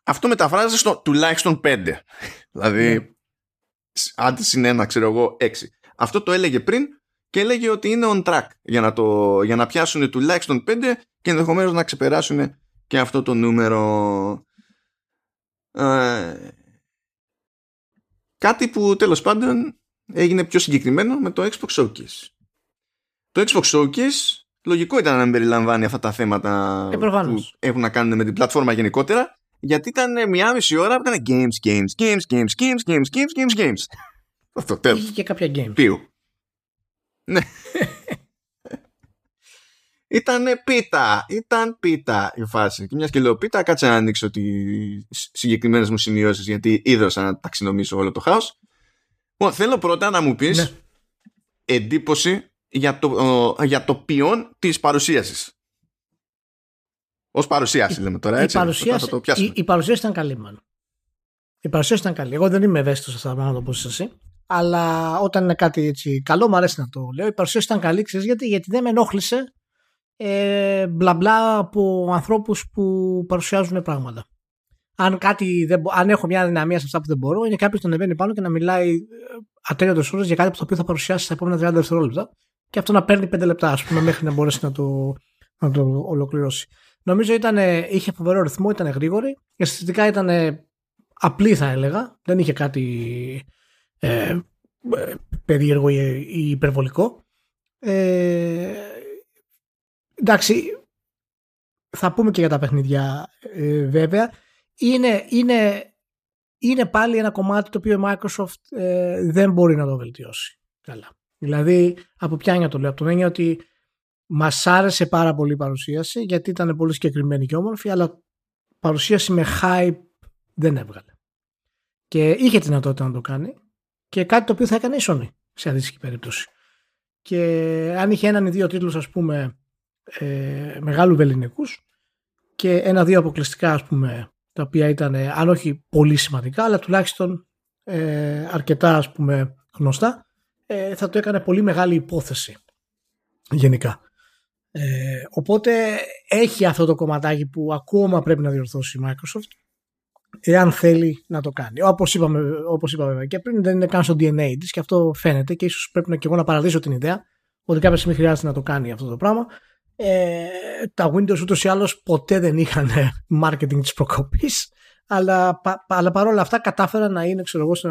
Αυτό μεταφράζεται στο τουλάχιστον 5. δηλαδή, yeah. άντε συνένα, ξέρω εγώ, 6. Αυτό το έλεγε πριν και έλεγε ότι είναι on track για να, το, για να πιάσουν τουλάχιστον 5 και ενδεχομένως να ξεπεράσουν και αυτό το νούμερο. Ε, κάτι που τέλος πάντων έγινε πιο συγκεκριμένο με το Xbox Showcase. Το Xbox Showcase λογικό ήταν να περιλαμβάνει αυτά τα θέματα ε, που έχουν να κάνουν με την πλατφόρμα γενικότερα γιατί ήταν μια μισή ώρα που ήταν games, games, games, games, games, games, games, games. Αυτό τέλος. Είχε και κάποια games. Πίου. Ναι. Ήταν πίτα. Ήταν πίτα η φάση. Και μιας και λέω πίτα, κάτσε να ανοίξω τις συγκεκριμένες μου σημειώσεις γιατί ίδρωσα να ταξινομήσω όλο το χάος. Λοιπόν, θέλω πρώτα να μου πεις ναι. εντύπωση για το, για το ποιόν της παρουσίασης. Ω παρουσίαση, λέμε τώρα. Έτσι, η, παρουσίαση, το η, η, παρουσίαση ήταν καλή, μάλλον. Η παρουσίαση ήταν καλή. Εγώ δεν είμαι ευαίσθητος σε αυτά τα πράγματα όπως εσύ. Αλλά όταν είναι κάτι έτσι καλό, μου αρέσει να το λέω. Η παρουσίαση ήταν καλή, ξέρεις γιατί, γιατί δεν με ενόχλησε ε, μπλα μπλα από ανθρώπους που παρουσιάζουν πράγματα. Αν, κάτι δεν, αν έχω μια δυναμία σε αυτά που δεν μπορώ, είναι κάποιος να ανεβαίνει πάνω και να μιλάει ε, ατέλειωτες ώρες για κάτι που το οποίο θα παρουσιάσει στα επόμενα 30 δευτερόλεπτα και αυτό να παίρνει 5 λεπτά, ας πούμε, μέχρι να μπορέσει να το, να το ολοκληρώσει. Νομίζω ήταν, είχε φοβερό ρυθμό, ήταν γρήγορη. Αισθητικά ήταν απλή, θα έλεγα. Δεν είχε κάτι ε, ε περίεργο ή υπερβολικό. Ε, εντάξει, θα πούμε και για τα παιχνίδια ε, βέβαια. Είναι, είναι, είναι πάλι ένα κομμάτι το οποίο η Microsoft ε, δεν μπορεί να το βελτιώσει. Καλά. Δηλαδή, από ποια έννοια το λέω, από την έννοια ότι μας άρεσε πάρα πολύ η παρουσίαση γιατί ήταν πολύ συγκεκριμένη και όμορφη, αλλά παρουσίαση με hype δεν έβγαλε. Και είχε τη δυνατότητα να το κάνει και κάτι το οποίο θα έκανε η Sony σε αντίστοιχη περίπτωση. Και αν είχε έναν ή δύο τίτλους ας πούμε ε, μεγάλους βεληνικούς και ένα-δύο αποκλειστικά ας πούμε τα οποία ήταν αν όχι πολύ σημαντικά αλλά τουλάχιστον ε, αρκετά ας πούμε γνωστά ε, θα το έκανε πολύ μεγάλη υπόθεση γενικά. Ε, οπότε έχει αυτό το κομματάκι που ακόμα πρέπει να διορθώσει η Microsoft εάν θέλει να το κάνει. Όπως είπαμε, όπως είπαμε και πριν δεν είναι καν στο DNA της και αυτό φαίνεται και ίσως πρέπει να και εγώ να παραδείσω την ιδέα ότι κάποια στιγμή χρειάζεται να το κάνει αυτό το πράγμα ε, τα Windows ούτως ή άλλως ποτέ δεν είχαν marketing της προκοπής αλλά, πα, αλλά παρόλα αυτά κατάφεραν να είναι ξέρω εγώ στο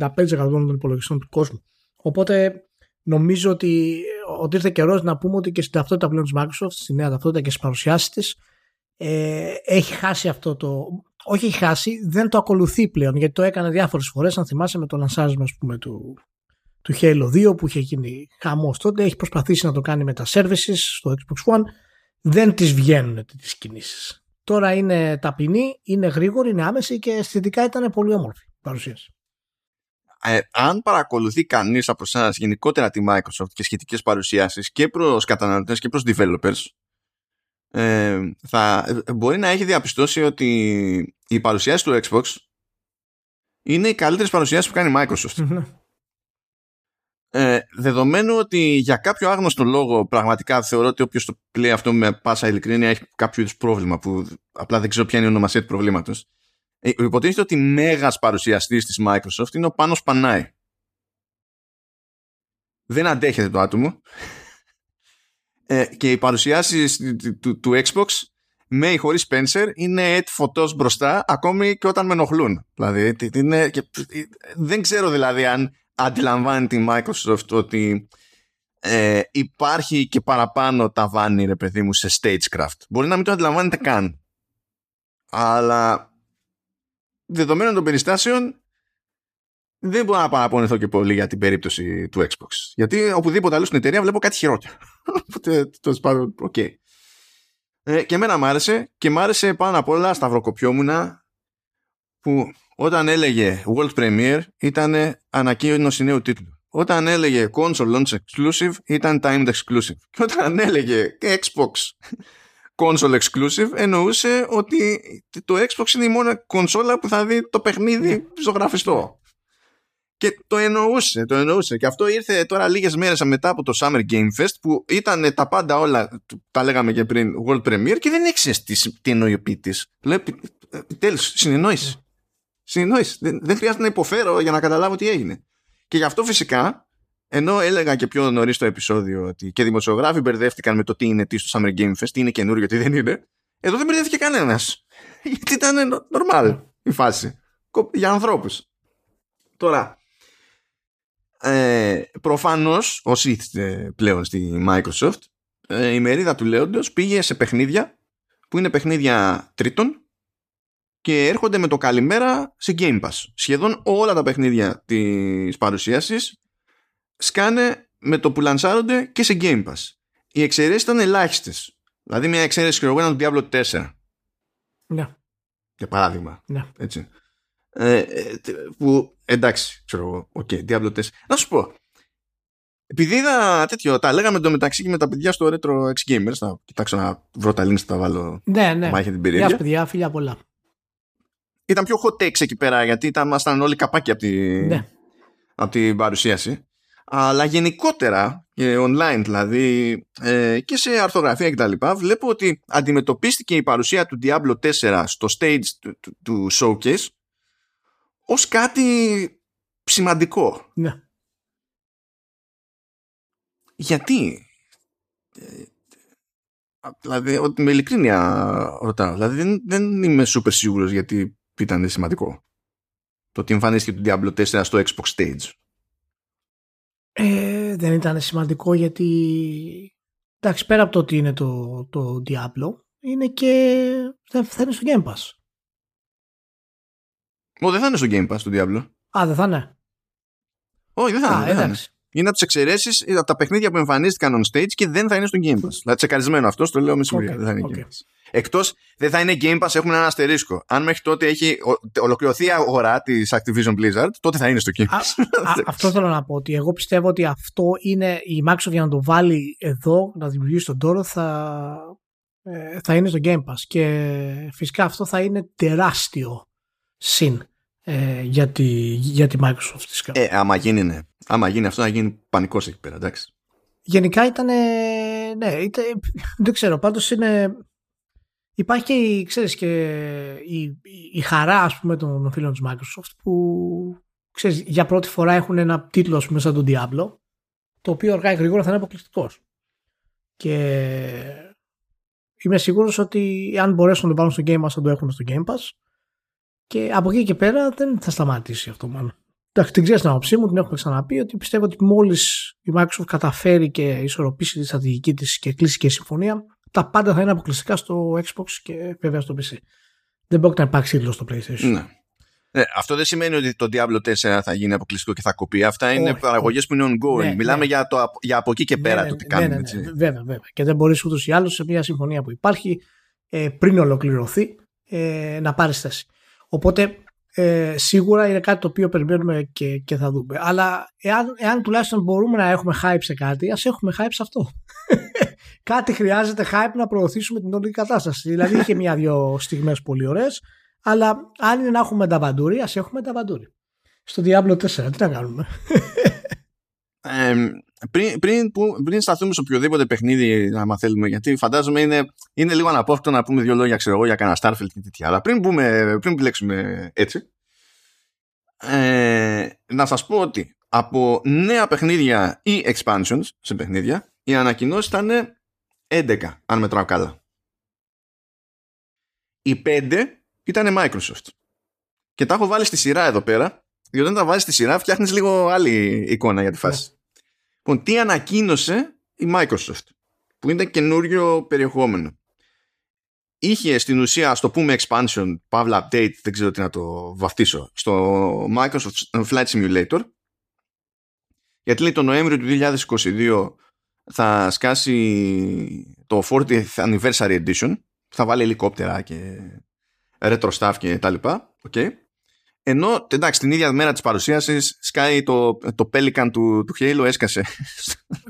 95% των υπολογιστών του κόσμου. Οπότε νομίζω ότι, ότι ήρθε καιρός να πούμε ότι και στην ταυτότητα πλέον της Microsoft στη νέα ταυτότητα και στις παρουσιάσεις της ε, έχει χάσει αυτό το όχι έχει χάσει, δεν το ακολουθεί πλέον γιατί το έκανε διάφορες φορές. Αν θυμάσαι με το λανσάρισμα του, του Halo 2 που είχε γίνει χαμός τότε. Έχει προσπαθήσει να το κάνει με τα services στο Xbox One. Δεν τις βγαίνουν τις κινήσεις. Τώρα είναι ταπεινή, είναι γρήγορη, είναι άμεση και αισθητικά ήταν πολύ όμορφη η παρουσίαση. Ε, αν παρακολουθεί κανείς από εσάς γενικότερα τη Microsoft και σχετικές παρουσιάσεις και προς καταναλωτές και προς developers, ε, θα, μπορεί να έχει διαπιστώσει ότι η παρουσίαση του Xbox είναι η καλύτερη παρουσίαση που κάνει η Microsoft. Ναι ε, δεδομένου ότι για κάποιο άγνωστο λόγο πραγματικά θεωρώ ότι όποιος το λέει αυτό με πάσα ειλικρίνεια έχει κάποιο είδους πρόβλημα που απλά δεν ξέρω ποια είναι η ονομασία του προβλήματος. Ε, υποτίθεται ότι μέγας παρουσιαστής της Microsoft είναι ο Πάνος Πανάη. Δεν αντέχεται το άτομο. Ε, και οι παρουσιάσεις του, του, Xbox με ή χωρίς Spencer είναι έτσι φωτός μπροστά ακόμη και όταν με ενοχλούν. Δηλαδή, είναι, και, δεν ξέρω δηλαδή αν αντιλαμβάνεται η Microsoft ότι ε, υπάρχει και παραπάνω ταβάνι ρε παιδί μου σε stagecraft. Μπορεί να μην το αντιλαμβάνεται καν. Αλλά δεδομένων των περιστάσεων δεν μπορώ να παραπονεθώ και πολύ για την περίπτωση του Xbox. Γιατί οπουδήποτε αλλού στην εταιρεία βλέπω κάτι χειρότερο. Οπότε τέλος πάντων, OK. Okay. Ε, και εμένα μ' άρεσε και μ' άρεσε πάνω απ' όλα σταυροκοπιόμουνα που όταν έλεγε World Premiere ήταν ανακοίνωση νέου τίτλου. Όταν έλεγε Console Launch Exclusive ήταν Timed Exclusive. Και όταν έλεγε Xbox console exclusive εννοούσε ότι το Xbox είναι η μόνη κονσόλα που θα δει το παιχνίδι ναι. ζωγραφιστό. Και το εννοούσε, το εννοούσε. Και αυτό ήρθε τώρα λίγες μέρες μετά από το Summer Game Fest που ήταν τα πάντα όλα, τα λέγαμε και πριν, World Premiere και δεν ήξερες τι, τι εννοεί ο ποιητής. Λέει, επιτέλου, συνεννόηση. Συνεννόηση. Δεν, δεν χρειάζεται να υποφέρω για να καταλάβω τι έγινε. Και γι' αυτό φυσικά, ενώ έλεγα και πιο νωρίς το επεισόδιο ότι και δημοσιογράφοι μπερδεύτηκαν με το τι είναι τι στο Summer Game Fest, τι είναι καινούριο, τι δεν είναι, εδώ δεν μπερδεύτηκε κανένας. Γιατί ήταν normal η φάση. Για ανθρώπους. Τώρα, ε, προφανώς όσοι είστε πλέον στη Microsoft ε, η μερίδα του λέοντος πήγε σε παιχνίδια που είναι παιχνίδια τρίτων και έρχονται με το καλημέρα σε Game Pass. Σχεδόν όλα τα παιχνίδια της παρουσίασης σκάνε με το που λανσάρονται και σε Game Pass. Οι εξαιρέσεις ήταν ελάχιστες. Δηλαδή μια εξαίρεση και εγώ το Diablo 4. Ναι. Για παράδειγμα. Ναι. Έτσι. Ε, ε, που εντάξει, ξέρω εγώ, OK, okay, Diablo 4. Να σου πω, επειδή είδα τέτοιο, τα λέγαμε το μεταξύ και με τα παιδιά στο Retro X Gamers, θα κοιτάξω να βρω τα links, θα βάλω ναι, ναι. την περιέργεια. Γεια παιδιά, φιλιά πολλά. Ήταν πιο hot takes εκεί πέρα, γιατί ήμασταν όλοι καπάκι από, τη... ναι. από την παρουσίαση. Αλλά γενικότερα, και online δηλαδή, ε, και σε αρθογραφία κτλ. Βλέπω ότι αντιμετωπίστηκε η παρουσία του Diablo 4 στο stage του, του, του showcase ως κάτι σημαντικό. Ναι. Γιατί; Ε, δηλαδή, με ειλικρίνεια ρωτάω. Δηλαδή, δεν, δεν είμαι super σίγουρος γιατί ήταν σημαντικό. Το ότι εμφανίστηκε το Diablo 4 στο Xbox Stage. Ε, δεν ήταν σημαντικό γιατί εντάξει πέρα από το ότι είναι το, το Diablo είναι και θα είναι στο Game Pass. Ω, δεν θα είναι στο Game Pass το Diablo. Α, δεν θα είναι. Όχι, δεν θα, είναι, είναι. Είναι από τις εξαιρέσεις από τα παιχνίδια που εμφανίστηκαν on stage και δεν θα είναι στο Game Pass. Δηλαδή, τσεκαρισμένο αυτό, το λέω με σιγουριά. δεν θα είναι okay. Game Pass. Εκτός δεν θα είναι Game Pass, έχουμε ένα αστερίσκο. Αν μέχρι τότε έχει ολοκληρωθεί η αγορά της Activision Blizzard, τότε θα είναι στο Game Pass. Α, α, αυτό θέλω να πω. Ότι εγώ πιστεύω ότι αυτό είναι η Microsoft για να το βάλει εδώ, να δημιουργήσει τον τόρο, θα, ε, θα είναι στο Game Pass. Και φυσικά αυτό θα είναι τεράστιο συν ε, για, τη, για τη Microsoft. Ε, άμα γίνει, ναι. Άμα γίνει αυτό, θα γίνει πανικός εκεί πέρα, εντάξει. Γενικά ήταν. Ναι, ήταν, δεν ξέρω. Πάντως είναι. Υπάρχει και, ξέρεις, και η, η χαρά ας πούμε των φίλων της Microsoft που ξέρεις, για πρώτη φορά έχουν ένα τίτλο ας πούμε σαν τον Diablo το οποίο αργά ή γρήγορα θα είναι αποκλειστικός. Και είμαι σίγουρος ότι αν μπορέσουν να το πάρουν στο Game Pass θα το έχουν στο Game Pass και από εκεί και πέρα δεν θα σταματήσει αυτό μάλλον. Εντάξει, την ξέρει την άποψή μου, την έχουμε ξαναπεί ότι πιστεύω ότι μόλις η Microsoft καταφέρει και ισορροπήσει τη στρατηγική της και κλείσει και συμφωνία, τα πάντα θα είναι αποκλειστικά στο Xbox και βέβαια στο PC. Δεν μπορεί να υπάρξει τίτλο στο PlayStation. Ναι. Ε, αυτό δεν σημαίνει ότι το Diablo 4 θα γίνει αποκλειστικό και θα κοπεί. Αυτά είναι παραγωγές που είναι ongoing. Ναι, Μιλάμε ναι. Για, το, για από εκεί και πέρα ναι, το τι κάνουμε. Έτσι. Βέβαια, βέβαια. Και δεν μπορείς ούτως ή άλλως σε μια συμφωνία που υπάρχει ε, πριν ολοκληρωθεί ε, να πάρεις θέση. Οπότε ε, σίγουρα είναι κάτι το οποίο περιμένουμε και, και θα δούμε. Αλλά εάν, εάν τουλάχιστον μπορούμε να έχουμε hype σε κάτι, ας έχουμε hype σε αυτό. κάτι χρειάζεται hype να προωθήσουμε την όλη κατάσταση. δηλαδή είχε μια-δυο στιγμές πολύ ωραίες, αλλά αν είναι να έχουμε τα βαντούρι, ας έχουμε τα βαντούρι. Στο Diablo 4, τι να κάνουμε; ε, πριν, πριν, πριν σταθούμε σε οποιοδήποτε παιχνίδι, να θέλουμε, γιατί φαντάζομαι είναι, είναι λίγο αναπόφευκτο να πούμε δύο λόγια, ξέρω εγώ, για κανένα Starfield και τέτοια. Αλλά πριν, πούμε, πριν μπλέξουμε έτσι, ε, να σας πω ότι από νέα παιχνίδια ή expansions σε παιχνίδια, οι ανακοινώσεις ήταν 11, αν μετράω καλά. Οι 5 ήταν Microsoft. Και τα έχω βάλει στη σειρά εδώ πέρα, διότι όταν τα βάζει στη σειρά φτιάχνεις λίγο άλλη εικόνα για τη φάση. Λοιπόν, τι ανακοίνωσε η Microsoft, που είναι καινούριο περιεχόμενο. Είχε στην ουσία, στο πούμε expansion, παύλα update, δεν ξέρω τι να το βαφτίσω, στο Microsoft Flight Simulator, γιατί λέει το Νοέμβριο του 2022 θα σκάσει το 40th Anniversary Edition, θα βάλει ελικόπτερα και retro stuff και τα λοιπά, okay. Ενώ, εντάξει, την ίδια μέρα της παρουσίασης, σκάει το, το Pelican του, του Halo έσκασε.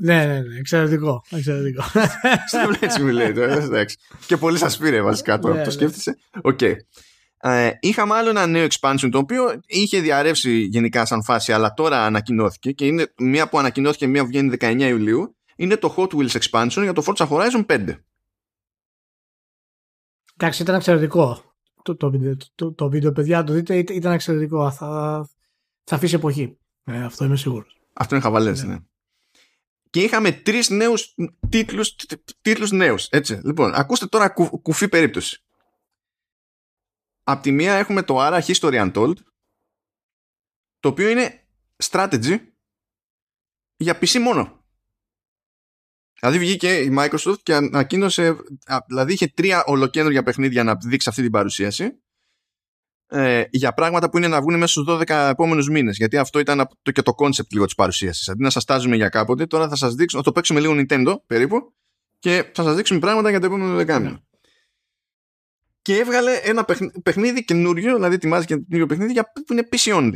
ναι, ναι, ναι, εξαιρετικό. εξαιρετικό. Στο έτσι μου λέει τώρα, εντάξει. Και πολύ σας πήρε βασικά τώρα, ναι, το ναι. σκέφτηκε. OK. Okay. Ε, είχαμε άλλο ένα νέο expansion το οποίο είχε διαρρεύσει γενικά σαν φάση αλλά τώρα ανακοινώθηκε και είναι μία που ανακοινώθηκε μία που βγαίνει 19 Ιουλίου είναι το Hot Wheels expansion για το Forza Horizon 5 Εντάξει ήταν εξαιρετικό το, το, βίντεο, το, το βίντεο, παιδιά, το δείτε, ήταν εξαιρετικό. Θα, θα αφήσει εποχή. Ε, αυτό είμαι σίγουρος. Αυτό είναι χαβαλές, ναι. ναι. Και είχαμε τρεις νέους τίτλους τίτλους νέους, έτσι. Λοιπόν, ακούστε τώρα κου, κουφή περίπτωση. Απ' τη μία έχουμε το Ara History Untold, το οποίο είναι strategy για PC μόνο. Δηλαδή βγήκε η Microsoft και ανακοίνωσε, δηλαδή είχε τρία ολοκένουργια παιχνίδια να δείξει αυτή την παρουσίαση ε, για πράγματα που είναι να βγουν μέσα στους 12 επόμενους μήνες. Γιατί αυτό ήταν το, και το concept λίγο της παρουσίασης. Αντί να σας τάζουμε για κάποτε, τώρα θα σας δείξουμε, θα το παίξουμε λίγο Nintendo περίπου και θα σας δείξουμε πράγματα για το επόμενο δεκάμινο. Ναι. Και έβγαλε ένα παιχνίδι καινούριο, δηλαδή ετοιμάζει και καινούριο παιχνίδι για, που είναι PC only.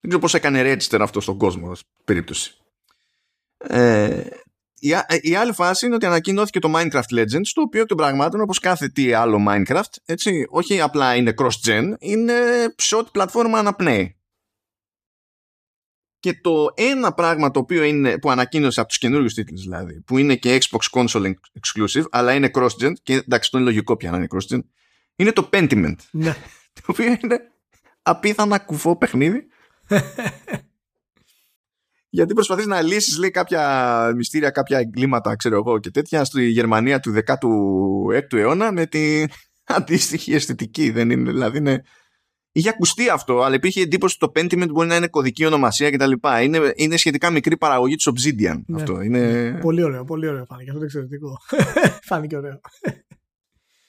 Δεν ξέρω πώς έκανε register αυτό στον κόσμο, περίπτωση. Ε, η, ε, η άλλη φάση είναι ότι ανακοινώθηκε το Minecraft Legends, το οποίο των πραγμάτων, όπως κάθε τι άλλο Minecraft, έτσι, όχι απλά είναι cross-gen, είναι σε ό,τι πλατφόρμα αναπνέει. Και το ένα πράγμα το οποίο είναι, που ανακοίνωσε από τους καινούριους τίτλους δηλαδή, που είναι και Xbox Console Exclusive, αλλά είναι cross-gen, και εντάξει, το είναι λογικό πια να είναι cross-gen, είναι το Pentiment. Ναι. το οποίο είναι απίθανα κουφό παιχνίδι. γιατί προσπαθείς να λύσεις λέει κάποια μυστήρια, κάποια εγκλήματα ξέρω εγώ και τέτοια στη Γερμανία του 16ου αιώνα με την αντίστοιχη αισθητική δεν είναι δηλαδή είναι Είχε ακουστεί αυτό, αλλά υπήρχε εντύπωση ότι το Pentiment μπορεί να είναι κωδική ονομασία κτλ. Είναι, είναι σχετικά μικρή παραγωγή της Obsidian. Ναι. Αυτό. Είναι... Πολύ ωραίο, πολύ ωραίο φάνηκε. Αυτό είναι εξαιρετικό. φάνηκε ωραίο.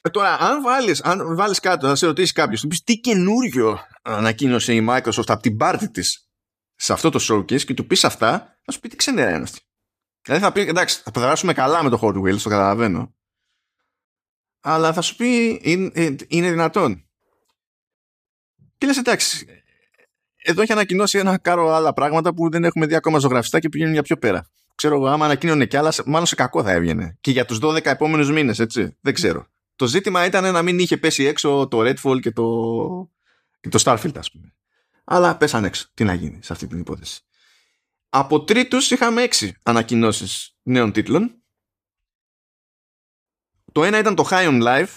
Ε, τώρα, αν βάλεις, αν βάλεις κάτω, θα σε ρωτήσει κάποιος, τι καινούριο ανακοίνωσε η Microsoft από την πάρτη της; Σε αυτό το showcase και του πεις αυτά, θα σου πει τι ξενέρα είναι αυτή. Δηλαδή θα πει, εντάξει, θα περάσουμε καλά με το Hot Wheels, το καταλαβαίνω. Αλλά θα σου πει, είναι, ε, είναι δυνατόν. Και λες εντάξει, εδώ έχει ανακοινώσει ένα κάρο άλλα πράγματα που δεν έχουμε δει ακόμα ζωγραφιστά και πηγαίνουν για πιο πέρα. Ξέρω εγώ, άμα ανακοίνωνε κι άλλα, μάλλον σε κακό θα έβγαινε. Και για τους 12 επόμενους μήνες, έτσι. Δεν ξέρω. Το ζήτημα ήταν να μην είχε πέσει έξω το Redfall και το, και το Starfield, ας πούμε αλλά πέσαν έξω. Τι να γίνει σε αυτή την υπόθεση. Από τρίτους είχαμε έξι ανακοινώσεις νέων τίτλων. Το ένα ήταν το High on Life,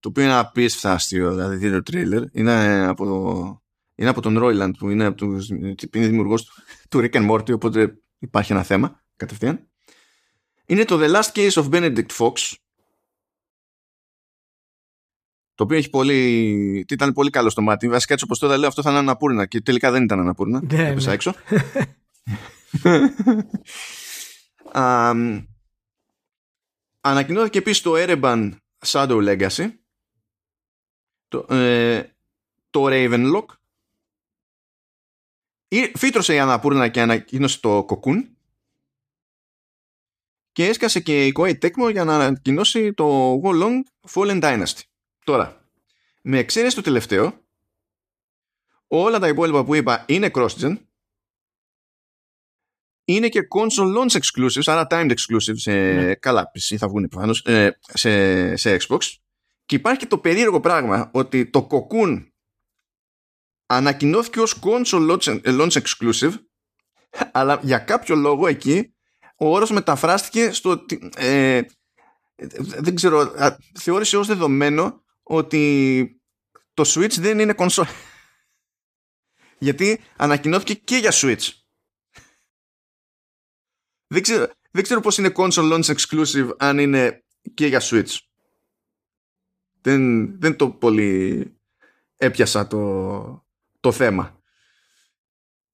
το οποίο είναι απίστευτα αστείο, δηλαδή δύο τρίλερ. Είναι από, είναι από τον Royland που είναι, από τους, είναι δημιουργός του, του Rick and Morty, οπότε υπάρχει ένα θέμα κατευθείαν. Είναι το The Last Case of Benedict Fox, το οποίο έχει πολύ, ήταν πολύ καλό στο μάτι. Βασικά έτσι όπω τώρα λέω αυτό θα είναι αναπούρνα και τελικά δεν ήταν αναπούρνα. Ναι, Έπεσα ναι. έξω. ανακοινώθηκε επίσης το Ereban Shadow Legacy. Το, ε, το Ravenlock. Φύτρωσε η Αναπούρνα και ανακοίνωσε το Cocoon. Και έσκασε και η Koei Tecmo για να ανακοινώσει το Wolong Fallen Dynasty. Τώρα, με εξαίρεση το τελευταίο, όλα τα υπόλοιπα που είπα είναι cross-gen, είναι και console launch exclusives, άρα timed exclusives σε ναι. καλά PC θα βγουν προφανώς, ε, σε, σε Xbox. Και υπάρχει και το περίεργο πράγμα ότι το Cocoon ανακοινώθηκε ως console launch, launch exclusive αλλά για κάποιο λόγο εκεί ο όρος μεταφράστηκε στο ε, δεν ξέρω, θεώρησε ως δεδομένο ότι το Switch δεν είναι κονσόλ. Γιατί ανακοινώθηκε και για Switch. Δεν ξέρω, δεν ξέρω πώς είναι console launch exclusive αν είναι και για Switch. Δεν, δεν το πολύ έπιασα το, το θέμα.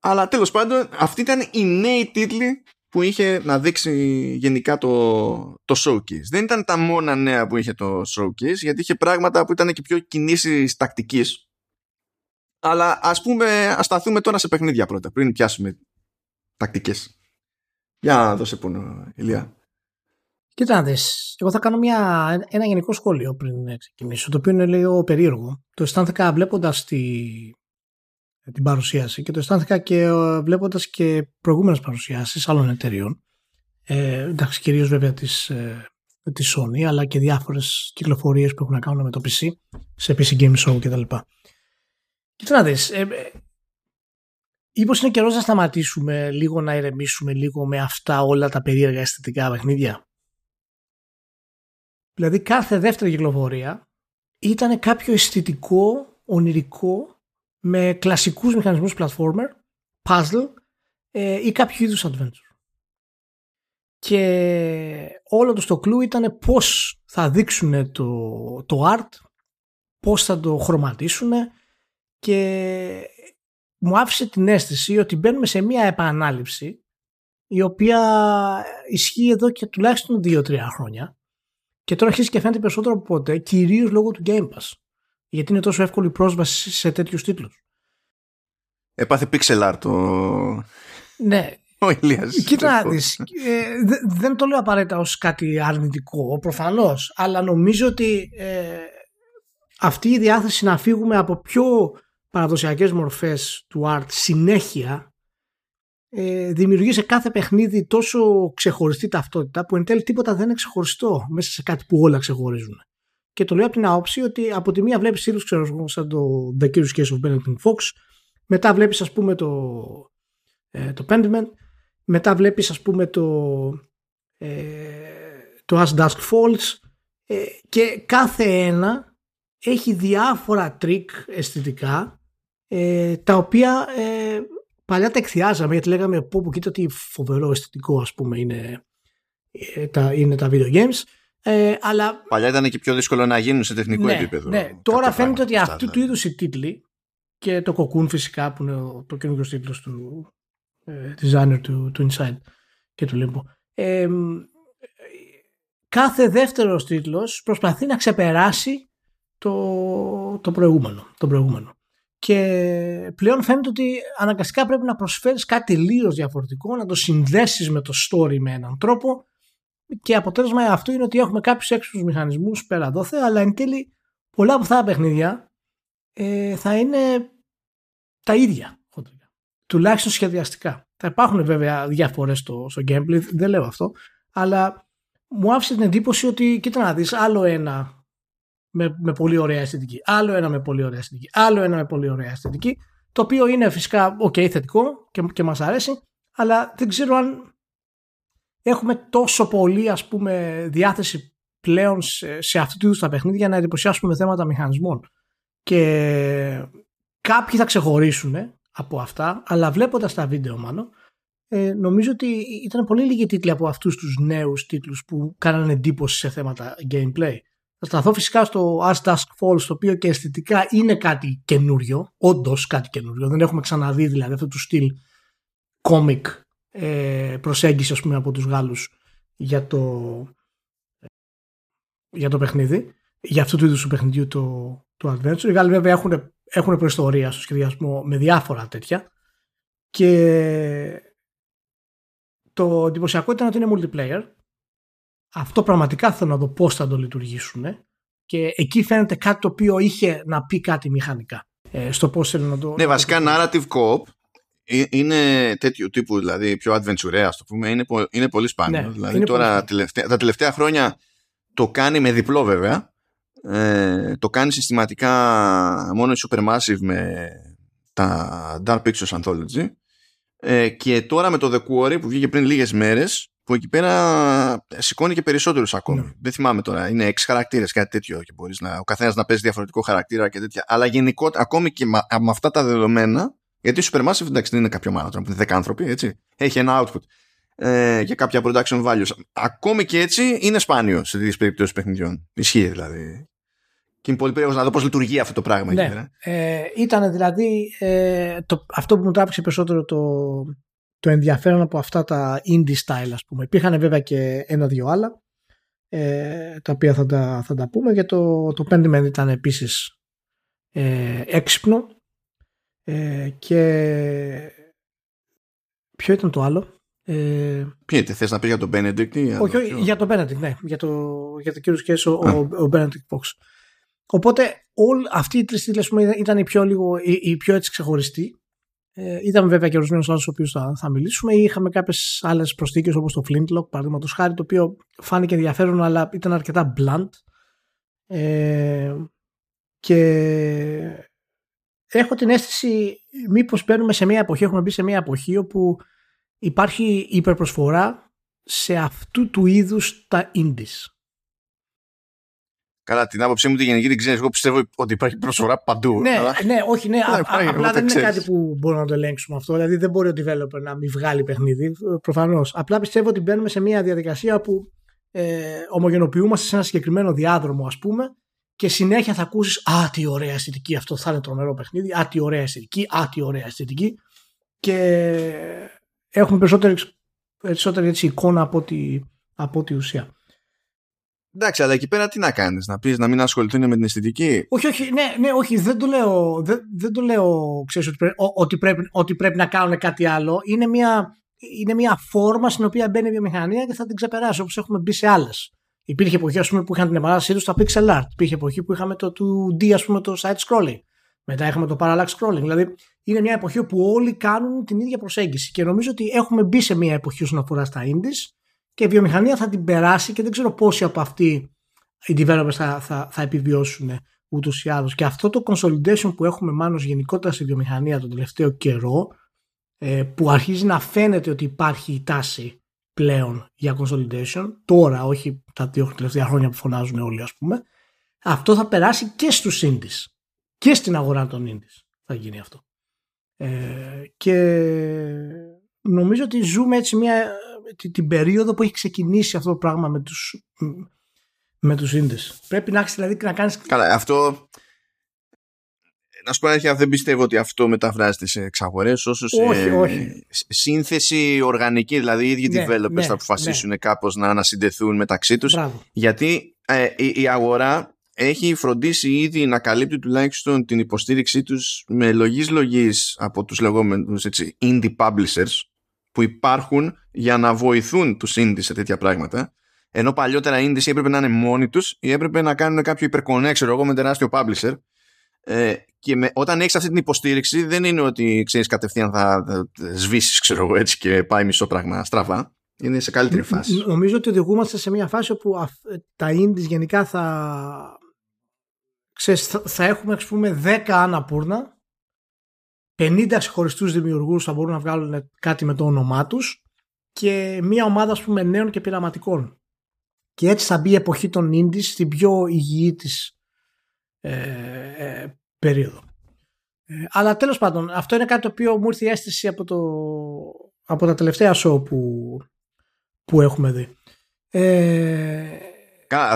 Αλλά τέλος πάντων αυτοί ήταν οι νέοι τίτλοι που είχε να δείξει γενικά το, το showcase. Δεν ήταν τα μόνα νέα που είχε το showcase, γιατί είχε πράγματα που ήταν και πιο κινήσεις τακτικής. Αλλά ας πούμε, ας σταθούμε τώρα σε παιχνίδια πρώτα, πριν πιάσουμε τακτικές. Για να δώσε πόνο, Ηλία. Κοίτα να δεις, εγώ θα κάνω μια, ένα γενικό σχόλιο πριν ξεκινήσω, το οποίο είναι λίγο περίεργο. Το αισθάνθηκα βλέποντας τη, την παρουσίαση και το αισθάνθηκα και ε, βλέποντας και προηγούμενες παρουσιάσεις άλλων εταιριών. Ε, εντάξει, κυρίως βέβαια της, ε, της Sony, αλλά και διάφορες κυκλοφορίες που έχουν να κάνουν με το PC, σε PC Game Show κτλ. Κοίτα να δεις, ε, ε Μήπως είναι καιρός να σταματήσουμε λίγο να ηρεμήσουμε λίγο με αυτά όλα τα περίεργα αισθητικά παιχνίδια; Δηλαδή κάθε δεύτερη κυκλοφορία ήταν κάποιο αισθητικό, ονειρικό, με κλασικούς μηχανισμούς platformer, puzzle ε, ή κάποιο είδους adventure. Και όλο το στο κλου ήταν πώς θα δείξουν το, το art, πώς θα το χρωματίσουν και μου άφησε την αίσθηση ότι μπαίνουμε σε μια επανάληψη η οποία ισχύει εδώ και τουλάχιστον 2-3 χρόνια και τώρα αρχίζει και φαίνεται περισσότερο από ποτέ, κυρίως λόγω του Game Pass. Γιατί είναι τόσο εύκολη πρόσβαση σε τέτοιους τίτλους. Έπαθε pixel art το. Ναι. Ο Ηλίας. Κοίτα να ε, δεν το λέω απαραίτητα ως κάτι αρνητικό, προφανώς, αλλά νομίζω ότι ε, αυτή η διάθεση να φύγουμε από πιο παραδοσιακές μορφές του art συνέχεια ε, δημιουργεί σε κάθε παιχνίδι τόσο ξεχωριστή ταυτότητα που εν τέλει τίποτα δεν είναι ξεχωριστό μέσα σε κάτι που όλα ξεχωρίζουν. Και το λέω από την άποψη ότι από τη μία βλέπεις τίτλους ξέρω σαν το The Curious Case of Benedict Fox μετά βλέπεις ας πούμε το, ε, το Pentiment μετά βλέπεις ας πούμε το ε, το As Dusk Falls ε, και κάθε ένα έχει διάφορα τρικ αισθητικά ε, τα οποία ε, παλιά τα εκθιάζαμε γιατί λέγαμε πω πω κοίτα τι φοβερό αισθητικό ας πούμε είναι, ε, τα, είναι τα video games. Ε, αλλά... Παλιά ήταν και πιο δύσκολο να γίνουν σε τεχνικό ναι, επίπεδο. Ναι. Τώρα φαίνεται ότι αυτού του είδους οι τίτλοι και το Cocoon φυσικά που είναι ο καινούργιος τίτλος του ε, designer του, του Inside και του Limbo. Ε, κάθε δεύτερος τίτλος προσπαθεί να ξεπεράσει το, το προηγούμενο. Το προηγούμενο και πλέον φαίνεται ότι αναγκαστικά πρέπει να προσφέρεις κάτι τελείως διαφορετικό, να το συνδέσεις με το story με έναν τρόπο και αποτέλεσμα αυτό είναι ότι έχουμε κάποιους έξυπνους μηχανισμούς πέρα δόθε, αλλά εν τέλει πολλά από αυτά τα παιχνίδια ε, θα είναι τα ίδια. Τουλάχιστον σχεδιαστικά. Θα υπάρχουν βέβαια διαφορές στο, στο gameplay, δεν λέω αυτό, αλλά μου άφησε την εντύπωση ότι κοίτα να δεις άλλο ένα με, με πολύ ωραία αισθητική. Άλλο ένα με πολύ ωραία αισθητική. Άλλο ένα με πολύ ωραία αισθητική. Το οποίο είναι φυσικά ok, θετικό και, και μας αρέσει, αλλά δεν ξέρω αν έχουμε τόσο πολύ ας πούμε διάθεση πλέον σε, σε αυτού του είδους τα παιχνίδια να εντυπωσιάσουμε θέματα μηχανισμών. Και κάποιοι θα ξεχωρίσουν από αυτά, αλλά βλέποντας τα βίντεο μάλλον, ε, νομίζω ότι ήταν πολύ λίγοι τίτλοι από αυτούς τους νέους τίτλους που κάνανε εντύπωση σε θέματα gameplay. Θα σταθώ φυσικά στο As Dusk Falls, το οποίο και αισθητικά είναι κάτι καινούριο, όντως κάτι καινούριο. Δεν έχουμε ξαναδεί δηλαδή αυτό του στυλ κόμικ ε, προσέγγιση ας πούμε από τους Γάλλους για το, για το παιχνίδι, για αυτού του είδους του παιχνιδιού το, το Adventure. Οι Γάλλοι βέβαια έχουν, έχουν προϊστορία στο σχεδιασμό με διάφορα τέτοια. Και το εντυπωσιακό ήταν ότι είναι multiplayer. Αυτό πραγματικά θέλω να δω πώς θα το λειτουργήσουν και εκεί φαίνεται κάτι το οποίο είχε να πει κάτι μηχανικά. Ε, στο πώς θέλω να το... Ναι, βασικά narrative co-op. ε, είναι τέτοιο τύπου, δηλαδή πιο adventure, ας το πούμε, είναι, είναι πολύ σπάνιο. Ναι, δηλαδή τώρα τελευταία, τα τελευταία χρόνια το κάνει με διπλό βέβαια, ε, το κάνει συστηματικά μόνο η Supermassive με τα Dark Pictures Anthology ε, και τώρα με το The Quarry που βγήκε πριν λίγες μέρες που εκεί πέρα σηκώνει και περισσότερους ακόμη. Ναι. Δεν θυμάμαι τώρα, είναι έξι χαρακτήρες, κάτι τέτοιο και μπορείς ο καθένας να παίζει διαφορετικό χαρακτήρα και τέτοια. Αλλά γενικότερα, ακόμη και με, με αυτά τα δεδομένα, γιατί η Supermassive εντάξει δεν είναι κάποιο μάνα, που είναι 10 άνθρωποι, έτσι. Έχει ένα output ε, και κάποια production values. Ακόμη και έτσι είναι σπάνιο σε τέτοιες περιπτώσεις παιχνιδιών. Ισχύει δηλαδή. Και είναι πολύ περίεργος να δω πώς λειτουργεί αυτό το πράγμα. Ναι. Ε, ήταν δηλαδή ε, το, αυτό που μου τράβηξε περισσότερο το, το ενδιαφέρον από αυτά τα indie style ας πούμε. Υπήρχαν βέβαια και ένα-δυο άλλα ε, τα οποία θα τα, θα τα πούμε και το, το Pentiment ήταν επίσης ε, έξυπνο ε, και ποιο ήταν το άλλο; Ε, Ποιο θες να πεις για τον Benedict ή όχι, όχι, για τον Benedict, ναι. Για το, για το κύριο Σκέσ, ο, ο, Benedict Box. Οπότε όλοι αυτοί οι τρεις τίτλοι ήταν οι πιο, λίγο, οι, οι πιο έτσι ξεχωριστοί. Ε, είδαμε βέβαια και ορισμένου άλλου, οποίου θα, θα μιλήσουμε, ή είχαμε κάποιες άλλες προσθήκες όπως το Flintlock, παραδείγματος χάρη, το οποίο φάνηκε ενδιαφέρον, αλλά ήταν αρκετά blunt. Ε, και έχω την αίσθηση μήπως μπαίνουμε σε μια εποχή, έχουμε μπει σε μια εποχή όπου υπάρχει υπερπροσφορά σε αυτού του είδους τα indies. Καλά, την άποψή μου τη γενική την ξέρεις. Εγώ πιστεύω ότι υπάρχει προσφορά παντού. Ναι, αλλά... ναι όχι, ναι. Α, απλά δεν είναι κάτι που μπορούμε να το ελέγξουμε αυτό. Δηλαδή δεν μπορεί ο developer να μην βγάλει παιχνίδι. Προφανώς. Απλά πιστεύω ότι μπαίνουμε σε μια διαδικασία που ε, ομογενοποιούμαστε σε ένα συγκεκριμένο διάδρομο, ας πούμε, και συνέχεια θα ακούσεις Α, τι ωραία αισθητική, αυτό θα είναι τρομερό παιχνίδι. Α, τι ωραία αισθητική, Α, τι ωραία αισθητική. Και έχουμε περισσότερη, περισσότερη έτσι, εικόνα από τη, από τη ουσία. Εντάξει, αλλά εκεί πέρα τι να κάνεις, να πεις να μην ασχοληθούν με την αισθητική; Όχι, όχι, ναι, ναι όχι, δεν το λέω, δεν, δεν το λέω ξέρεις, ότι, πρέπει, ότι, πρέπει, ότι πρέπει να κάνουν κάτι άλλο. Είναι μια, είναι μια φόρμα στην οποία μπαίνει η βιομηχανία και θα την ξεπεράσει όπως έχουμε μπει σε άλλες. Υπήρχε εποχή ας πούμε, που είχαν την επανάστασή τους στα pixel art. Υπήρχε εποχή που είχαμε το 2D, ας πούμε, το side scrolling. Μετά είχαμε το parallax scrolling. Δηλαδή είναι μια εποχή που όλοι κάνουν την ίδια προσέγγιση. Και νομίζω ότι έχουμε μπει σε μια εποχή όσον αφορά στα indies και η βιομηχανία θα την περάσει και δεν ξέρω πόσοι από αυτοί οι developers θα, θα, θα επιβιώσουν ούτως ή άλλως. Και αυτό το consolidation που έχουμε μάλλον γενικότερα στη βιομηχανία τον τελευταίο καιρό, ε, που αρχίζει να φαίνεται ότι υπάρχει η τάση πλέον για consolidation, τώρα, όχι τα δύο τελευταία χρόνια που φωνάζουν όλοι, ας πούμε, αυτό θα περάσει και στους indies. Και στην αγορά των indies θα γίνει αυτό. Ε, και νομίζω ότι ζούμε έτσι μια την περίοδο που έχει ξεκινήσει αυτό το πράγμα με τους, με τους ίντες. Πρέπει να έχεις δηλαδή να κάνεις... Καλά, αυτό... Να σου πω αλήθεια, δεν πιστεύω ότι αυτό μεταφράζεται σε εξαγορές, όσο σε όχι, όχι. σύνθεση οργανική. Δηλαδή, οι ίδιοι ναι, developers ναι, θα αποφασίσουν ναι. κάπως να ανασυντεθούν μεταξύ τους. Γιατί ε, η, η, αγορά έχει φροντίσει ήδη να καλύπτει τουλάχιστον την υποστήριξή τους με λογής λογής από τους λεγόμενους indie publishers που υπάρχουν για να βοηθούν τους indies σε τέτοια πράγματα. Ενώ παλιότερα οι indies έπρεπε να είναι μόνοι τους ή έπρεπε να κάνουν κάποιο υπερκονέ, εγώ, με τεράστιο publisher. Ε, και με, όταν έχεις αυτή την υποστήριξη δεν είναι ότι ξέρεις κατευθείαν θα, σβήσεις ξέρω εγώ έτσι και πάει μισό πράγμα στραβά. Είναι σε καλύτερη φάση. Νομίζω ότι οδηγούμαστε σε μια φάση όπου τα indies γενικά θα, ξέρεις, θα, θα έχουμε ας πούμε 10 αναπούρνα 50 ξεχωριστούς δημιουργούς θα μπορούν να βγάλουν κάτι με το όνομά τους και μια ομάδα ας πούμε, νέων και πειραματικών. Και έτσι θα μπει η εποχή των indies στην πιο υγιή της ε, ε, περίοδο. Ε, αλλά τέλος πάντων, αυτό είναι κάτι το οποίο μου ήρθε η αίσθηση από, το, από τα τελευταία show που, που έχουμε δει. Ε,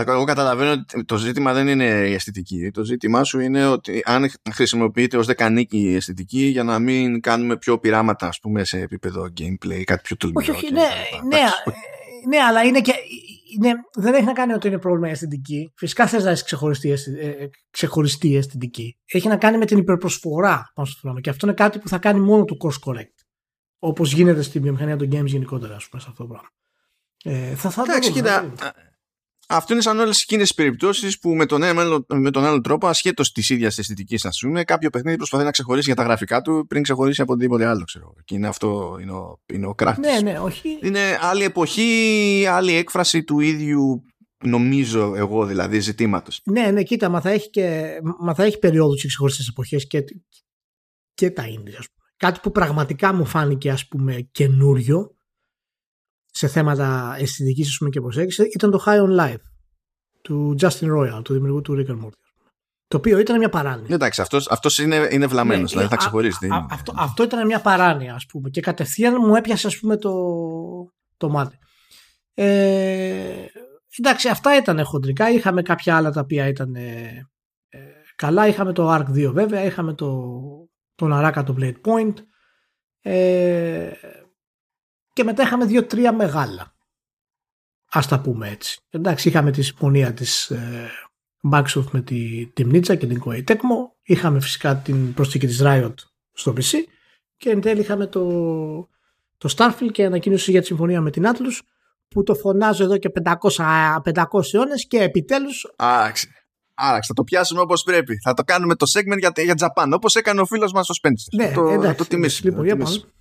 εγώ καταλαβαίνω ότι το ζήτημα δεν είναι η αισθητική. Το ζήτημά σου είναι ότι αν χρησιμοποιείται ως δεκανίκη η αισθητική για να μην κάνουμε πιο πειράματα ας πούμε σε επίπεδο gameplay ή κάτι πιο τολμηρό. Όχι, όχι, ναι, ναι, ναι, αλλά είναι και, ναι, δεν έχει να κάνει ότι είναι πρόβλημα η αισθητική. Φυσικά θες να έχεις ξεχωριστή, ε, ξεχωριστή αισθητική. Έχει να κάνει με την υπερπροσφορά πάνω στο πράγμα. Και αυτό είναι κάτι που θα κάνει μόνο το course correct. Όπως γίνεται στη βιομηχανία των games γενικότερα, ας πούμε, σε αυτό το πράγμα. Ε, θα, θα Εντάξει, κοίτα, αυτό είναι σαν όλες εκείνες τις περιπτώσεις που με τον, ένα, με τον άλλο τρόπο, ασχέτως της ίδιας αισθητικής, ας πούμε, κάποιο παιχνίδι προσπαθεί να ξεχωρίσει για τα γραφικά του πριν ξεχωρίσει από οτιδήποτε άλλο, ξέρω. Και είναι αυτό, είναι ο, είναι ο Ναι, ναι, όχι. Είναι άλλη εποχή, άλλη έκφραση του ίδιου, νομίζω εγώ δηλαδή, ζητήματος. Ναι, ναι, κοίτα, μα θα έχει, και, μα θα έχει περιόδους και ξεχωριστές εποχές και, και τα ίδια, ας πούμε. Κάτι που πραγματικά μου φάνηκε, ας πούμε, καινούριο σε θέματα αισθητικής και προσέγγισης ήταν το High on Life του Justin Royal, του δημιουργού του Rick and Morty. Το οποίο ήταν μια παράνοια. Εντάξει, αυτός, αυτός είναι, είναι βλαμμένος, ναι, δηλαδή θα ξεχωρίσει. Α, αυτό, αυτό ήταν μια παράνοια, ας πούμε, και κατευθείαν μου έπιασε, ας πούμε, το, το μάτι. Ε, εντάξει, αυτά ήταν χοντρικά. Είχαμε κάποια άλλα τα οποία ήταν ε, ε, καλά. Είχαμε το Arc 2 βέβαια, είχαμε το, τον Araka το Blade Point. Ε, και μετά είχαμε δύο-τρία μεγάλα. Α τα πούμε έτσι. Εντάξει, είχαμε τη συμφωνία της ε, Microsoft με τη Timnitsa και την Koei Tecmo. Είχαμε φυσικά την προσθήκη της Riot στο PC και εν τέλει είχαμε το, το Starfield και ανακοίνωση για τη συμφωνία με την Atlus που το φωνάζω εδώ και 500, 500 αιώνες και επιτέλους Άραξε. Άραξε, θα το πιάσουμε όπως πρέπει. Θα το κάνουμε το segment για, για Japan, όπως έκανε ο φίλος μας ο Spencer. Ναι, το, εντάξει, το τιμήσουμε. λοιπόν, το για τιμήσουμε.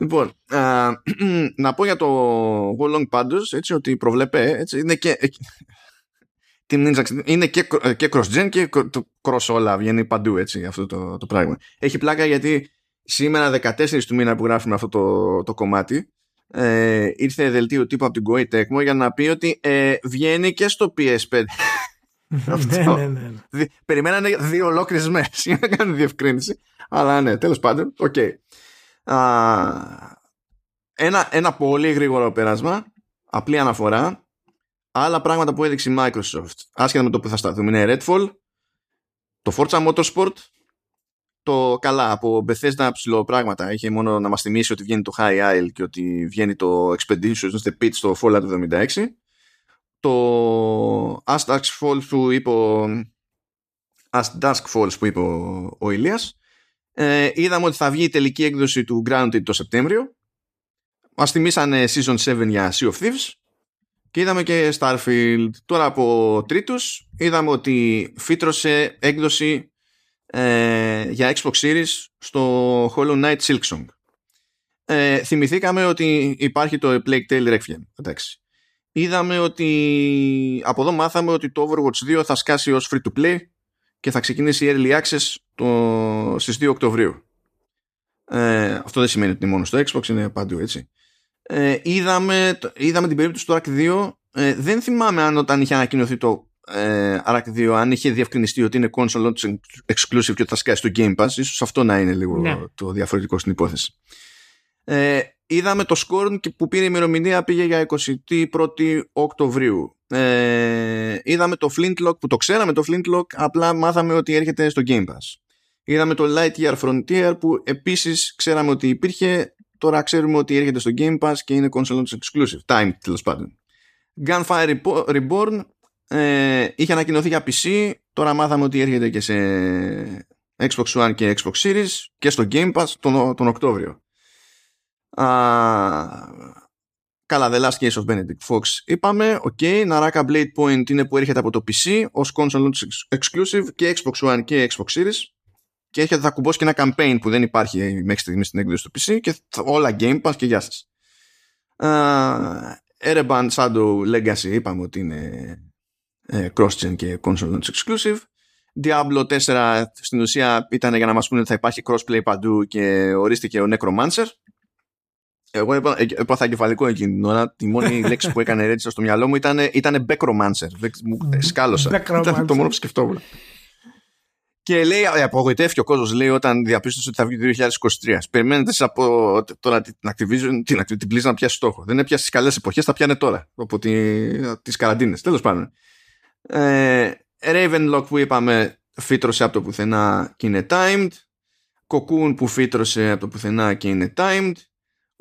Λοιπόν, α, να πω για το Wolong πάντως, έτσι, ότι προβλέπε, έτσι, είναι και... Team Ninja είναι και, και cross-gen και το cross όλα, βγαίνει παντού έτσι αυτό το, το πράγμα. Έχει πλάκα γιατί σήμερα 14 του μήνα που γράφουμε αυτό το, το κομμάτι ε, ήρθε δελτίο τύπου από την Koei Tecmo για να πει ότι ε, βγαίνει και στο PS5. ναι, ναι, ναι. Δι- Περιμένανε δύο ολόκληρες μέρες για να κάνουν διευκρίνηση. Αλλά ναι, τέλος πάντων, οκ. Α, Ένα, ένα πολύ γρήγορο πέρασμα, απλή αναφορά. Άλλα πράγματα που έδειξε η Microsoft, άσχετα με το που θα σταθούμε, είναι Redfall, το Forza Motorsport, το καλά από Bethesda ψηλό πράγματα. Είχε μόνο να μας θυμίσει ότι βγαίνει το High Isle και ότι βγαίνει το Expeditions the Pit στο Fallout 76. Το As Dusk Falls που είπε ο, As Dusk Falls που είπε ο, ο Ηλίας. Ε, είδαμε ότι θα βγει η τελική έκδοση του Grounded το Σεπτέμβριο. Μας θυμίσανε Season 7 για Sea of Thieves. Και είδαμε και Starfield. Τώρα από τρίτους είδαμε ότι φύτρωσε έκδοση ε, για Xbox Series στο Hollow Knight Silksong. Ε, θυμηθήκαμε ότι υπάρχει το A Plague Tale Requiem. Εντάξει. Είδαμε ότι από εδώ μάθαμε ότι το Overwatch 2 θα σκάσει ως free to play και θα ξεκινήσει Early Access το, στις 2 Οκτωβρίου. Ε, αυτό δεν σημαίνει ότι είναι μόνο στο Xbox, είναι παντού έτσι. Ε, είδαμε, είδαμε την περίπτωση του Ark 2. Ε, δεν θυμάμαι αν όταν είχε ανακοινωθεί το ε, Ark 2 αν είχε διευκρινιστεί ότι είναι console launch exclusive και ότι θα σκάσει στο Game Pass. Ίσως αυτό να είναι λίγο Ναι. το διαφορετικό στην υπόθεση. Ε, είδαμε το Scorn και που πήρε η ημερομηνία πήγε για 21η Οκτωβρίου. Ε, είδαμε το Flintlock που το ξέραμε το Flintlock απλά μάθαμε ότι έρχεται στο Game Pass. Είδαμε το Lightyear Frontier που επίσης ξέραμε ότι υπήρχε τώρα ξέρουμε ότι έρχεται στο Game Pass και είναι console launch exclusive. Time τέλος πάντων. Gunfire Reborn ε, είχε ανακοινωθεί για PC τώρα μάθαμε ότι έρχεται και σε Xbox One και Xbox Series και στο Game Pass τον, τον Οκτώβριο. Α, καλά, The Last Case of Benedict Fox είπαμε, ok, Naraka Blade Point είναι που έρχεται από το PC ως console launch exclusive και Xbox One και Xbox Series και έρχεται θα κουμπώσει και ένα campaign που δεν υπάρχει μέχρι στιγμής στην έκδοση του PC και θα- όλα Game Pass και γεια σας. Uh, Ereban Shadow Legacy είπαμε ότι είναι ε, cross-gen και console launch exclusive. Diablo 4 στην ουσία ήταν για να μας πούνε ότι θα υπάρχει crossplay παντού και ορίστηκε ο Necromancer. Εγώ είπα, ε, έπαθα εγκεφαλικό εκείνη την ώρα. Τη μόνη λέξη που έκανε ρέτσα στο μυαλό μου ήταν, ήταν Backromancer. Δεν- Μου ε, σκάλωσα. Backromancer. Ήταν το μόνο που σκεφτόμουν. Και λέει, ε, απογοητεύτηκε ο κόσμος λέει όταν διαπίστωσε ότι θα βγει το 2023. Περιμένετε εσείς από τώρα την Activision, την, Activision, την Blizzard να πιάσει στόχο. Δεν έπιασε στι καλές εποχές, θα πιάνε τώρα. Από τις καραντίνες. Τέλος πάντων. Ε, Ravenlock που είπαμε φύτρωσε από το πουθενά και είναι timed. Cocoon που φύτρωσε από το πουθενά και είναι timed.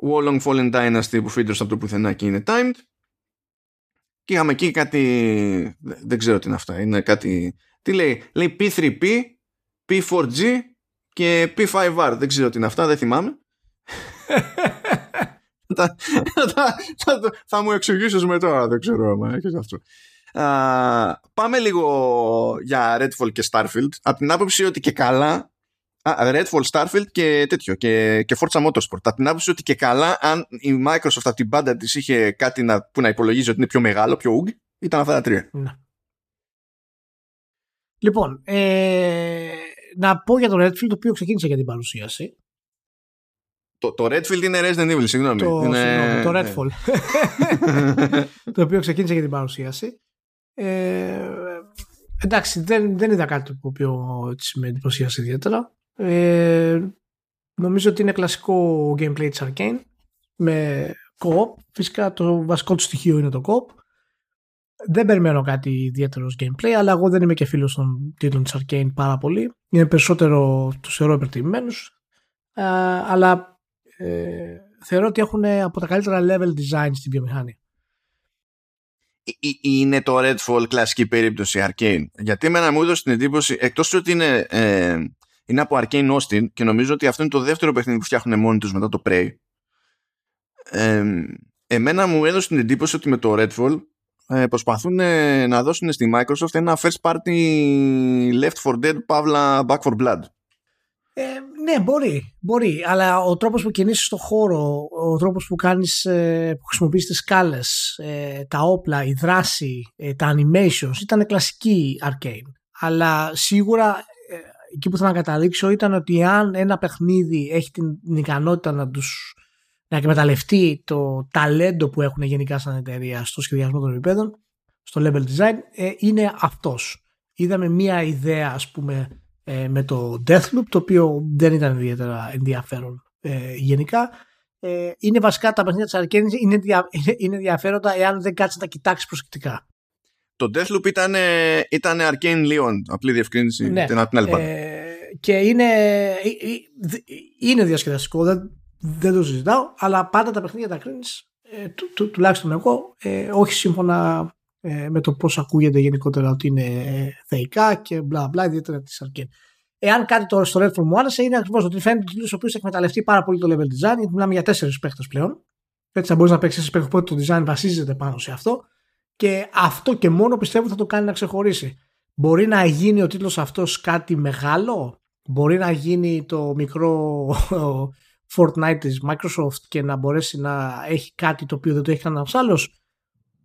Wolong Fallen Dynasty που φύτρωσε από το πουθενά και είναι timed. Και είχαμε εκεί κάτι. Δεν ξέρω τι είναι αυτά. Είναι κάτι. Τι λέει, λέει P3P, P4G και P5R. Δεν ξέρω τι είναι αυτά, δεν θυμάμαι. θα, θα, θα, θα μου εξηγήσεις μετά, δεν ξέρω άμα έχεις αυτό. Α, πάμε λίγο για Redfall και Starfield από την άποψη ότι και καλά Α, Redfall, Starfield και τέτοιο και, και Forza Motorsport από την άποψη ότι και καλά αν η Microsoft από την πάντα της είχε κάτι να, που να υπολογίζει ότι είναι πιο μεγάλο, πιο ουγ ήταν αυτά τα τρία. Ναι. Λοιπόν, ε, να πω για το Redfield το οποίο ξεκίνησε για την παρουσίαση. Το, το Redfield είναι Resident Evil, συγγνώμη. Το, είναι... συγγνώμη, το Redfall. το οποίο ξεκίνησε για την παρουσίαση. Ε, εντάξει, δεν, δεν είδα κάτι το οποίο έτσι με εντυπωσίασε ιδιαίτερα. Ε, νομίζω ότι είναι κλασικό gameplay της Arcane με co-op. Φυσικά το βασικό του στοιχείο είναι το co-op. Δεν περιμένω κάτι ιδιαίτερο ως gameplay, αλλά εγώ δεν είμαι και φίλος των τίτλων της Arcane πάρα πολύ. Είναι περισσότερο τους θεωρώ υπερτιμημένους. Ε, αλλά ε, θεωρώ ότι έχουν από τα καλύτερα level design στην βιομηχανία. Ε, ε, Είναι το Redfall κλασική περίπτωση Arcane. Γιατί εμένα μου έδωσε την εντύπωση, εκτός ότι είναι, ε, είναι από Arcane Austin και νομίζω ότι αυτό είναι το δεύτερο παιχνίδι που φτιάχνουν μόνοι τους μετά το Prey. Ε, εμένα μου έδωσε την εντύπωση ότι με το Redfall ε, προσπαθούν να δώσουν στη Microsoft ένα first party Left for Dead παύλα Back for Blood. Ε, ναι, μπορεί, μπορεί. Αλλά ο τρόπος που κινήσεις στο χώρο, ο τρόπος που, κάνεις, ε, που χρησιμοποιείς τις σκάλες, ε, τα όπλα, η δράση, ε, τα animations, ήταν κλασική arcane. Αλλά σίγουρα εκεί που θέλω να καταλήξω ήταν ότι αν ένα παιχνίδι έχει την, την ικανότητα να τους να εκμεταλλευτεί το ταλέντο που έχουν γενικά σαν εταιρεία στο σχεδιασμό των επιπέδων, στο level design, είναι αυτός. Είδαμε μία ιδέα, ας πούμε, ε, με το Deathloop το οποίο δεν ήταν ιδιαίτερα ενδιαφέρον ε, γενικά ε, είναι βασικά τα παιχνίδια της Arcane είναι, δια, είναι ενδιαφέροντα εάν δεν κάτσει να τα κοιτάξει προσεκτικά το Deathloop ήταν, ήταν Arcane Leon απλή διευκρίνηση ναι. την άλλη ε, και είναι είναι διασκεδαστικό δεν, δεν το συζητάω αλλά πάντα τα παιχνίδια τα κρίνεις ε, του, του, τουλάχιστον εγώ ε, όχι σύμφωνα ε, με το πώς ακούγεται γενικότερα ότι είναι ε, θεϊκά και μπλα μπλα, ιδιαίτερα της Arcane. Εάν κάτι το στο Redfall μου άρεσε, είναι ακριβώς ότι φαίνεται ότι ο οποίος έχει εκμεταλλευτεί πάρα πολύ το level design, γιατί μιλάμε για τέσσερις παίχτε πλέον. Έτσι θα μπορείς να παίξεις ένα παιχνίδι το design βασίζεται πάνω σε αυτό. Και αυτό και μόνο πιστεύω θα το κάνει να ξεχωρίσει. Μπορεί να γίνει ο τίτλος αυτός κάτι μεγάλο, μπορεί να γίνει το μικρό Fortnite της Microsoft και να μπορέσει να έχει κάτι το οποίο δεν το έχει κανένα άλλος.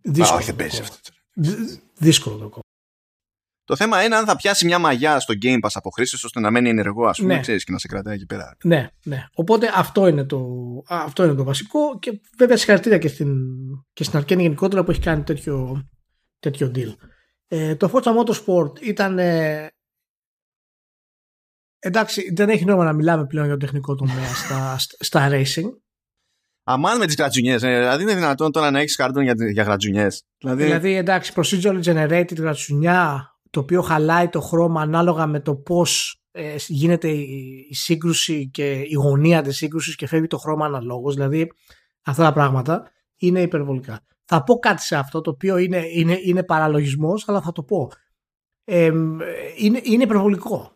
Δύσκολο. όχι, δεν παίζει αυτό. Δύσκολο το κόμμα. Το θέμα είναι αν θα πιάσει μια μαγιά στο Game Pass από χρήση ώστε να μένει ενεργό, ας πούμε, ναι. ξέρεις, και να σε κρατάει εκεί πέρα. Ναι, ναι. Οπότε αυτό είναι το, αυτό είναι το βασικό και βέβαια συγχαρητήρια και στην, και στην Arcane γενικότερα που έχει κάνει τέτοιο, τέτοιο deal. Ε, το Forza Motorsport ήταν. Ε, εντάξει, δεν έχει νόημα να μιλάμε πλέον για το τεχνικό τομέα στα, στα racing. Αμάν με τις γρατζουνιές. Ε, δηλαδή είναι δυνατόν τώρα να έχεις κάρτον για, για γρατζουνιές. Δηλαδή... δηλαδή, εντάξει, procedurally generated γρατζουνιά, το οποίο χαλάει το χρώμα ανάλογα με το πώς ε, γίνεται η, σύγκρουση και η γωνία της σύγκρουσης και φεύγει το χρώμα αναλόγως. Δηλαδή, αυτά τα πράγματα είναι υπερβολικά. Θα πω κάτι σε αυτό το οποίο είναι, είναι, είναι παραλογισμός, αλλά θα το πω. Ε, είναι, είναι υπερβολικό.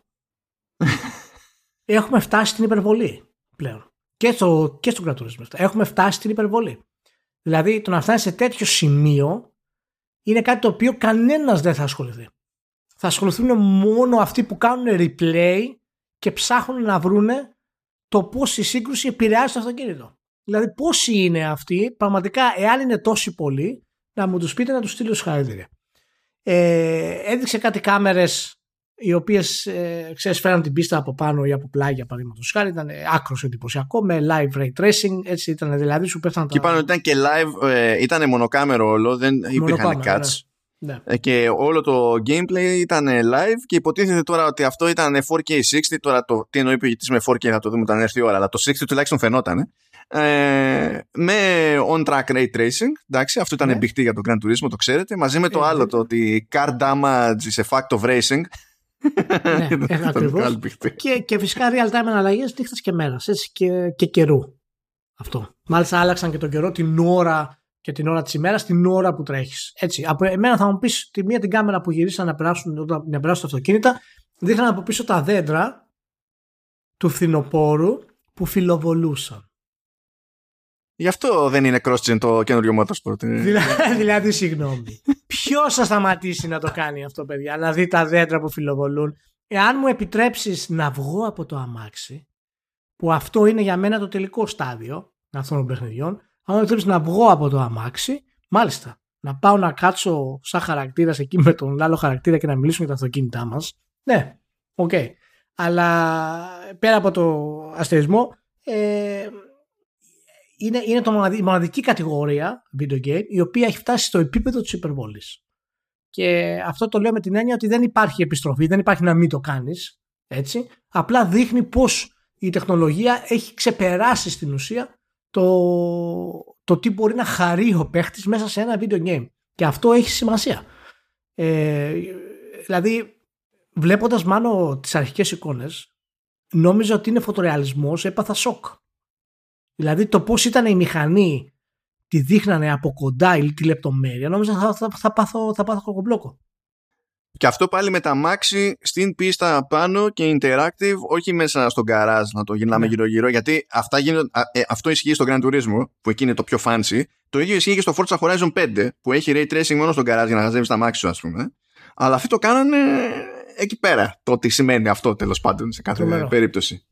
Έχουμε φτάσει στην υπερβολή πλέον και στο, και στο Έχουμε φτάσει στην υπερβολή. Δηλαδή το να φτάσει σε τέτοιο σημείο είναι κάτι το οποίο κανένας δεν θα ασχοληθεί. Θα ασχοληθούν μόνο αυτοί που κάνουν replay και ψάχνουν να βρούνε το πώς η σύγκρουση επηρεάζει το αυτοκίνητο. Δηλαδή πόσοι είναι αυτοί, πραγματικά εάν είναι τόσοι πολλοί, να μου τους πείτε να τους στείλω συγχαρητήρια. Ε, έδειξε κάτι κάμερες οι οποίες ε, ξέρεις, φέραν την πίστα από πάνω ή από πλάγια παραδείγματος χάρη. Ήταν άκρος εντυπωσιακό με live ray tracing. Έτσι ήταν δηλαδή σου πέφτανε τα. Και πάνω ήταν και live, ε, ήταν μονοκάμερο όλο, δεν υπήρχαν cuts. Ναι. Ναι. Ε, και όλο το gameplay ήταν live και υποτίθεται τώρα ότι αυτό ήταν 4K 60. Τώρα το τι εννοεί ποιητής με 4K θα το δούμε όταν έρθει η ώρα, αλλά το 60 τουλάχιστον φαινόταν. Ε, με on-track ray tracing. Εντάξει, αυτό ήταν ναι. για τον Grand Turismo, το ξέρετε. Μαζί με το ε, άλλο, το ότι car damage is a fact of racing ναι, ε, ακριβώς. και, και φυσικά real time αναλλαγέ νύχτα και μέρα και, και καιρού. Αυτό. Μάλιστα άλλαξαν και τον καιρό την ώρα και την ώρα της ημέρας την ώρα που τρέχεις. Έτσι. Από εμένα θα μου πεις τη μία την κάμερα που γυρίσαν να περάσουν, να περάσουν τα αυτοκίνητα, δείχναν από πίσω τα δέντρα του φθινοπόρου που φιλοβολούσαν. Γι' αυτό δεν είναι cross-gen το καινούριο motorsport. δηλαδή, δηλαδή, συγγνώμη. Ποιος θα σταματήσει να το κάνει αυτό, παιδιά, να δει τα δέντρα που φιλοβολούν; Εάν μου επιτρέψεις να βγω από το αμάξι, που αυτό είναι για μένα το τελικό στάδιο αυτών των παιχνιδιών, αν μου επιτρέψεις να βγω από το αμάξι, μάλιστα, να πάω να κάτσω σαν χαρακτήρας εκεί με τον άλλο χαρακτήρα και να μιλήσουμε για τα αυτοκίνητά μας. Ναι, OK. Okay. Αλλά πέρα από τον αστεϊσμό, ε, είναι, είναι το μοναδική, η μοναδική κατηγορία video game η οποία έχει φτάσει στο επίπεδο της υπερβολής. Και αυτό το λέω με την έννοια ότι δεν υπάρχει επιστροφή, δεν υπάρχει να μην το κάνεις, έτσι. Απλά δείχνει πως η τεχνολογία έχει ξεπεράσει στην ουσία το, το τι μπορεί να χαρεί ο παίχτης μέσα σε ένα video game. Και αυτό έχει σημασία. Ε, δηλαδή, βλέποντας μάλλον τις αρχικές εικόνες, νόμιζα ότι είναι φωτορεαλισμός, έπαθα σοκ. Δηλαδή το πώς ήταν η μηχανή τη δείχνανε από κοντά ή τη λεπτομέρεια νόμιζα θα, θα, θα, πάθω, θα πάθω κοκομπλόκο. Και αυτό πάλι με τα μάξι στην πίστα πάνω και interactive, όχι μέσα στον garage να το γυρνάμε Ναι. γύρω-γύρω. Γιατί αυτά γίνονται, α, ε, αυτό ισχύει στο Gran Turismo, που εκεί είναι το πιο fancy. Το ίδιο ισχύει και στο Forza Horizon 5, που έχει ray tracing μόνο στον garage για να χαζεύεις τα μάξι σου, ας πούμε. Αλλά αυτοί το κάνανε εκεί πέρα. Το τι σημαίνει αυτό τέλος πάντων σε κάθε Τρομερό. περίπτωση.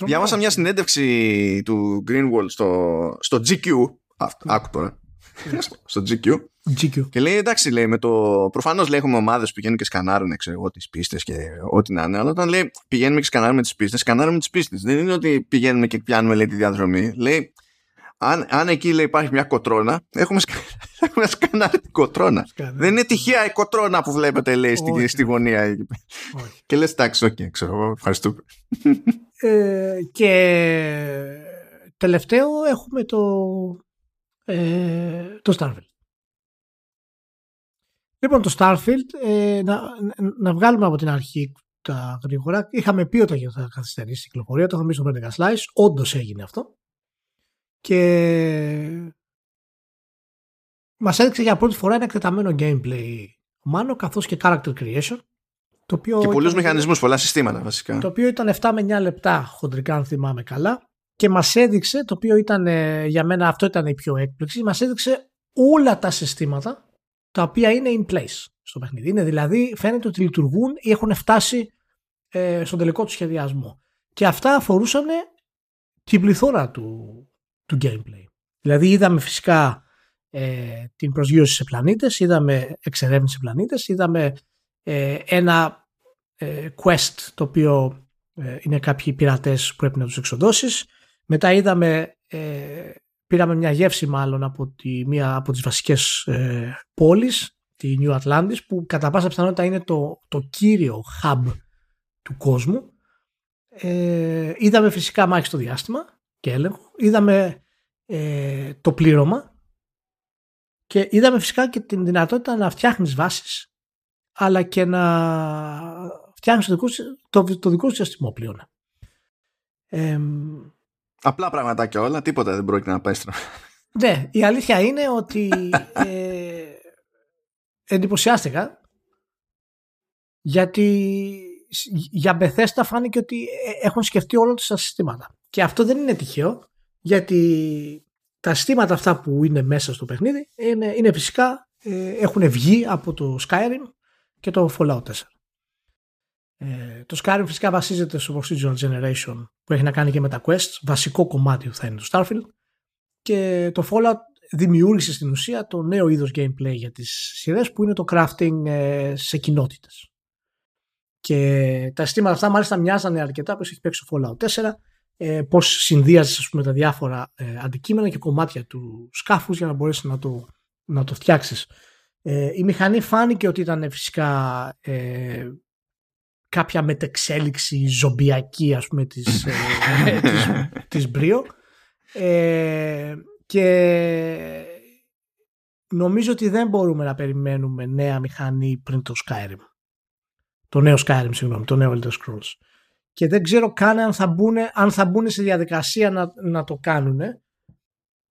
Τρομερός. Διάβασα μια συνέντευξη του Greenwald στο, στο GQ. Αυτό, άκου τώρα. στο, στο GQ. GQ. Και λέει εντάξει, λέει, με το. Προφανώς λέει έχουμε ομάδες που πηγαίνουν και σκανάρουν ξέρω εγώ, τις πίστες και ό,τι να είναι. Αλλά όταν λέει πηγαίνουμε και σκανάρουμε τις πίστες, σκανάρουμε τις πίστες. Δεν είναι ότι πηγαίνουμε και πιάνουμε λέει, τη διαδρομή. Λέει, αν, αν εκεί λέει, υπάρχει μια κοτρώνα, έχουμε, σκα... έχουμε σκανάρει την κοτρώνα. Σκανάρει. Δεν είναι τυχαία η κοτρώνα που βλέπετε, λέει, στη, Όχι. στη γωνία. εκεί. Όχι. Και λες, εντάξει, οκ, ξέρω εγώ, ευχαριστούμε. Ε, και τελευταίο έχουμε το, ε, το Starfield. Λοιπόν, το Starfield, ε, να, να βγάλουμε από την αρχή τα γρήγορα. Είχαμε πει ότι θα καθυστερήσει η κυκλοφορία, το είχαμε πει στο 11 Slice. Όντως έγινε αυτό. Και μας έδειξε για πρώτη φορά ένα εκτεταμένο gameplay μάνο, καθώς και character creation. Το οποίο Και πολλούς ήταν- μηχανισμούς, πολλά συστήματα βασικά. το οποίο ήταν 7 με 9 λεπτά χοντρικά αν θυμάμαι καλά και μας έδειξε, το οποίο ήταν ε, για μένα αυτό ήταν η πιο έκπληξη, μας έδειξε όλα τα συστήματα τα οποία είναι in place στο παιχνίδι. Είναι δηλαδή φαίνεται ότι λειτουργούν ή έχουν φτάσει ε, στον τελικό του σχεδιασμό. Και αυτά αφορούσαν την πληθώρα του, του gameplay. Δηλαδή είδαμε φυσικά ε, την προσγείωση σε πλανήτες, είδαμε εξερεύνηση σε πλανήτες, είδαμε ε, ένα ε, quest το οποίο ε, είναι κάποιοι πειρατές που πρέπει να τους εξοδώσεις. Μετά είδαμε, ε, πήραμε μια γεύση μάλλον από, τη, μία από τις βασικές ε, πόλεις, τη New Atlantis, που κατά πάσα πιθανότητα είναι το, το κύριο hub του κόσμου. Ε, είδαμε φυσικά μάχη στο διάστημα και έλεγχο. Είδαμε ε, το πλήρωμα και είδαμε φυσικά και την δυνατότητα να φτιάχνεις βάσεις αλλά και να φτιάχνεις το δικό, σου- το, το δικό σου διαστημόπλαιο. Ε, Απλά πραγματάκια όλα, τίποτα δεν πρόκειται να πάει στρα. ναι, η αλήθεια είναι ότι ε, εντυπωσιάστηκα γιατί για Bethesda φάνηκε ότι ε, έχουν σκεφτεί όλα τους τα συστήματα. Και αυτό δεν είναι τυχαίο γιατί τα συστήματα αυτά που είναι μέσα στο παιχνίδι είναι, είναι φυσικά ε, έχουν βγει από το Skyrim και το Fallout 4. Ε, το Skyrim φυσικά βασίζεται στο Procedural Generation που έχει να κάνει και με τα quests. Βασικό κομμάτι που θα είναι το Starfield. Και το Fallout δημιούργησε στην ουσία το νέο είδος gameplay για τις σειρές που είναι το crafting ε, σε κοινότητες. Και τα συστήματα αυτά μάλιστα μοιάζανε αρκετά όπως έχει παίξει το Fallout 4 ε, πώς συνδύαζες ας πούμε, τα διάφορα ε, αντικείμενα και κομμάτια του σκάφους για να μπορέσεις να το, να το φτιάξεις. Ε, η μηχανή φάνηκε ότι ήταν φυσικά ε, κάποια μετεξέλιξη ζωμπιακή ας πούμε της, ε, της, της Brio ε, και νομίζω ότι δεν μπορούμε να περιμένουμε νέα μηχανή πριν το Skyrim. Το νέο Skyrim, συγγνώμη, το νέο Elder Scrolls. Και δεν ξέρω καν αν θα μπουν, αν θα μπουν σε διαδικασία να, να το κάνουν.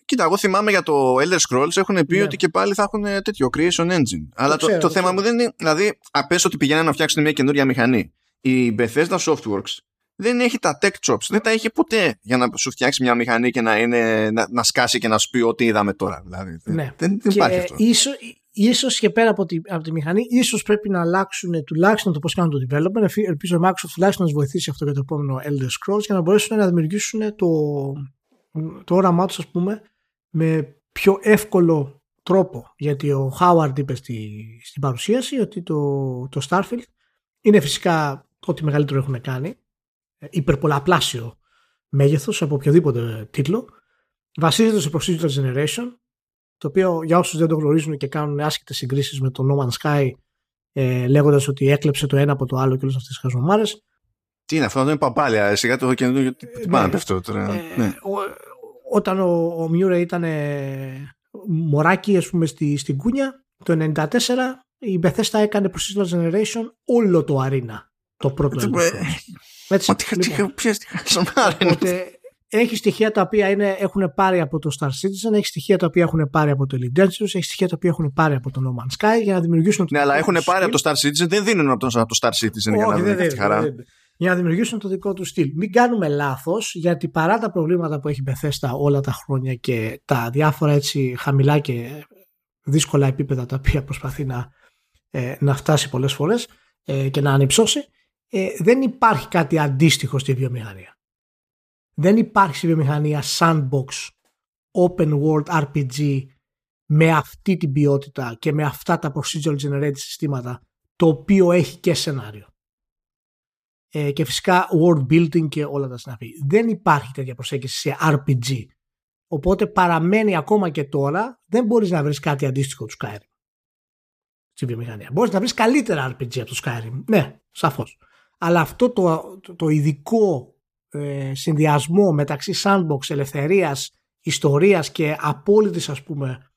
Κοίτα, εγώ θυμάμαι για το Elder Scrolls έχουν πει Ναι. ότι και πάλι θα έχουν τέτοιο Creation Engine. Αλλά το, ξέρω, το το θέμα ξέρω. μου δεν είναι. Δηλαδή, απέσω ότι πηγαίνουν να φτιάξουν μια καινούρια μηχανή. Η Bethesda Softworks δεν έχει τα tech chops. Δεν τα έχει ποτέ για να σου φτιάξει μια μηχανή και να, είναι, να, να σκάσει και να σου πει ό,τι είδαμε τώρα. Δηλαδή, δεν- Ναι. δεν, δεν και υπάρχει αυτό. ίσως, ίσως και πέρα από τη, από τη μηχανή, ίσως πρέπει να αλλάξουν τουλάχιστον το πώς κάνουν το development. Εφ- Ελπίζω η Microsoft τουλάχιστον να τους βοηθήσει αυτό για το επόμενο Elder Scrolls για να μπορέσουν να δημιουργήσουν το, το όραμά τους, ας πούμε, με πιο εύκολο τρόπο. Γιατί ο Howard είπε στη, στην παρουσίαση ότι το, το Starfield είναι φυσικά ό,τι μεγαλύτερο έχουν κάνει. ε, Υπερπολαπλάσιο μέγεθος από οποιοδήποτε τίτλο. Βασίζεται στο Procedural Generation το οποίο για όσους δεν το γνωρίζουν και κάνουν άσχετες συγκρίσεις με το No Man's Sky ε, λέγοντας ότι έκλεψε το ένα από το άλλο και όλες αυτές τις χαζομάρες Τι είναι αυτό, δεν είναι παπάλια. Σιγά το καινούργιο. Τι τι ναι. πάει να πέφτω τώρα. Ε, ναι. ο- όταν ο, ο Μιούρε ήταν ε, μωράκι ας πούμε στη, στην Κούνια το 94 η Bethesda έκανε Procedural Generation όλο το Arena το πρώτο Τι- Elder ε, Scrolls. Έτσι, Μα τι λοιπόν, τι- ποιες τι χαζομάρες είναι. Οπότε έχει στοιχεία τα οποία είναι, έχουν πάρει από το Star Citizen, έχει στοιχεία τα οποία έχουν πάρει από το Elite Dangerous, έχει στοιχεία τα οποία έχουν πάρει από το No Man's Sky για να δημιουργήσουν. Ναι, αλλά έχουν πάρει από το Star Citizen, δεν δίνουν από το, Star Citizen για να δίνουν τη χαρά. για να δημιουργήσουν το δικό τους στυλ. Μην κάνουμε λάθος, γιατί παρά τα προβλήματα που έχει Bethesda όλα τα χρόνια και τα διάφορα έτσι χαμηλά και δύσκολα επίπεδα τα οποία προσπαθεί να, ε, να φτάσει πολλές φορές ε, και να ανυψώσει, ε, δεν υπάρχει κάτι αντίστοιχο στη βιομηχανία. Δεν υπάρχει στη βιομηχανία sandbox open world RPG με αυτή την ποιότητα και με αυτά τα procedural generated συστήματα το οποίο έχει και σενάριο. Ε, και φυσικά world building και όλα τα συναφή. Δεν υπάρχει τέτοια προσέγγιση σε RPG. Οπότε παραμένει ακόμα και τώρα δεν μπορείς να βρεις κάτι αντίστοιχο του Skyrim. Στη βιομηχανία. Μπορείς να βρεις καλύτερα RPG από το Skyrim. Ναι, σαφώς. Αλλά αυτό το, το, το ειδικό ε, συνδυασμό μεταξύ sandbox, ελευθερίας, ιστορίας και απόλυτης ας πούμε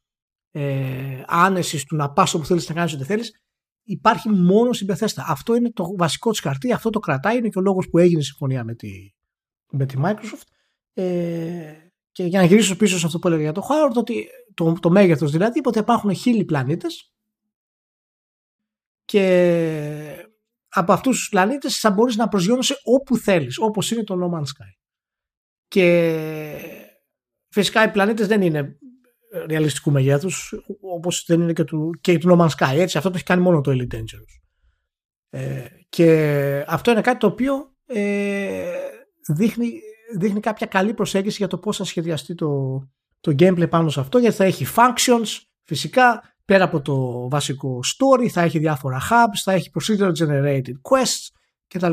ε, άνεσης του να πας όπου θέλεις να κάνεις ό,τι θέλεις υπάρχει μόνο στην Bethesda. Αυτό είναι το βασικό της χαρτί, αυτό το κρατάει, είναι και ο λόγος που έγινε συμφωνία με τη, με τη Microsoft. Ε, και για να γυρίσω πίσω σε αυτό που έλεγα για το Howard, ότι το, το μέγεθος δηλαδή, ότι υπάρχουν χίλιοι πλανήτες και από αυτούς τους πλανήτες θα μπορείς να προσγειώνεσαι όπου θέλεις, όπως είναι το No Man's Sky. Και φυσικά οι πλανήτες δεν είναι ρεαλιστικού μεγέθους, όπως δεν είναι και, του, και του No Man's Sky. Έτσι, αυτό το έχει κάνει μόνο το Elite Dangerous. Ε, και αυτό είναι κάτι το οποίο ε, δείχνει, δείχνει κάποια καλή προσέγγιση για το πώς θα σχεδιαστεί το, το gameplay πάνω σε αυτό, γιατί θα έχει functions, φυσικά, πέρα από το βασικό story, θα έχει διάφορα hubs, θα έχει procedural generated quests κτλ.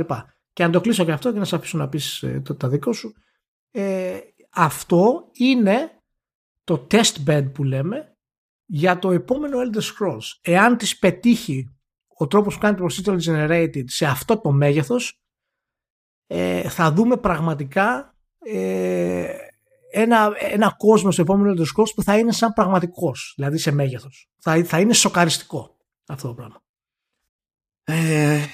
Και αν το κλείσω και αυτό και να σε αφήσω να πεις ε, το, τα δικό σου, ε, αυτό είναι το test bed που λέμε για το επόμενο Elder Scrolls. Εάν τις πετύχει ο τρόπος που κάνει το procedural generated σε αυτό το μέγεθος, ε, θα δούμε πραγματικά ε, ένα, ένα κόσμο στο επόμενο Elder Scrolls που θα είναι σαν πραγματικός, δηλαδή σε μέγεθος. Θα, θα είναι σοκαριστικό αυτό το πράγμα. Ε,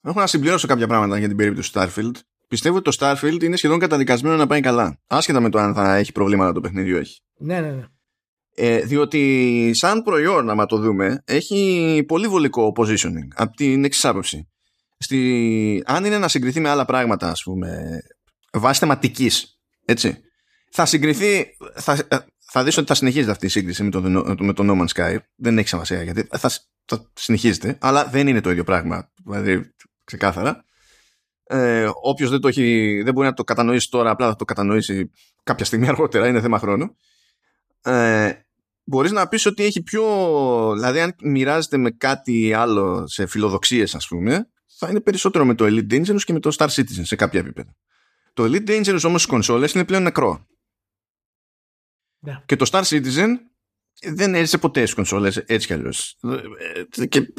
έχω να συμπληρώσω κάποια πράγματα για την περίπτωση του Starfield. Πιστεύω ότι το Starfield είναι σχεδόν καταδικασμένο να πάει καλά. Άσχετα με το αν θα έχει προβλήματα το παιχνίδι έχει. Ναι, ναι, ναι. Ε, διότι σαν προϊόν, άμα το δούμε, έχει πολύ βολικό positioning από την εξής άποψη. Στη... Αν είναι να συγκριθεί με άλλα πράγματα, ας πούμε, βάσει θεματικής, έτσι, θα συγκριθεί, θα, ε, θα δεις ότι θα συνεχίζεται αυτή η σύγκριση με το, με το No Man's Sky. Δεν έχει σημασία γιατί θα, θα συνεχίζεται, αλλά δεν είναι το ίδιο πράγμα. Δηλαδή, ξεκάθαρα. Ε, Όποιος δεν, δεν μπορεί να το κατανοήσει τώρα, απλά θα το κατανοήσει κάποια στιγμή αργότερα, είναι θέμα χρόνου. Ε, μπορείς να πεις ότι έχει πιο... Δηλαδή αν μοιράζεται με κάτι άλλο σε φιλοδοξίες ας πούμε θα είναι περισσότερο με το Elite Dangerous και με το Star Citizen σε κάποια επίπεδα. Το Elite Dangerous όμως στις κονσόλες είναι πλέον νεκρό. Ναι. Και το Star Citizen δεν έζησε ποτέ στις κονσόλες έτσι κι αλλιώς. Ε, και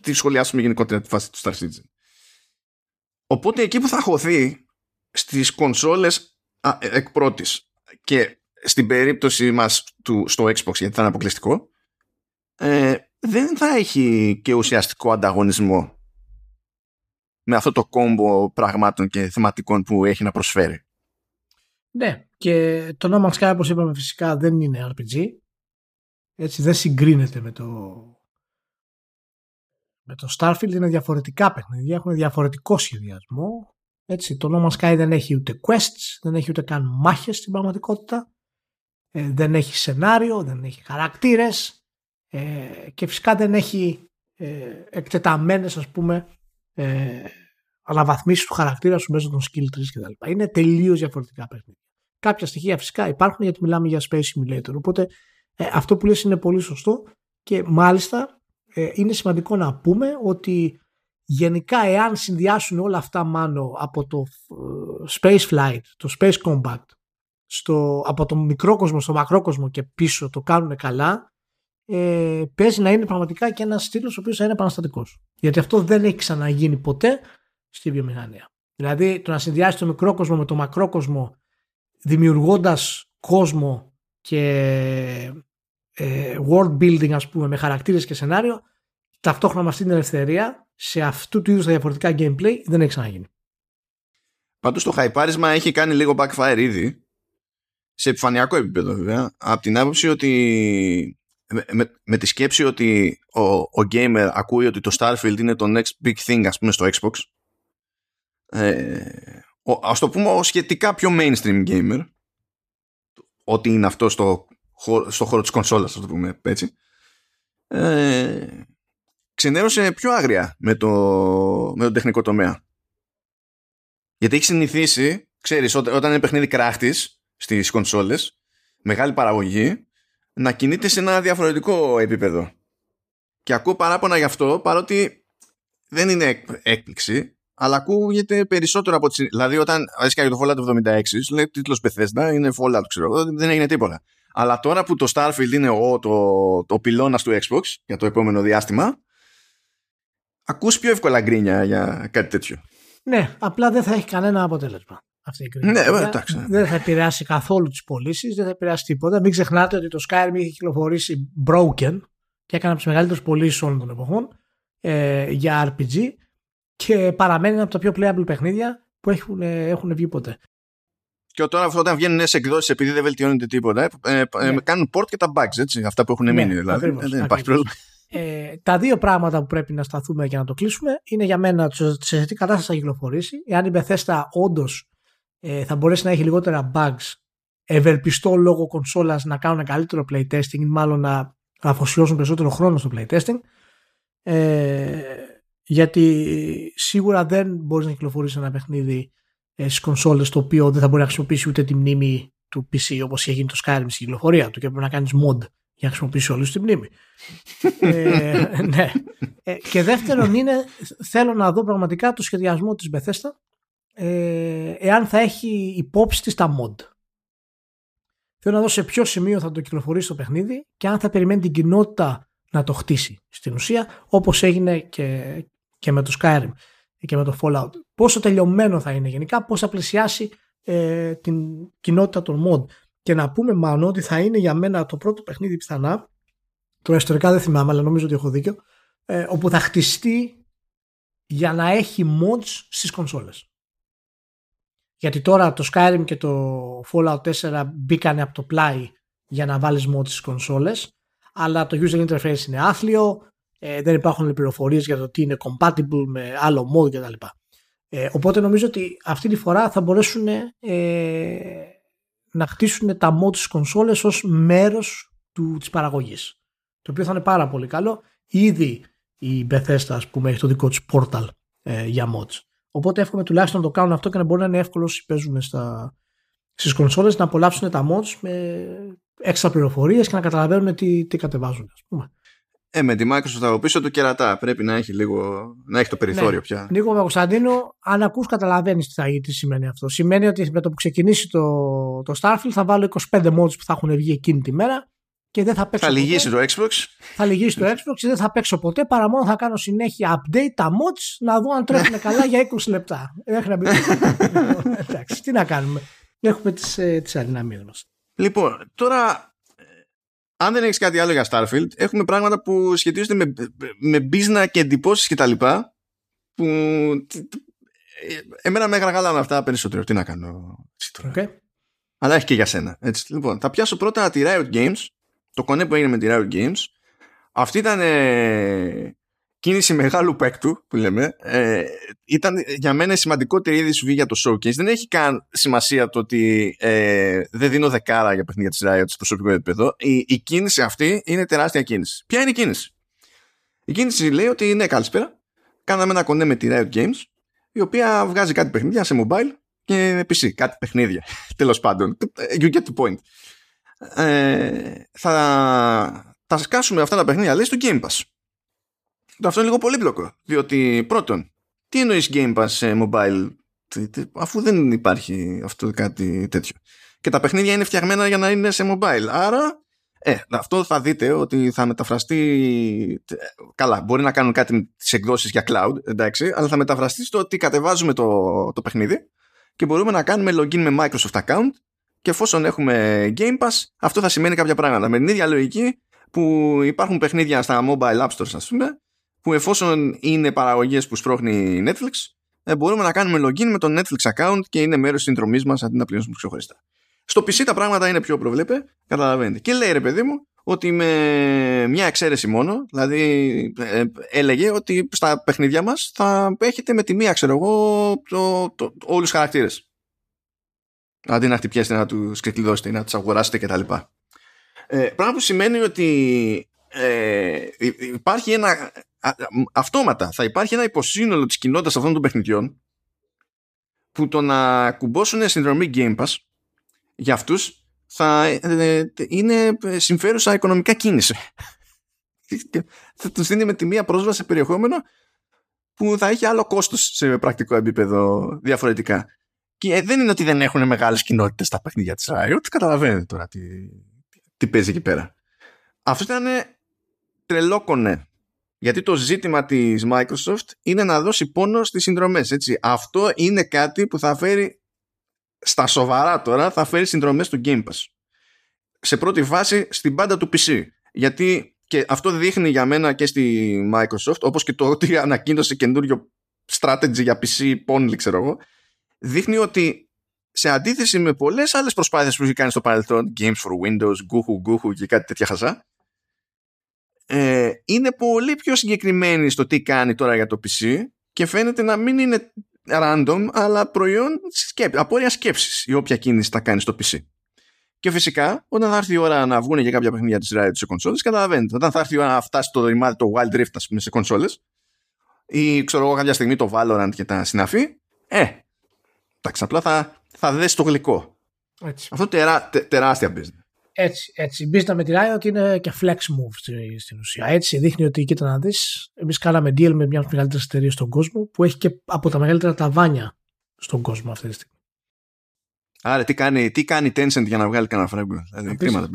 τη σχολιάσουμε γενικότερα τη φάση του Star Citizen. Οπότε εκεί που θα χωθεί στις κονσόλες α, ε, εκ πρώτης και στην περίπτωση μας του, στο Xbox γιατί θα είναι αποκλειστικό ε, δεν θα έχει και ουσιαστικό ανταγωνισμό με αυτό το κόμπο πραγμάτων και θεματικών που έχει να προσφέρει. Ναι, και το No Man's Sky όπως είπαμε φυσικά δεν είναι RPG. Έτσι δεν συγκρίνεται με το με το Starfield είναι διαφορετικά παιχνίδια, έχουν διαφορετικό σχεδιασμό. Έτσι, το No Man's Sky δεν έχει ούτε quests, δεν έχει ούτε καν μάχες στην πραγματικότητα. Ε, δεν έχει σενάριο, δεν έχει χαρακτήρες ε, και φυσικά δεν έχει ε, εκτεταμένες ας πούμε ε, αναβαθμίσεις του χαρακτήρα σου μέσα των skill trees κτλ. Είναι τελείως διαφορετικά παιχνίδια. Κάποια στοιχεία φυσικά υπάρχουν γιατί μιλάμε για Space Simulator. Οπότε ε, αυτό που λες είναι πολύ σωστό και μάλιστα ε, είναι σημαντικό να πούμε ότι γενικά εάν συνδυάσουν όλα αυτά μάνο από το ε, Space Flight, το Space Combat, στο, από το μικρό κόσμο στο μακρό κόσμο και πίσω το κάνουν καλά, ε, παίζει να είναι πραγματικά και ένας στήλο ο οποίος θα είναι επαναστατικός. Γιατί αυτό δεν έχει ξαναγίνει ποτέ στη βιομηχανία. Δηλαδή το να συνδυάσει το μικρό κόσμο με το μακρό κόσμο δημιουργώντας κόσμο και ε, world building ας πούμε με χαρακτήρες και σενάριο ταυτόχρονα με αυτή την ελευθερία σε αυτού του είδους τα διαφορετικά gameplay δεν έχει ξαναγίνει. Πάντως το χαϊπάρισμα έχει κάνει λίγο backfire ήδη σε επιφανειακό επίπεδο βέβαια από την άποψη ότι με, με, τη σκέψη ότι ο, ο gamer ακούει ότι το Starfield είναι το next big thing ας πούμε στο Xbox ε, ο, ας το πούμε ο σχετικά πιο mainstream gamer ότι είναι αυτό στο, στο χώρο της κονσόλας ας το πούμε έτσι ε, ξενέρωσε πιο άγρια με το, με το τεχνικό τομέα γιατί έχει συνηθίσει ξέρεις όταν είναι παιχνίδι κράχτης στις κονσόλες μεγάλη παραγωγή να κινείται σε ένα διαφορετικό επίπεδο. Και ακούω παράπονα γι' αυτό, παρότι δεν είναι έκπληξη, αλλά ακούγεται περισσότερο από τις... Δηλαδή, όταν έσκαγε το Fallout 76, λέει τίτλος Bethesda, είναι Fallout, ξέρω δεν έγινε τίποτα. Αλλά τώρα που το Starfield είναι ο, το, το πυλώνας του Xbox για το επόμενο διάστημα, ακούς πιο εύκολα γκρίνια για κάτι τέτοιο. Ναι, απλά δεν θα έχει κανένα αποτέλεσμα αυτή η Ναι, εντάξει. Δεν θα επηρεάσει καθόλου τις πωλήσεις, δεν θα επηρεάσει τίποτα. Μην ξεχνάτε ότι το Skyrim είχε κυκλοφορήσει broken και έκανε από τις μεγαλύτερες πωλήσεις όλων των εποχών ε, για RPG και παραμένει ένα από τα πιο playable παιχνίδια που έχουν, ε, έχουν βγει ποτέ. Και τώρα όταν βγαίνουν νέες εκδόσεις επειδή δεν βελτιώνεται τίποτα, ε, ε, ναι. κάνουν port και τα bugs, έτσι, αυτά που έχουν ναι, μείνει. Δηλαδή. Ακριβώς, δεν υπάρχει πρόβλημα. Ε, τα δύο πράγματα που πρέπει να σταθούμε για να το κλείσουμε είναι για μένα σε τι κατάσταση θα κυκλοφορήσει. Εάν η Bethesda όντως ε, θα μπορέσει να έχει λιγότερα bugs ευελπιστώ λόγω κονσόλας να κάνουν καλύτερο playtesting ή μάλλον να αφοσιώσουν περισσότερο χρόνο στο playtesting ε, γιατί σίγουρα δεν μπορείς να κυκλοφορήσεις ένα παιχνίδι ε, στις κονσόλες το οποίο δεν θα μπορεί να χρησιμοποιήσει ούτε τη μνήμη του PC όπως είχε γίνει το Skyrim στην κυκλοφορία του και πρέπει να κάνεις mod για να χρησιμοποιήσεις όλους τη μνήμη. ε, ναι. Ε, και δεύτερον είναι θέλω να δω πραγματικά το σχεδιασμό της Bethesda ε, εάν θα έχει υπόψη της τα mod. Θέλω να δω σε ποιο σημείο θα το κυκλοφορήσει το παιχνίδι και αν θα περιμένει την κοινότητα να το χτίσει στην ουσία όπως έγινε και, και με το Skyrim και με το Fallout. Πόσο τελειωμένο θα είναι γενικά, πώς θα πλησιάσει ε, την κοινότητα των mod. Και να πούμε μάλλον ότι θα είναι για μένα το πρώτο παιχνίδι πιθανά, το ιστορικά δεν θυμάμαι αλλά νομίζω ότι έχω δίκιο, ε, όπου θα χτιστεί για να έχει mods στις κονσόλες. Γιατί τώρα το Skyrim και το Fallout 4 μπήκανε από το πλάι για να βάλεις mods στις κονσόλες αλλά το user interface είναι άθλιο ε, δεν υπάρχουν πληροφορίες για το τι είναι compatible με άλλο mod κτλ. Ε, οπότε νομίζω ότι αυτή τη φορά θα μπορέσουν ε, να χτίσουν τα mods στις κονσόλες ως μέρος του, της παραγωγής. Το οποίο θα είναι πάρα πολύ καλό. Ήδη η Bethesda ας πούμε έχει το δικό της portal ε, για mods. Οπότε εύχομαι τουλάχιστον να το κάνουν αυτό και να μπορεί να είναι εύκολο όσοι παίζουν στα, στις κονσόλες να απολαύσουν τα mods με έξτρα πληροφορίες και να καταλαβαίνουν τι, τι κατεβάζουν ας πούμε. Ε, με τη Microsoft από πίσω του κερατά. Πρέπει να έχει λίγο να έχει το περιθώριο ναι. πια. Νίκο Κωνσταντίνο, αν ακούς καταλαβαίνεις τι, τι σημαίνει αυτό. Σημαίνει ότι με το που ξεκινήσει το, το Starfield θα βάλω 25 mods που θα έχουν βγει εκείνη τη μέρα και δεν θα παίξω. Θα λυγίσει το Xbox. Θα λυγίσει το Xbox και δεν θα παίξω ποτέ παρά μόνο θα κάνω συνέχεια update τα mods να δω αν τρέχουν καλά για 20 λεπτά. Μέχρι να Εντάξει, τι να κάνουμε. Έχουμε τις ε, τις αδυναμίες μας. Λοιπόν, τώρα αν δεν έχεις κάτι άλλο για Starfield, έχουμε πράγματα που σχετίζονται με, με business και εντυπώσεις κτλ. Που εμένα με γραγαλάνε αυτά περισσότερο. Τι να κάνω. Okay. Αλλά έχει και για σένα. Έτσι. Λοιπόν, θα πιάσω πρώτα τη Riot Games το κονέ που έγινε με τη Riot Games αυτή ήταν ε, κίνηση μεγάλου παίκτου που λέμε ε, ήταν για μένα η σημαντικότερη είδηση για το showcase. Δεν έχει καν σημασία το ότι ε, δεν δίνω δεκάρα για παιχνίδια της Riot στο προσωπικό επίπεδο. Η, η κίνηση αυτή είναι τεράστια κίνηση. Ποια είναι η κίνηση; Η κίνηση λέει ότι ναι καλησπέρα. Κάναμε ένα κονέ με τη Riot Games η οποία βγάζει κάτι παιχνίδια σε mobile και PC κάτι παιχνίδια. Τέλος πάντων. You get the point. Ε, θα τα σκάσουμε αυτά τα παιχνίδια λέει στο Game Pass. Αυτό είναι λίγο πολύπλοκο. Διότι πρώτον, τι εννοείς Game Pass σε mobile; Αφού δεν υπάρχει αυτό κάτι τέτοιο. Και τα παιχνίδια είναι φτιαγμένα για να είναι σε mobile. Άρα, ε, αυτό θα δείτε ότι θα μεταφραστεί. Καλά, μπορεί να κάνουν κάτι με τις εκδόσεις για cloud, εντάξει, αλλά θα μεταφραστεί στο ότι κατεβάζουμε το, το παιχνίδι και μπορούμε να κάνουμε login με Microsoft account και εφόσον έχουμε Game Pass, αυτό θα σημαίνει κάποια πράγματα. Με την ίδια λογική που υπάρχουν παιχνίδια στα mobile app stores, ας πούμε, που εφόσον είναι παραγωγές που σπρώχνει Netflix, ε, μπορούμε να κάνουμε login με το Netflix account και είναι μέρος της συνδρομής μας αντί να πληρώσουμε ξεχωριστά. Στο PC τα πράγματα είναι πιο προβλέπε, καταλαβαίνετε. Και λέει ρε παιδί μου ότι με μια εξαίρεση μόνο, δηλαδή ε, έλεγε ότι στα παιχνίδια μας θα έχετε με τη μία, ξέρω εγώ, το, το, όλους τους χαρακτήρες. Αντί να χτυπιέσετε να τους ξεκλειδώσετε ή να τους αγοράσετε κτλ. Ε, πράγμα που σημαίνει ότι ε, υπάρχει ένα αυτόματα θα υπάρχει ένα υποσύνολο της κοινότητας αυτών των παιχνιδιών που το να κουμπώσουν συνδρομή Game Pass για αυτούς θα ε, είναι συμφέρουσα οικονομικά κίνηση. θα τους δίνει με τη μία πρόσβαση σε περιεχόμενο που θα έχει άλλο κόστος σε πρακτικό επίπεδο διαφορετικά. Και δεν είναι ότι δεν έχουν μεγάλες κοινότητες στα παιχνίδια της Riot. Καταλαβαίνετε τώρα τι, τι παίζει εκεί πέρα. Αυτό ήταν τρελόκονε. Γιατί το ζήτημα της Microsoft είναι να δώσει πόνο στις συνδρομές. Έτσι. Αυτό είναι κάτι που θα φέρει στα σοβαρά τώρα θα φέρει συνδρομές στο Game Pass. Σε πρώτη φάση στην πάντα του PC. Γιατί και αυτό δείχνει για μένα και στη Microsoft, όπως και το ότι ανακοίνωσε καινούριο strategy για PC only, ξέρω εγώ, δείχνει ότι σε αντίθεση με πολλές άλλες προσπάθειες που έχει κάνει στο παρελθόν, Games for Windows, Google, Google και κάτι τέτοια χαζά, ε, είναι πολύ πιο συγκεκριμένη στο τι κάνει τώρα για το PC και φαίνεται να μην είναι random, αλλά προϊόν σκέψη, απόρρια σκέψης η όποια κίνηση θα κάνει στο PC. Και φυσικά, όταν θα έρθει η ώρα να βγουν για κάποια παιχνίδια της Riot σε κονσόλες, καταλαβαίνετε. Όταν θα έρθει η ώρα να φτάσει το ρημάδι το Wild Rift, ας πούμε, σε κονσόλες, ή ξέρω εγώ κάποια στιγμή το Valorant και τα συναφή, ε, εντάξει, απλά θα, θα δέσει το γλυκό. Έτσι. Αυτό τερά, τε, τεράστια business. Έτσι, έτσι. Η business με τη Riot είναι και flex move στην ουσία. Έτσι δείχνει ότι κοίτα να δεις. Εμείς κάναμε deal με μια από τις μεγαλύτερες εταιρείες στον κόσμο που έχει και από τα μεγαλύτερα ταβάνια στον κόσμο αυτή τη στιγμή. Άρα τι κάνει, τι κάνει Tencent για να βγάλει κανένα φράγκο; Δηλαδή, κρίματα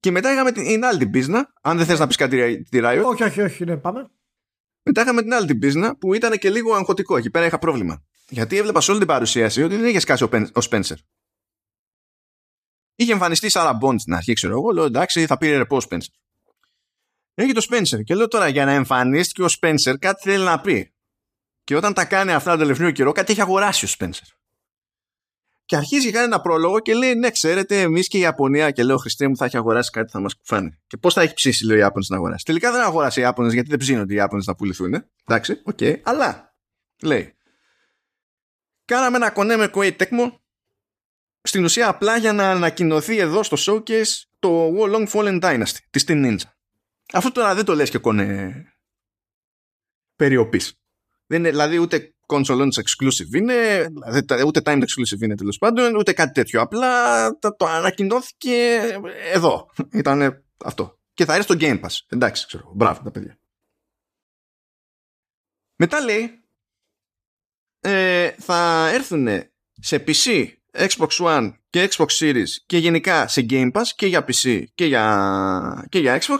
Και μετά είχαμε την άλλη την πίσνα. Αν δεν θες να πεις κάτι τη Riot. Όχι, όχι, όχι, ναι, πάμε. Μετά είχαμε την άλλη την πίσνα που ήταν και λίγο αγχωτικό. Εκεί πέρα είχα πρόβλημα. Γιατί έβλεπα σε όλη την παρουσίαση ότι δεν είχε σκάσει ο Spencer. Είχε εμφανιστεί Sarah Bond στην αρχή, ξέρω εγώ. Λέω εντάξει, θα πήρε ρεπό ο Spencer. Έχει το Spencer. Και λέω τώρα για να εμφανίστηκε ο Spencer κάτι θέλει να πει. Και όταν τα κάνει αυτά τον τελευταίο καιρό, κάτι έχει αγοράσει ο Spencer. Και αρχίζει και κάνει ένα πρόλογο και λέει: Ναι, ξέρετε, εμείς και η Ιαπωνία. Και λέω: Χριστέ μου, θα έχει αγοράσει κάτι, θα μας κουφάνει. Και πώς θα έχει ψήσει, λέει ο Ιάπωνες να αγοράσει. Τελικά δεν αγοράσει οι Ιάπωνες γιατί δεν ψήνονται οι Ιάπωνες να πουληθούν. Εντάξει, OK. Okay. Αλλά λέει: Κάναμε ένα κονέ με Koei Tecmo στην ουσία απλά για να ανακοινωθεί εδώ στο showcase το Long Fallen Dynasty της Team Ninja. Αυτό τώρα δεν το λες και κονέ περιοπής. Δεν είναι, δηλαδή ούτε console exclusive είναι, δηλαδή, ούτε time exclusive είναι τέλος πάντων, ούτε κάτι τέτοιο. Απλά το, το ανακοινώθηκε εδώ. Ήταν αυτό. Και θα έρθει στο Game Pass. Εντάξει, ξέρω. Μπράβο τα παιδιά. Μετά λέει ε, θα έρθουν σε PC Xbox One και Xbox Series και γενικά σε Game Pass και για PC και για, και για Xbox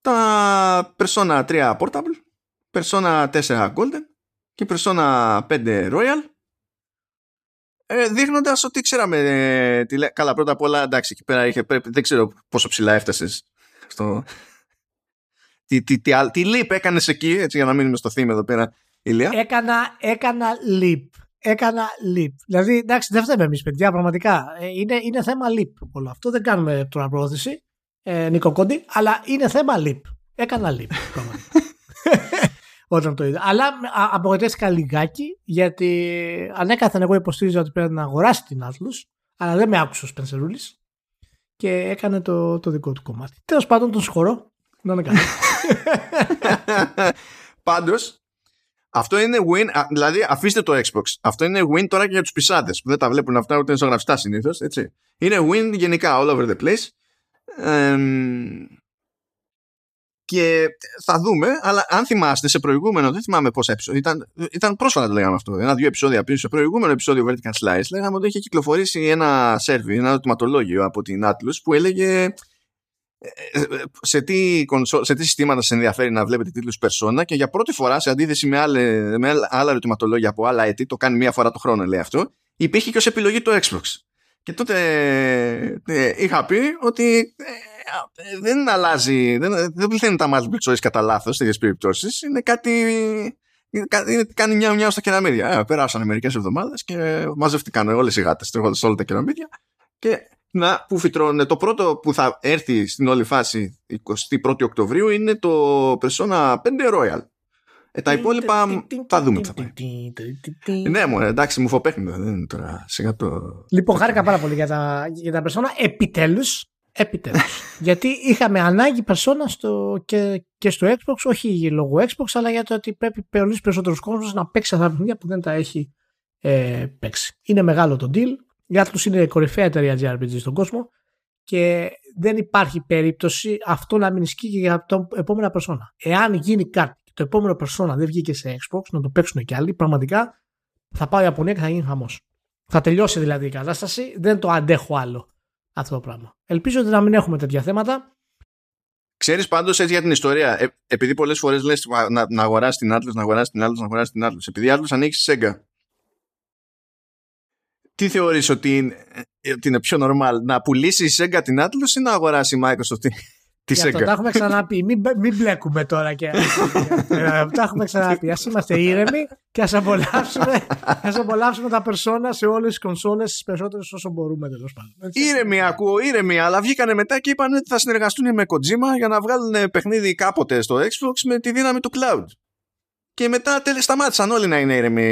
τα Persona 3 Portable, Persona 4 Golden και Persona 5 Royal ε, δείχνοντας ότι ξέραμε ε, τι, καλά πρώτα απ' όλα εντάξει εκεί πέρα είχε, πρέπει, δεν ξέρω πόσο ψηλά έφτασες στο τι, τι, τι, τι, τι leap έκανες εκεί έτσι για να μείνουμε στο theme εδώ πέρα Ηλία. Έκανα, έκανα leap έκανα leap. Δηλαδή, εντάξει, δεν φταίμε εμείς, παιδιά, πραγματικά. Ε, είναι, είναι θέμα leap όλο αυτό. Δεν κάνουμε τώρα πρόθεση, ε, Νίκο Κόντι, αλλά είναι θέμα leap. Έκανα leap. Όταν το είδα. Αλλά απογοητεύτηκα λιγάκι, γιατί ανέκαθεν εγώ υποστήριζα ότι πρέπει να αγοράσει την Atlas, αλλά δεν με άκουσε ο Σπενσερούλης και έκανε το, το δικό του κομμάτι. Τέλος πάντων, τον συγχωρώ. Να είναι καλά. Πάντως, αυτό είναι win, δηλαδή αφήστε το Xbox. Αυτό είναι win τώρα και για τους πισάδες που δεν τα βλέπουν αυτά ούτε ζωγραφιστά συνήθως. Είναι win γενικά all over the place. και θα δούμε, αλλά αν θυμάστε σε προηγούμενο, δεν θυμάμαι πόσα επεισόδια, ήταν, ήταν πρόσφατα το λέγαμε αυτό, ένα-δύο επεισόδια πίσω, σε προηγούμενο επεισόδιο Vertical Slice, λέγαμε ότι είχε κυκλοφορήσει ένα survey, ένα ερωτηματολόγιο από την Atlus που έλεγε σε τι, σε τι συστήματα σας ενδιαφέρει να βλέπετε τίτλους Persona και για πρώτη φορά σε αντίθεση με, άλλε, με άλλα ερωτηματολόγια από άλλα έτη, το κάνει μία φορά το χρόνο λέει αυτό, υπήρχε και ως επιλογή το Xbox. Και τότε ε, είχα πει ότι ε, ε, δεν αλλάζει, δεν, δεν πληθαίνουν τα multiple choice κατά λάθος σε τέτοιες περιπτώσεις. Είναι κάτι. Είναι, κάνει μια μια στα κεραμίδια. Ε, περάσανε μερικές εβδομάδες και μαζεύτηκαν όλες οι γάτες σε όλα τα κεραμίδια. Και να που φυτρώνε. Το πρώτο που θα έρθει στην όλη φάση 21η Οκτωβρίου είναι το Persona 5 Royal. Ε, τα υπόλοιπα θα δούμε τι θα πάει. Ναι, μου, εντάξει, μου φοπέχνει. Δεν είναι τώρα σιγά το. Λοιπόν, χάρηκα πάρα πολύ για τα, για τα Persona. Επιτέλους. Επιτέλους. γιατί είχαμε ανάγκη Persona στο, και, και στο Xbox, όχι λόγω Xbox, αλλά για το ότι πρέπει πολύ περισσότερο κόσμο να παίξει αυτά τα παιχνίδια που δεν τα έχει ε, παίξει. Είναι μεγάλο το deal. Η Atlus είναι η κορυφαία εταιρεία JRPG στον κόσμο και δεν υπάρχει περίπτωση αυτό να μην ισχύει και για το επόμενα persona. Εάν γίνει κάτι και το επόμενο persona δεν βγήκε σε Xbox, να το παίξουν και άλλοι, πραγματικά θα πάω η Ιαπωνία και θα γίνει χαμός. Θα τελειώσει δηλαδή η κατάσταση, δεν το αντέχω άλλο αυτό το πράγμα. Ελπίζω ότι να μην έχουμε τέτοια θέματα. Ξέρεις πάντως έτσι για την ιστορία, ε, επειδή πολλές φορές λες να, να αγοράσεις την Atlas, να αγοράσεις την Atlas, να αγοράσεις την Atlas. Επειδή η Atlas ανοίξει Sega τι θεωρείς ότι είναι, ε, ότι είναι πιο normal, να πουλήσεις η Sega την Atlas ή να αγοράσει η Microsoft τη Sega. Αυτό τα έχουμε ξαναπεί. Μην, μην μπλέκουμε τώρα και. τα έχουμε ξαναπεί. Α είμαστε ήρεμοι και ας απολαύσουμε, ας απολαύσουμε τα περσόνα σε όλες τις κονσόλες τις περισσότερες όσο μπορούμε τέλος πάντων. Ήρεμοι ακούω, ήρεμοι, αλλά βγήκανε μετά και είπαν ότι θα συνεργαστούν με Kojima για να βγάλουν παιχνίδι κάποτε στο Xbox με τη δύναμη του cloud και μετά τέλει σταμάτησαν όλοι να είναι ήρεμοι.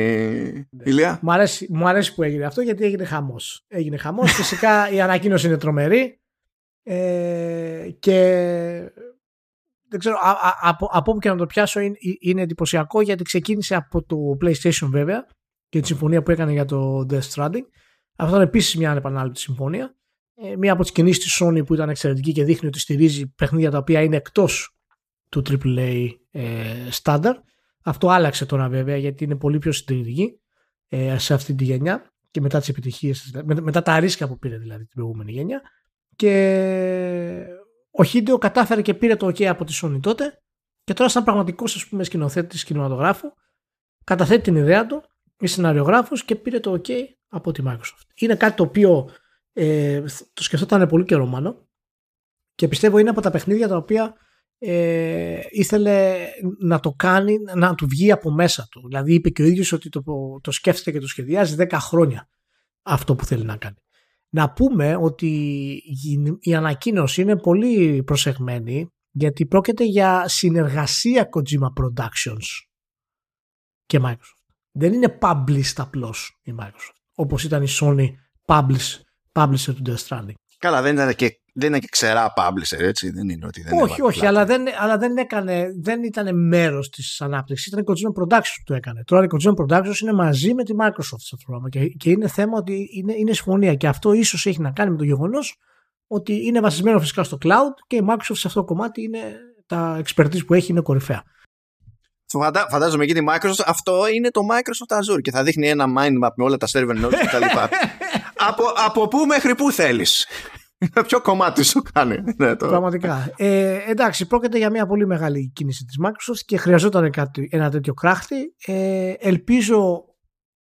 Ναι. Ηλία. Μου αρέσει, μου αρέσει που έγινε αυτό γιατί έγινε χαμός. Έγινε χαμός. Φυσικά η ανακοίνωση είναι τρομερή. Ε, και δεν ξέρω, α, α, από, από όπου και να το πιάσω είναι, είναι εντυπωσιακό γιατί ξεκίνησε από το PlayStation βέβαια και τη συμφωνία που έκανε για το Death Stranding. Αυτό είναι επίσης μια ανεπανάληπτη συμφωνία. Ε, μία από τις κινήσεις της Sony που ήταν εξαιρετική και δείχνει ότι στηρίζει παιχνίδια τα οποία είναι εκτός του AAA ε, standard. Αυτό άλλαξε τώρα βέβαια γιατί είναι πολύ πιο συντηρητική ε, σε αυτή τη γενιά και μετά τις επιτυχίες, με, μετά τα ρίσκα που πήρε δηλαδή την προηγούμενη γενιά και ο Χίντεο κατάφερε και πήρε το OK από τη Sony τότε και τώρα σαν πραγματικός ας πούμε σκηνοθέτης κινηματογράφου καταθέτει την ιδέα του η σεναριογράφος και πήρε το OK από τη Microsoft. Είναι κάτι το οποίο ε, το σκεφτόταν πολύ καιρό μάλλον και πιστεύω είναι από τα παιχνίδια τα οποία ε, ήθελε να το κάνει, να του βγει από μέσα του. Δηλαδή είπε και ο ίδιος ότι το, το σκέφτεται και το σχεδιάζει 10 χρόνια αυτό που θέλει να κάνει. Να πούμε ότι η ανακοίνωση είναι πολύ προσεγμένη γιατί πρόκειται για συνεργασία Kojima Productions και Microsoft. Δεν είναι published απλώς η Microsoft όπως ήταν η Sony publish, publisher του Death Stranding. Καλά, δεν ήταν και, δεν είναι και ξερά publisher, έτσι. Δεν είναι ότι δεν Όχι, όχι, αλλά δεν, αλλά δεν, έκανε, δεν ήταν μέρος της ανάπτυξης. Ήταν η Kojima Productions που το έκανε. Τώρα η Kojima Productions είναι μαζί με τη Microsoft σε αυτό το πρόγραμμα. Και, και είναι θέμα ότι είναι, είναι συμφωνία. Και αυτό ίσως έχει να κάνει με το γεγονός ότι είναι βασισμένο φυσικά στο cloud και η Microsoft σε αυτό το κομμάτι είναι τα expertise που έχει είναι κορυφαία. Φαντάζομαι εκεί τη Microsoft αυτό είναι το Microsoft Azure και θα δείχνει ένα mind map με όλα τα server nodes κτλ. από, από πού μέχρι πού θέλεις. Ποιο κομμάτι σου κάνει. Ναι, το... Πραγματικά. Ε, εντάξει, πρόκειται για μια πολύ μεγάλη κίνηση της Microsoft και χρειαζόταν κάτι, ένα τέτοιο κράχτη. Ε, ελπίζω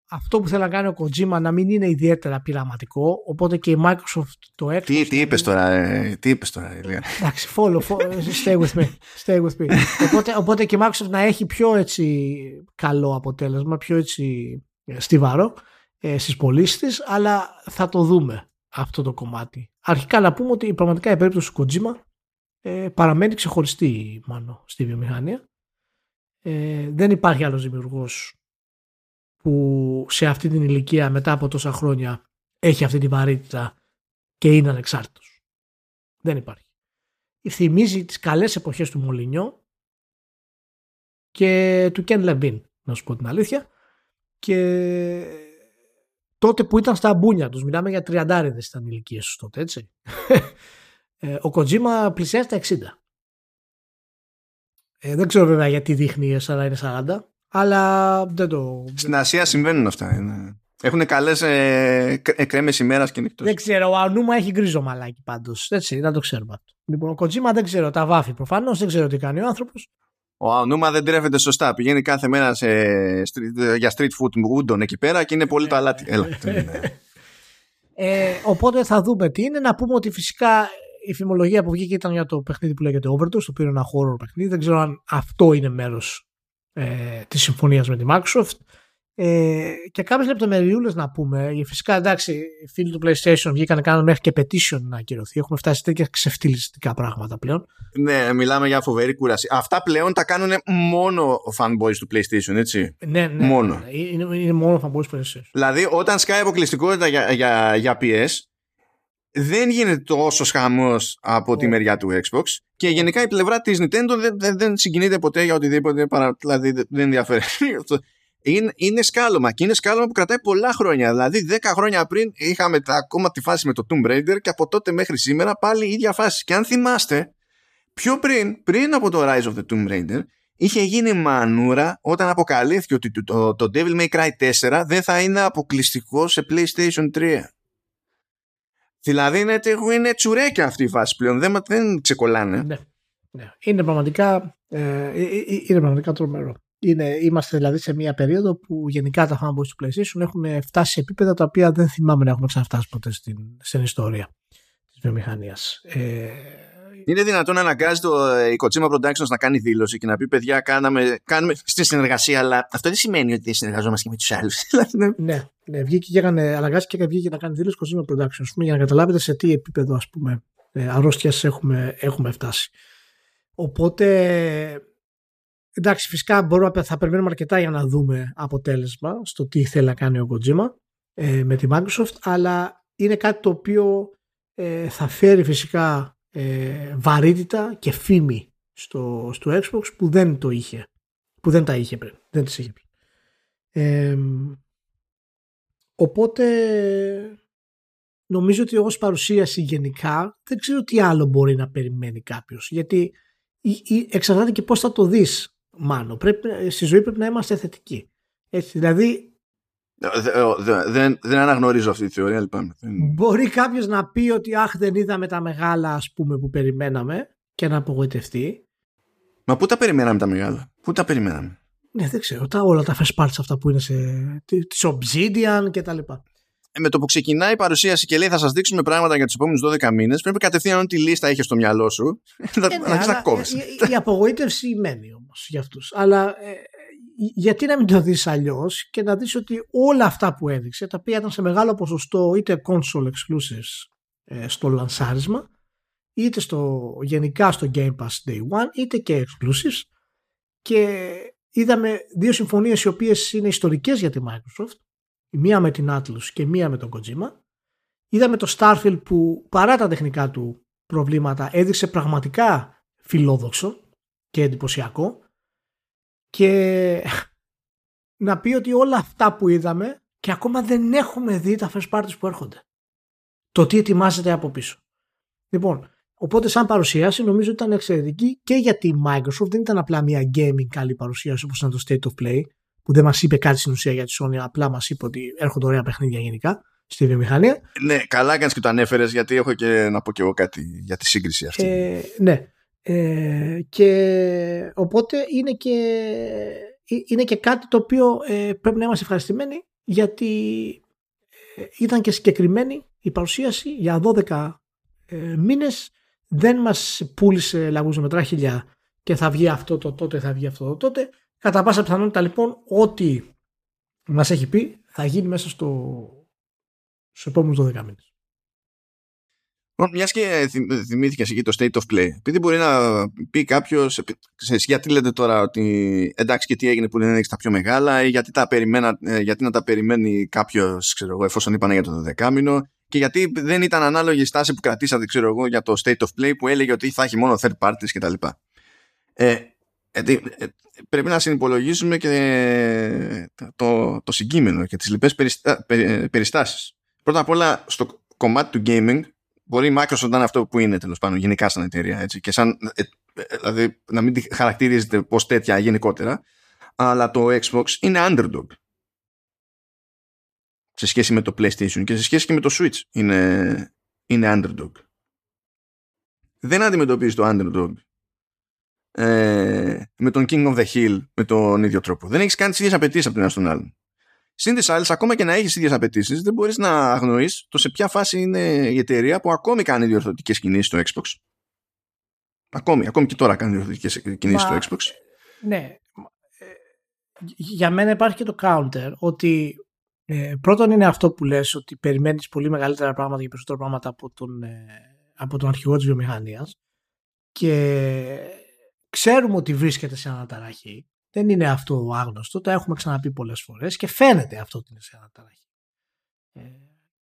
αυτό που θέλει να κάνει ο Kojima να μην είναι ιδιαίτερα πειραματικό, οπότε και η Microsoft το έκανε. Τι, τι είπες τώρα, ε, τι είπες τώρα, Εντάξει, follow, follow, stay with me, stay with me. οπότε, οπότε και η Microsoft να έχει πιο έτσι καλό αποτέλεσμα, πιο έτσι ε, στιβαρό ε, στις πωλήσεις της, αλλά θα το δούμε αυτό το κομμάτι. Αρχικά να πούμε ότι πραγματικά η περίπτωση του Kojima ε, παραμένει ξεχωριστή μάλλον στη βιομηχανία. Ε, δεν υπάρχει άλλος δημιουργός που σε αυτή την ηλικία μετά από τόσα χρόνια έχει αυτή τη βαρύτητα και είναι ανεξάρτητος. Δεν υπάρχει. Θυμίζει τις καλές εποχές του Μολυνιό και του Κεν Λεβίν, να σου πω την αλήθεια. Και τότε που ήταν στα μπούνια τους. Μιλάμε για τριαντάριδες ήταν ηλικίες τους τότε, έτσι. Ε, ο Κοτζίμα πλησιάζει τα 60. Ε, δεν ξέρω βέβαια γιατί δείχνει 40 είναι 40, αλλά δεν το... Στην Ασία συμβαίνουν αυτά. Είναι. Έχουν καλές ε, κρέμε ημέρας και νύχτα. Δεν ξέρω. Ο Ανούμα έχει γκρίζο μαλάκι πάντως. Έτσι, δεν το ξέρουμε αυτό. Λοιπόν, ο Κοτζίμα δεν ξέρω. Τα βάφει προφανώς. Δεν ξέρω τι κάνει ο άνθρωπος. Ο Ανούμα δεν τρέφεται σωστά. Πηγαίνει κάθε μέρα σε, για street food ούντον εκεί πέρα και είναι πολύ το αλάτι. Έλα, ε, οπότε θα δούμε τι είναι. Να πούμε ότι φυσικά η φημολογία που βγήκε ήταν για το παιχνίδι που λέγεται Overdose, το οποίο είναι ένα horror παιχνίδι. Δεν ξέρω αν αυτό είναι μέρος ε, της συμφωνίας με τη Microsoft. Ε, και κάποιες λεπτομεριούλες να πούμε. Φυσικά εντάξει, οι φίλοι του PlayStation βγήκαν κάνουν μέχρι και petition να ακυρωθεί. Έχουμε φτάσει σε τέτοια ξεφτυλιστικά πράγματα πλέον. Ναι, μιλάμε για φοβερή κούραση. Αυτά πλέον τα κάνουν μόνο fanboys του PlayStation, έτσι. Ναι, ναι. Μόνο. Ναι, είναι, είναι μόνο fanboys του PlayStation. Δηλαδή, όταν σκάει αποκλειστικότητα για, για, για PS, δεν γίνεται τόσο χαμός από τη μεριά του Xbox και γενικά η πλευρά της Nintendo δεν, δεν, δεν συγκινείται ποτέ για οτιδήποτε, παρα, δηλαδή δεν ενδιαφέρει. Είναι, είναι σκάλωμα και είναι σκάλωμα που κρατάει πολλά χρόνια. Δηλαδή 10 χρόνια πριν είχαμε τα, ακόμα τη φάση με το Tomb Raider και από τότε μέχρι σήμερα πάλι η ίδια φάση. Και αν θυμάστε, πιο πριν, πριν από το Rise of the Tomb Raider, είχε γίνει μανούρα όταν αποκαλύφθηκε ότι το, το, Devil May Cry 4 δεν θα είναι αποκλειστικό σε PlayStation 3. Δηλαδή είναι, είναι τσουρέκια αυτή η φάση πλέον, δεν, δεν ξεκολλάνε. Ναι. ναι. Είναι, πραγματικά, ε, ε, ε, είναι πραγματικά τρομερό. Είναι, είμαστε δηλαδή σε μια περίοδο που γενικά τα fanboys του PlayStation έχουν φτάσει σε επίπεδα τα οποία δεν θυμάμαι να έχουμε ξαναφτάσει ποτέ στην, στην ιστορία της βιομηχανίας. Ε, είναι δυνατόν να αναγκάζει το η Kojima Productions να κάνει δήλωση και να πει παιδιά κάναμε, κάνουμε στη συνεργασία αλλά αυτό δεν σημαίνει ότι συνεργαζόμαστε και με τους άλλους. ναι, ναι, βγήκε και έκανε, αναγκάστηκε και βγήκε να κάνει δήλωση Kojima Productions πούμε, για να καταλάβετε σε τι επίπεδο ας πούμε αρρώστιας έχουμε, έχουμε φτάσει. Οπότε εντάξει, φυσικά μπορούμε, θα περιμένουμε αρκετά για να δούμε αποτέλεσμα στο τι θέλει να κάνει ο Kojima ε, με τη Microsoft, αλλά είναι κάτι το οποίο ε, θα φέρει φυσικά ε, βαρύτητα και φήμη στο, στο Xbox που δεν το είχε, που δεν τα είχε πριν, δεν τις είχε πριν. Ε, οπότε νομίζω ότι ως παρουσίαση γενικά δεν ξέρω τι άλλο μπορεί να περιμένει κάποιος γιατί εξαρτάται και πώς θα το δεις μάνο. Πρέπει, στη ζωή πρέπει να είμαστε θετικοί. Έτσι, δηλαδή. Δεν, δεν αναγνωρίζω αυτή τη θεωρία, λυπάμαι. Μπορεί κάποιος να πει ότι αχ, δεν είδαμε τα μεγάλα ας πούμε που περιμέναμε και να απογοητευτεί. Μα πού τα περιμέναμε τα μεγάλα, πού τα περιμέναμε; Ναι, δεν ξέρω. Τα, όλα τα first parts αυτά που είναι σε. τη Obsidian και τα λοιπά. Ε, με το που ξεκινάει η παρουσίαση και λέει θα σας δείξουμε πράγματα για τους επόμενους 12 μήνες, πρέπει κατευθείαν ό,τι λίστα έχεις στο μυαλό σου να, ε, ναι, να κόβει. Η, η, απογοήτευση μένει όμω για αυτούς. Αλλά ε, γιατί να μην το δεις αλλιώς και να δεις ότι όλα αυτά που έδειξε, τα οποία ήταν σε μεγάλο ποσοστό είτε console exclusives ε, στο λανσάρισμα, είτε στο, γενικά στο Game Pass Day One, είτε και exclusives. Και είδαμε δύο συμφωνίες οι οποίες είναι ιστορικές για τη Microsoft η μία με την Atlas και μία με τον Kojima. Είδαμε το Starfield που παρά τα τεχνικά του προβλήματα έδειξε πραγματικά φιλόδοξο και εντυπωσιακό και να πει ότι όλα αυτά που είδαμε και ακόμα δεν έχουμε δει τα first parties που έρχονται. Το τι ετοιμάζεται από πίσω. Λοιπόν, οπότε σαν παρουσίαση νομίζω ότι ήταν εξαιρετική και γιατί η Microsoft δεν ήταν απλά μια gaming καλή παρουσίαση όπως ήταν το State of Play που δεν μας είπε κάτι στην ουσία για τη Sony, απλά μας είπε ότι έρχονται ωραία παιχνίδια γενικά στη βιομηχανία. Ναι, καλά κάνεις και το ανέφερες, γιατί έχω και να πω και εγώ κάτι για τη σύγκριση αυτή. Ε, ναι. Ε, και οπότε είναι και, ε, είναι και κάτι το οποίο ε, πρέπει να είμαστε ευχαριστημένοι γιατί ε, ήταν και συγκεκριμένη η παρουσίαση για 12 ε, μήνες δεν μας πούλησε λαγούς με τράχυλια και θα βγει αυτό το τότε, θα βγει αυτό το τότε Κατά πάσα πιθανότητα λοιπόν ό,τι μας έχει πει θα γίνει μέσα στο, στους επόμενους 12 μήνες. Μιας και θυμήθηκες εκεί το state of play, επειδή μπορεί να πει κάποιος, γιατί λέτε τώρα ότι εντάξει και τι έγινε που δεν έχεις τα πιο μεγάλα, ή γιατί, τα περιμένα, ε, γιατί να τα περιμένει κάποιος, ξέρω εγώ, εφόσον είπανε για το δεκάμινο, και γιατί δεν ήταν ανάλογη η στάση που κρατήσατε, ξέρω εγώ, για το state of play που έλεγε ότι θα έχει μόνο third parties κτλ. Ε, ε, πρέπει να συνυπολογίσουμε και το, το συγκείμενο και τις λοιπές περιστα, περιστάσεις. Πρώτα απ' όλα στο κομμάτι του gaming μπορεί η Microsoft να είναι αυτό που είναι τέλος πάντων γενικά σαν εταιρεία έτσι, και σαν, ε, ε, δηλαδή να μην χαρακτηρίζεται πως τέτοια γενικότερα αλλά το Xbox είναι underdog σε σχέση με το PlayStation και σε σχέση και με το Switch είναι, είναι underdog. Δεν αντιμετωπίζει το underdog ε, με τον King of the Hill με τον ίδιο τρόπο. Δεν έχεις κάνει τις ίδιες απαιτήσεις από τον ένα στον άλλον. Συν τι άλλε, ακόμα και να έχεις ίδιες απαιτήσεις, δεν μπορείς να αγνοείς το σε ποια φάση είναι η εταιρεία που ακόμη κάνει διορθωτικές κινήσεις στο Xbox. Ακόμη, ακόμη και τώρα κάνει διορθωτικές κινήσεις στο Xbox. Ναι. Ε, για μένα υπάρχει και το counter ότι ε, πρώτον είναι αυτό που λες ότι περιμένεις πολύ μεγαλύτερα πράγματα και περισσότερα πράγματα από τον, ε, από τον αρχηγό της βιομηχανίας και ξέρουμε ότι βρίσκεται σε αναταραχή. Δεν είναι αυτό άγνωστο, το έχουμε ξαναπεί πολλές φορές και φαίνεται αυτό ότι είναι σε αναταραχή. Ε,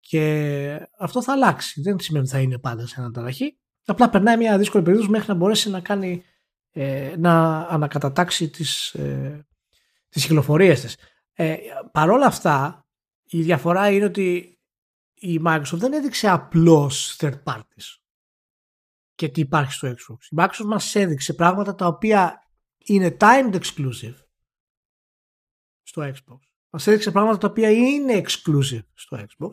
και αυτό θα αλλάξει. Δεν σημαίνει ότι θα είναι πάντα σε αναταραχή. Απλά περνάει μια δύσκολη περίοδος μέχρι να μπορέσει να κάνει ε, να ανακατατάξει τις, ε, τις κυκλοφορίες της. Ε, Παρ' όλα αυτά, η διαφορά είναι ότι η Microsoft δεν έδειξε απλώς third parties και τι υπάρχει στο Xbox. Η Microsoft μας έδειξε πράγματα τα οποία είναι timed exclusive στο Xbox. Μας έδειξε πράγματα τα οποία είναι exclusive στο Xbox.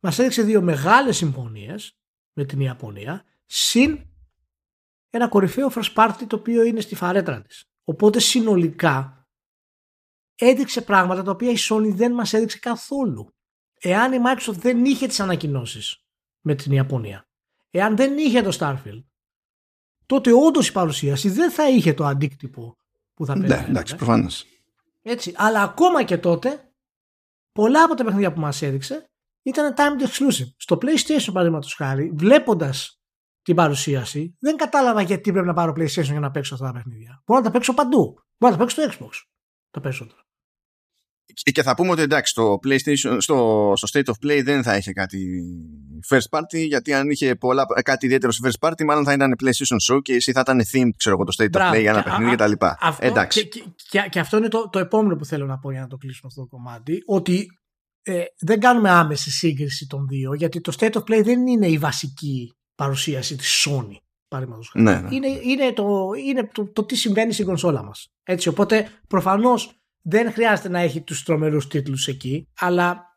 Μας έδειξε δύο μεγάλες συμφωνίες με την Ιαπωνία συν ένα κορυφαίο first party το οποίο είναι στη φαρέτρα της. Οπότε συνολικά έδειξε πράγματα τα οποία η Sony δεν μας έδειξε καθόλου. Εάν η Microsoft δεν είχε τις ανακοινώσεις με την Ιαπωνία, εάν δεν είχε το Starfield, τότε όντως η παρουσίαση δεν θα είχε το αντίκτυπο που θα παίρνει. Ναι, εντάξει, προφανώς. Έτσι. Αλλά ακόμα και τότε, πολλά από τα παιχνίδια που μας έδειξε ήταν timed exclusive. Στο PlayStation, παραδείγματος χάρη, βλέποντας την παρουσίαση, δεν κατάλαβα γιατί πρέπει να πάρω PlayStation για να παίξω αυτά τα παιχνίδια. Μπορώ να τα παίξω παντού. Μπορώ να τα παίξω στο Xbox. Τα περισσότερα. Και θα πούμε ότι εντάξει, στο, PlayStation, στο, στο State of Play δεν θα είχε κάτι first party, γιατί αν είχε πολλά, κάτι ιδιαίτερο στο first party, μάλλον θα ήταν PlayStation Showcase ή θα ήταν themed, ξέρω εγώ, το State of Play για ένα παιχνίδι κτλ. Εντάξει. Και, και, και, αυτό είναι το, το επόμενο που θέλω να πω για να το κλείσουμε αυτό το κομμάτι, ότι ε, δεν κάνουμε άμεση σύγκριση των δύο, γιατί το State of Play δεν είναι η βασική παρουσίαση της Sony. Ναι, ναι. Είναι, είναι, το, είναι το, το, τι συμβαίνει στην κονσόλα μας. Έτσι, οπότε προφανώς δεν χρειάζεται να έχει τους τρομερούς τίτλους εκεί, αλλά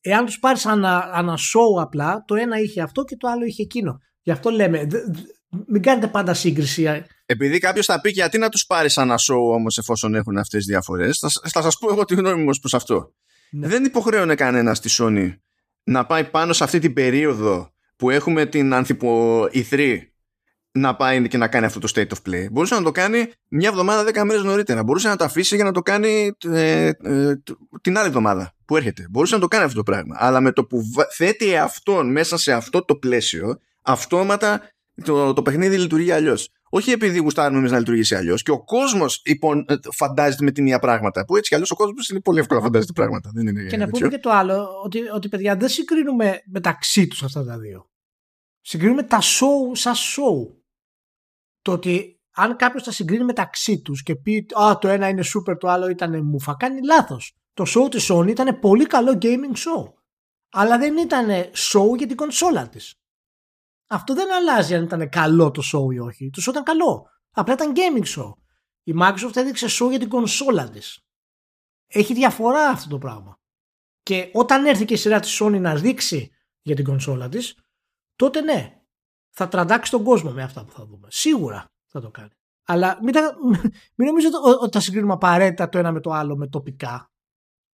εάν τους πάρεις ανα, ανα show απλά, το ένα είχε αυτό και το άλλο είχε εκείνο. Γι' αυτό λέμε, μην κάνετε πάντα σύγκριση. Επειδή κάποιος θα πει γιατί να τους πάρεις ένα show όμως εφόσον έχουν αυτές τις διαφορές, θα, θα σας πω εγώ τη γνώμη μου προς αυτό. Ναι. Δεν υποχρέωνε κανένας στη Sony να πάει πάνω σε αυτή την περίοδο που έχουμε την ανθυπο να πάει και να κάνει αυτό το state of play. Μπορούσε να το κάνει μια εβδομάδα, δέκα μέρες νωρίτερα. Μπορούσε να το αφήσει για να το κάνει ε, ε, την άλλη εβδομάδα που έρχεται. Μπορούσε να το κάνει αυτό το πράγμα. Αλλά με το που θέτει αυτόν μέσα σε αυτό το πλαίσιο, αυτόματα το, το παιχνίδι λειτουργεί αλλιώς. Όχι επειδή γουστάρουμε εμείς να λειτουργήσει αλλιώς. Και ο κόσμος ε, φαντάζεται με την ίδια πράγματα. Που έτσι κι αλλιώς ο κόσμος είναι πολύ εύκολο να φαντάζεται πράγματα. Δεν είναι και να πούμε και το άλλο, ότι, ότι παιδιά δεν συγκρίνουμε μεταξύ τους αυτά τα δύο. Συγκρίνουμε τα show σαν show το ότι αν κάποιος τα συγκρίνει μεταξύ τους και πει Α, το ένα είναι super, το άλλο ήταν μουφα, κάνει λάθος. Το show της Sony ήταν πολύ καλό gaming show. Αλλά δεν ήταν show για την κονσόλα της. Αυτό δεν αλλάζει αν ήταν καλό το show ή όχι. Το show ήταν καλό. Απλά ήταν gaming show. Η Microsoft έδειξε show για την κονσόλα της. Έχει διαφορά αυτό το πράγμα. Και όταν έρθει και η σειρά της Sony να δείξει για την κονσόλα της, τότε ναι, θα τραντάξει τον κόσμο με αυτά που θα δούμε. Σίγουρα θα το κάνει. Αλλά μην, τα, μην νομίζετε ότι θα συγκρίνουμε απαραίτητα το ένα με το άλλο με τοπικά.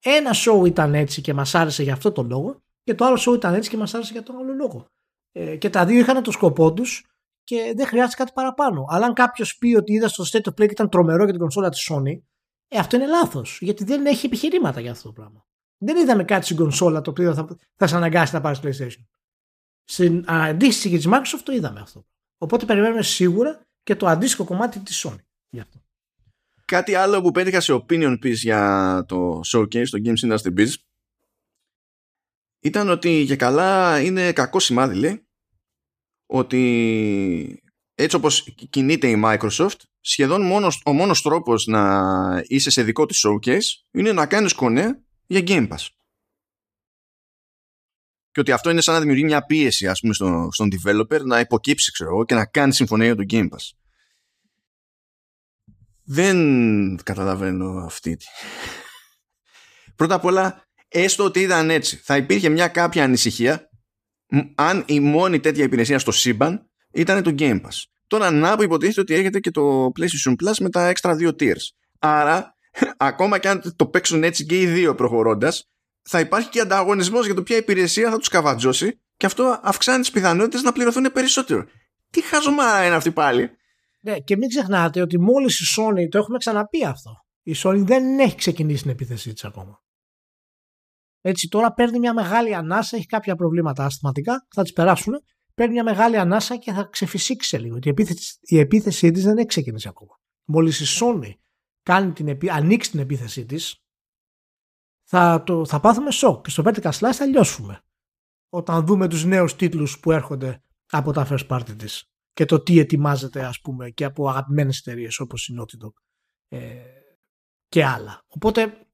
Ένα show ήταν έτσι και μας άρεσε για αυτό τον λόγο και το άλλο show ήταν έτσι και μας άρεσε για τον άλλο λόγο. Ε, και τα δύο είχαν το σκοπό τους και δεν χρειάζεται κάτι παραπάνω. Αλλά αν κάποιος πει ότι είδα στο State of Play και ήταν τρομερό για την κονσόλα της Sony, ε, αυτό είναι λάθος. Γιατί δεν έχει επιχειρήματα για αυτό το πράγμα. Δεν είδαμε κάτι στην κονσόλα το οποίο θα, θα σε αναγκάσει να πάρεις PlayStation. Στην αντίστοιχη της Microsoft το είδαμε αυτό. Οπότε περιμένουμε σίγουρα και το αντίστοιχο κομμάτι της Sony. Γι αυτό. Κάτι άλλο που πέτυχα σε opinion piece για το showcase, το Games Industry Biz, ήταν ότι για καλά είναι κακό σημάδι, λέει, ότι έτσι όπως κινείται η Microsoft, σχεδόν μόνος, ο μόνος τρόπος να είσαι σε δικό της showcase είναι να κάνεις κονέ για Game Pass και ότι αυτό είναι σαν να δημιουργεί μια πίεση ας πούμε στο, στον developer να υποκύψει ξέρω και να κάνει συμφωνία για το Game Pass. Δεν καταλαβαίνω αυτή. Πρώτα απ' όλα, έστω ότι ήταν έτσι, θα υπήρχε μια κάποια ανησυχία αν η μόνη τέτοια υπηρεσία στο σύμπαν ήταν το Game Pass. Τώρα να που υποτίθεται ότι έρχεται και το PlayStation Plus με τα extra δύο tiers. Άρα ακόμα και αν το παίξουν έτσι και οι δύο προχωρώντας, θα υπάρχει και ανταγωνισμός για το ποια υπηρεσία θα τους καβατζώσει και αυτό αυξάνει τις πιθανότητες να πληρωθούν περισσότερο. Τι χαζομάρα είναι αυτή πάλι. Ναι, και μην ξεχνάτε ότι μόλις η Sony, το έχουμε ξαναπεί αυτό, η Sony δεν έχει ξεκινήσει την επίθεσή της ακόμα. Έτσι, τώρα παίρνει μια μεγάλη ανάσα, έχει κάποια προβλήματα αστηματικά, θα τις περάσουν. Παίρνει μια μεγάλη ανάσα και θα ξεφυσίξει λίγο. Η επίθεση, η επίθεσή της δεν έχει ξεκινήσει ακόμα. Μόλις η Sony κάνει την ανοίξει την επίθεσή της, θα, το, θα πάθουμε σοκ και στο Vertical Slice θα λιώσουμε. Όταν δούμε τους νέους τίτλους που έρχονται από τα first party της και το τι ετοιμάζεται ας πούμε και από αγαπημένες εταιρείες όπως η Naughty Dog ε, και άλλα. Οπότε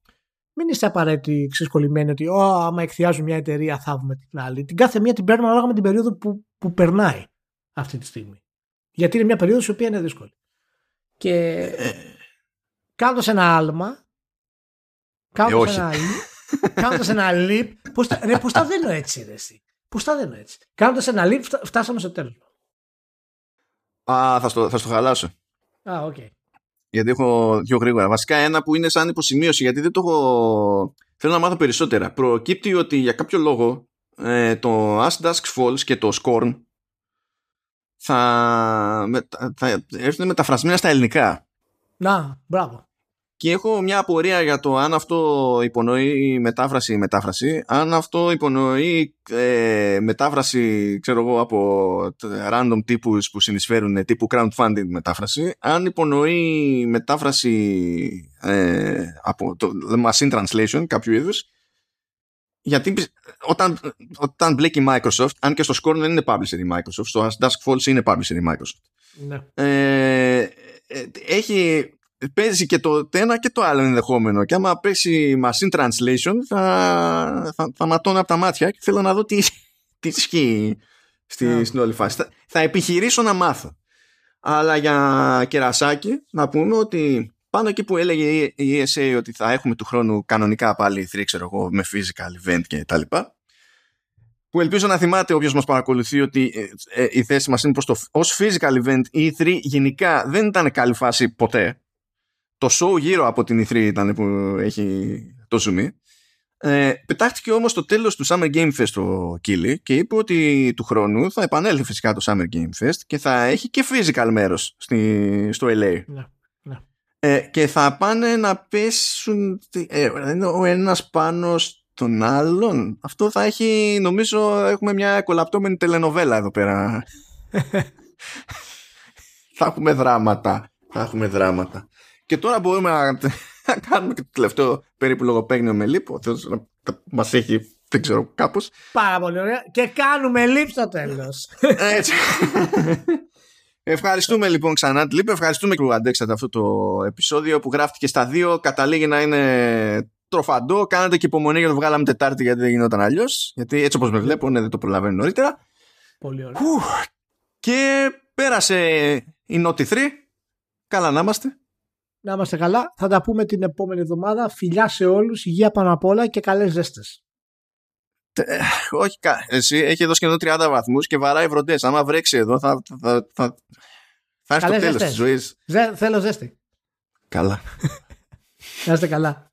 μην είστε απαραίτητοι ξεσκολλημένοι ότι oh, άμα εκθιάζουν μια εταιρεία θα βγούμε την άλλη. Την κάθε μία την παίρνουμε ανάλογα με την περίοδο που, που περνάει αυτή τη στιγμή. Γιατί είναι μια περίοδος η οποία είναι δύσκολη. Και ε, κάνοντας ένα άλμα, κάνοντας ε, ένα, κάνοντας ένα leap, πώς τα, ρε, πώς τα δίνω έτσι ρε εσύ. Πώς τα δίνω έτσι. Κάνοντας ένα leap φτάσαμε στο τέλος. Α, θα στο, θα στο χαλάσω. Α, OK. Okay. Γιατί έχω πιο γρήγορα. Βασικά ένα που είναι σαν υποσημείωση, γιατί δεν το έχω... Θέλω να μάθω περισσότερα. Προκύπτει ότι για κάποιο λόγο ε, το As Dusk Falls και το Scorn θα, θα έρθουν μεταφρασμένα στα ελληνικά. Να, μπράβο. Και έχω μια απορία για το αν αυτό υπονοεί μετάφραση ή μετάφραση, αν αυτό υπονοεί ε, μετάφραση, ξέρω εγώ, από random τύπους που συνεισφέρουν τύπου crowdfunding μετάφραση, αν υπονοεί μετάφραση ε, από το machine translation κάποιου είδους, γιατί όταν, όταν μπλέκει η Microsoft, αν και στο Scorn δεν είναι publisher η Microsoft, στο Dusk Falls είναι publisher η Microsoft. Ναι. Ε, ε έχει παίζει και το ένα και το άλλο ενδεχόμενο και άμα πέσει machine translation θα, θα, θα ματώνω από τα μάτια και θέλω να δω τι, τι ισχύει στη, yeah. στην όλη φάση. Θα, θα επιχειρήσω να μάθω. Αλλά για κερασάκι να πούμε ότι πάνω εκεί που έλεγε η ESA ότι θα έχουμε του χρόνου κανονικά πάλι 3 ξέρω εγώ με physical event και τα λοιπά που ελπίζω να θυμάται όποιος μας παρακολουθεί ότι ε, ε, η θέση μας είναι προς το ως physical event η E3 γενικά δεν ήταν καλή φάση ποτέ το show γύρω από την E3 ήταν που έχει το zoom ε, πετάχτηκε όμως το τέλος του Summer Game Fest το Kili και είπε ότι του χρόνου θα επανέλθει φυσικά το Summer Game Fest και θα έχει και physical μέρος στη, στο LA. Ναι, ναι. Ε, και θα πάνε να πέσουν ε, ο ένας πάνω στον άλλον. Αυτό θα έχει, νομίζω, έχουμε μια κολαπτώμενη τελενοβέλα εδώ πέρα. θα έχουμε δράματα. Θα έχουμε δράματα. Και τώρα μπορούμε να, κάνουμε και το τελευταίο περίπου λογοπαίγνιο με λίπο. να μας έχει, δεν ξέρω, κάπως. Πάρα πολύ ωραία. Και κάνουμε λίπ στο τέλος. Έτσι. Ευχαριστούμε λοιπόν ξανά τη Λίπ. Ευχαριστούμε που αντέξατε αυτό το επεισόδιο που γράφτηκε στα δύο. Καταλήγει να είναι τροφαντό. Κάνατε και υπομονή για το βγάλαμε Τετάρτη γιατί δεν γινόταν αλλιώς. Γιατί έτσι όπως με βλέπω, ναι, δεν το προλαβαίνω νωρίτερα. Πολύ ωραία. Και πέρασε η Νότι 3. Καλά να είμαστε. Να είμαστε καλά. Θα τα πούμε την επόμενη εβδομάδα. Φιλιά σε όλους, υγεία πάνω απ' όλα και καλές ζέστες. Ε, όχι, εσύ έχει εδώ σχεδόν 30 βαθμούς και βαράει βροντές. Άμα βρέξει εδώ θα, θα, θα, θα έρθει το τέλος της ζωής. Ζε, θέλω ζέστη. Καλά. Να είστε καλά.